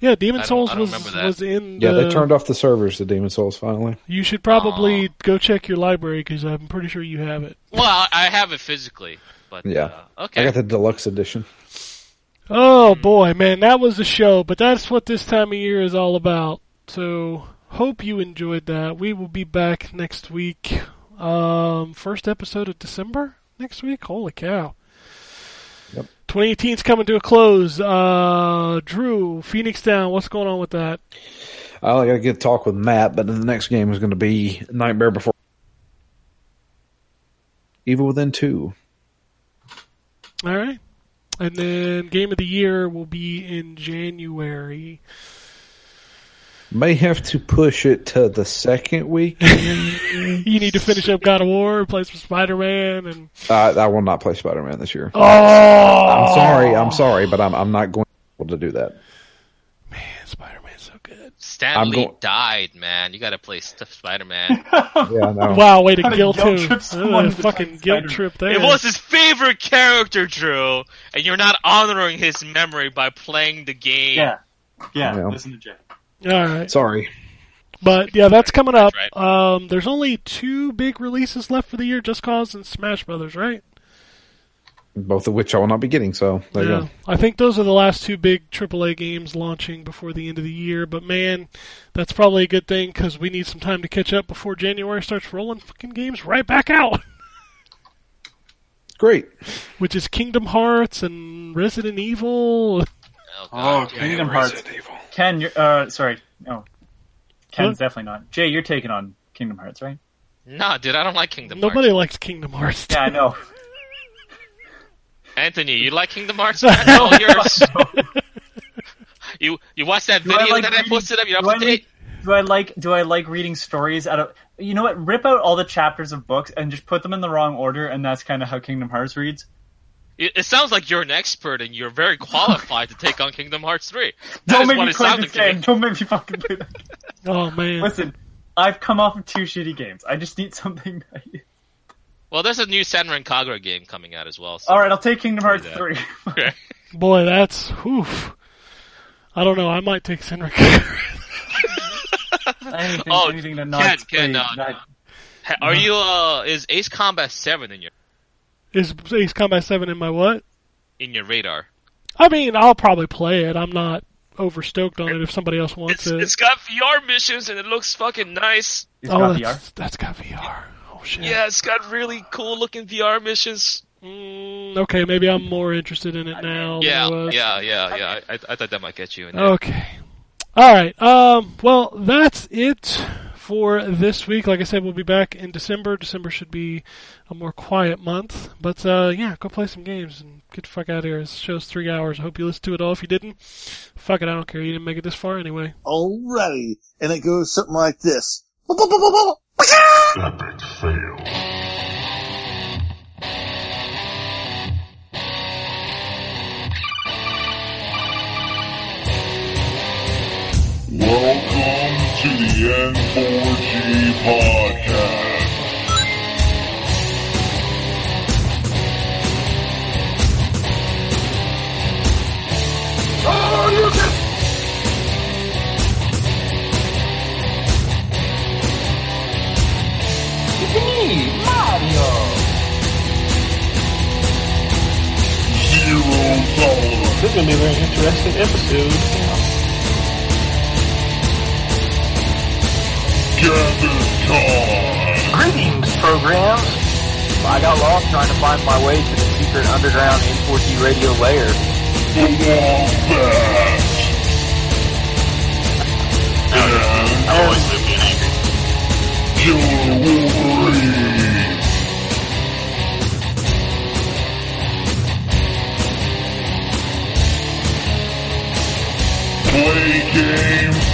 [SPEAKER 1] Yeah.
[SPEAKER 3] Demon's
[SPEAKER 1] Souls was
[SPEAKER 3] remember that.
[SPEAKER 1] was in.
[SPEAKER 4] Yeah,
[SPEAKER 1] the,
[SPEAKER 4] they turned off the servers to Demon's Souls finally.
[SPEAKER 1] You should probably go check your library because I'm pretty sure you have it.
[SPEAKER 3] Well, I have it physically, but
[SPEAKER 4] Yeah.
[SPEAKER 3] uh, okay.
[SPEAKER 4] I got the deluxe edition.
[SPEAKER 1] Oh boy, man, that was a show. But that's what this time of year is all about. So hope you enjoyed that. We will be back next week. Um, first episode of December next week. Holy cow!
[SPEAKER 4] Yep.
[SPEAKER 1] 2018 is coming to a close. Uh, Drew, Phoenix Down. What's going on with that?
[SPEAKER 4] I got to get a talk with Matt, but the next game is going to be Nightmare Before Evil Within Two.
[SPEAKER 1] All right. And then game of the year will be in January.
[SPEAKER 4] May have to push it to the second week.
[SPEAKER 1] You need to finish up God of War, play some Spider Man, and
[SPEAKER 4] uh, I will not play Spider Man this year.
[SPEAKER 1] oh,
[SPEAKER 4] I'm sorry, I'm sorry, but I'm I'm not going to be able to do that.
[SPEAKER 1] Man, Spider Man's so good.
[SPEAKER 3] Stan
[SPEAKER 4] I'm
[SPEAKER 3] Lee
[SPEAKER 4] go-
[SPEAKER 3] died, man. You gotta play Spider Man.
[SPEAKER 4] Yeah, no.
[SPEAKER 1] Wow, way to
[SPEAKER 2] How to
[SPEAKER 1] guilt
[SPEAKER 2] guilt
[SPEAKER 1] him.
[SPEAKER 2] trip someone
[SPEAKER 1] Uh, fucking guilt
[SPEAKER 2] Spider-Man.
[SPEAKER 1] trip there.
[SPEAKER 3] it was his favorite character, Drew, and you're not honoring his memory by playing the game.
[SPEAKER 2] Yeah. Yeah,
[SPEAKER 4] Yeah.
[SPEAKER 2] listen to Jay.
[SPEAKER 1] All right,
[SPEAKER 4] Sorry.
[SPEAKER 1] but yeah, that's coming up.
[SPEAKER 3] That's
[SPEAKER 1] Um, there's only two big releases left for the year: Just Cause and Smash Brothers, right?
[SPEAKER 4] Both of which I will not be getting, so there you
[SPEAKER 1] Yeah.
[SPEAKER 4] go.
[SPEAKER 1] I think those are the last two big AAA games launching before the end of the year. But man, that's probably a good thing because we need some time to catch up before January starts rolling fucking games right back out.
[SPEAKER 4] Great.
[SPEAKER 1] Which is Kingdom Hearts and Resident Evil.
[SPEAKER 3] Oh,
[SPEAKER 2] Oh,
[SPEAKER 3] God.
[SPEAKER 2] Kingdom Hearts. Ken, you're, uh, sorry. No. Ken's definitely not. Jay, you're taking on Kingdom Hearts, right?
[SPEAKER 3] Nah, dude, I don't like Kingdom Hearts.
[SPEAKER 1] Nobody
[SPEAKER 3] Hearts.
[SPEAKER 1] likes Kingdom Hearts.
[SPEAKER 2] Yeah, I know.
[SPEAKER 3] Anthony, you like Kingdom Hearts? no, yours. you you watched that
[SPEAKER 2] Do I
[SPEAKER 3] video
[SPEAKER 2] like
[SPEAKER 3] that I
[SPEAKER 2] reading-
[SPEAKER 3] posted up? You're
[SPEAKER 2] do
[SPEAKER 3] up
[SPEAKER 2] I
[SPEAKER 3] to date.
[SPEAKER 2] like- Do I like do I like reading stories out of you know what? Rip out all the chapters of books and just put them in the wrong order, and that's kind of how Kingdom Hearts reads.
[SPEAKER 3] It, it sounds like you're an expert and you're very qualified to take on Kingdom Hearts 3. That
[SPEAKER 2] Don't make me
[SPEAKER 3] it
[SPEAKER 2] play this game. Don't make me fucking play that. game.
[SPEAKER 1] Oh man.
[SPEAKER 2] Listen, I've come off of two shitty games. I just need something.
[SPEAKER 3] Well, there's a new Senran Kagura game coming out as well. So.
[SPEAKER 2] All right, I'll take Kingdom Hearts three.
[SPEAKER 3] Okay.
[SPEAKER 1] Boy, that's oof. I don't know. I might take Senra.
[SPEAKER 2] anything,
[SPEAKER 3] Oh,
[SPEAKER 2] anything to not
[SPEAKER 3] Ken,
[SPEAKER 2] play
[SPEAKER 3] Ken, uh,
[SPEAKER 2] that-
[SPEAKER 3] Ha- Are you uh is Ace Combat 7 in your
[SPEAKER 1] Is Ace Combat Seven in my what?
[SPEAKER 3] in your radar?
[SPEAKER 1] I mean, I'll probably play it. I'm not overstoked on it if somebody else wants
[SPEAKER 3] It's,
[SPEAKER 1] it.
[SPEAKER 3] it's got VR missions and it looks fucking nice.
[SPEAKER 2] It's
[SPEAKER 1] oh,
[SPEAKER 2] got
[SPEAKER 1] that's,
[SPEAKER 2] VR.
[SPEAKER 1] that's got VR. Oh shit.
[SPEAKER 3] Yeah, it's got really cool looking VR missions.
[SPEAKER 1] Mm, okay, maybe I'm more interested in it now. I
[SPEAKER 3] Yeah,
[SPEAKER 1] was.
[SPEAKER 3] yeah, yeah, yeah. I, I thought that might get you in there.
[SPEAKER 1] Okay. All right. Um. Well, that's it for this week. Like I said, we'll be back in December. December should be a more quiet month. But uh, yeah, go play some games and get the fuck out of here. This show's three hours. I hope you listened to it all. If you didn't, fuck it. I don't care. You didn't make it this far anyway.
[SPEAKER 5] Alrighty. And it goes something like this.
[SPEAKER 6] Epic fail. Welcome to the N4G podcast. Zero tolerance.
[SPEAKER 7] This is to be a very interesting episode.
[SPEAKER 6] Gather time.
[SPEAKER 7] Greetings, programs. I got lost trying to find my way to the secret underground N4G radio layer.
[SPEAKER 6] The Wombat. And. Killer Wolverine. Play games,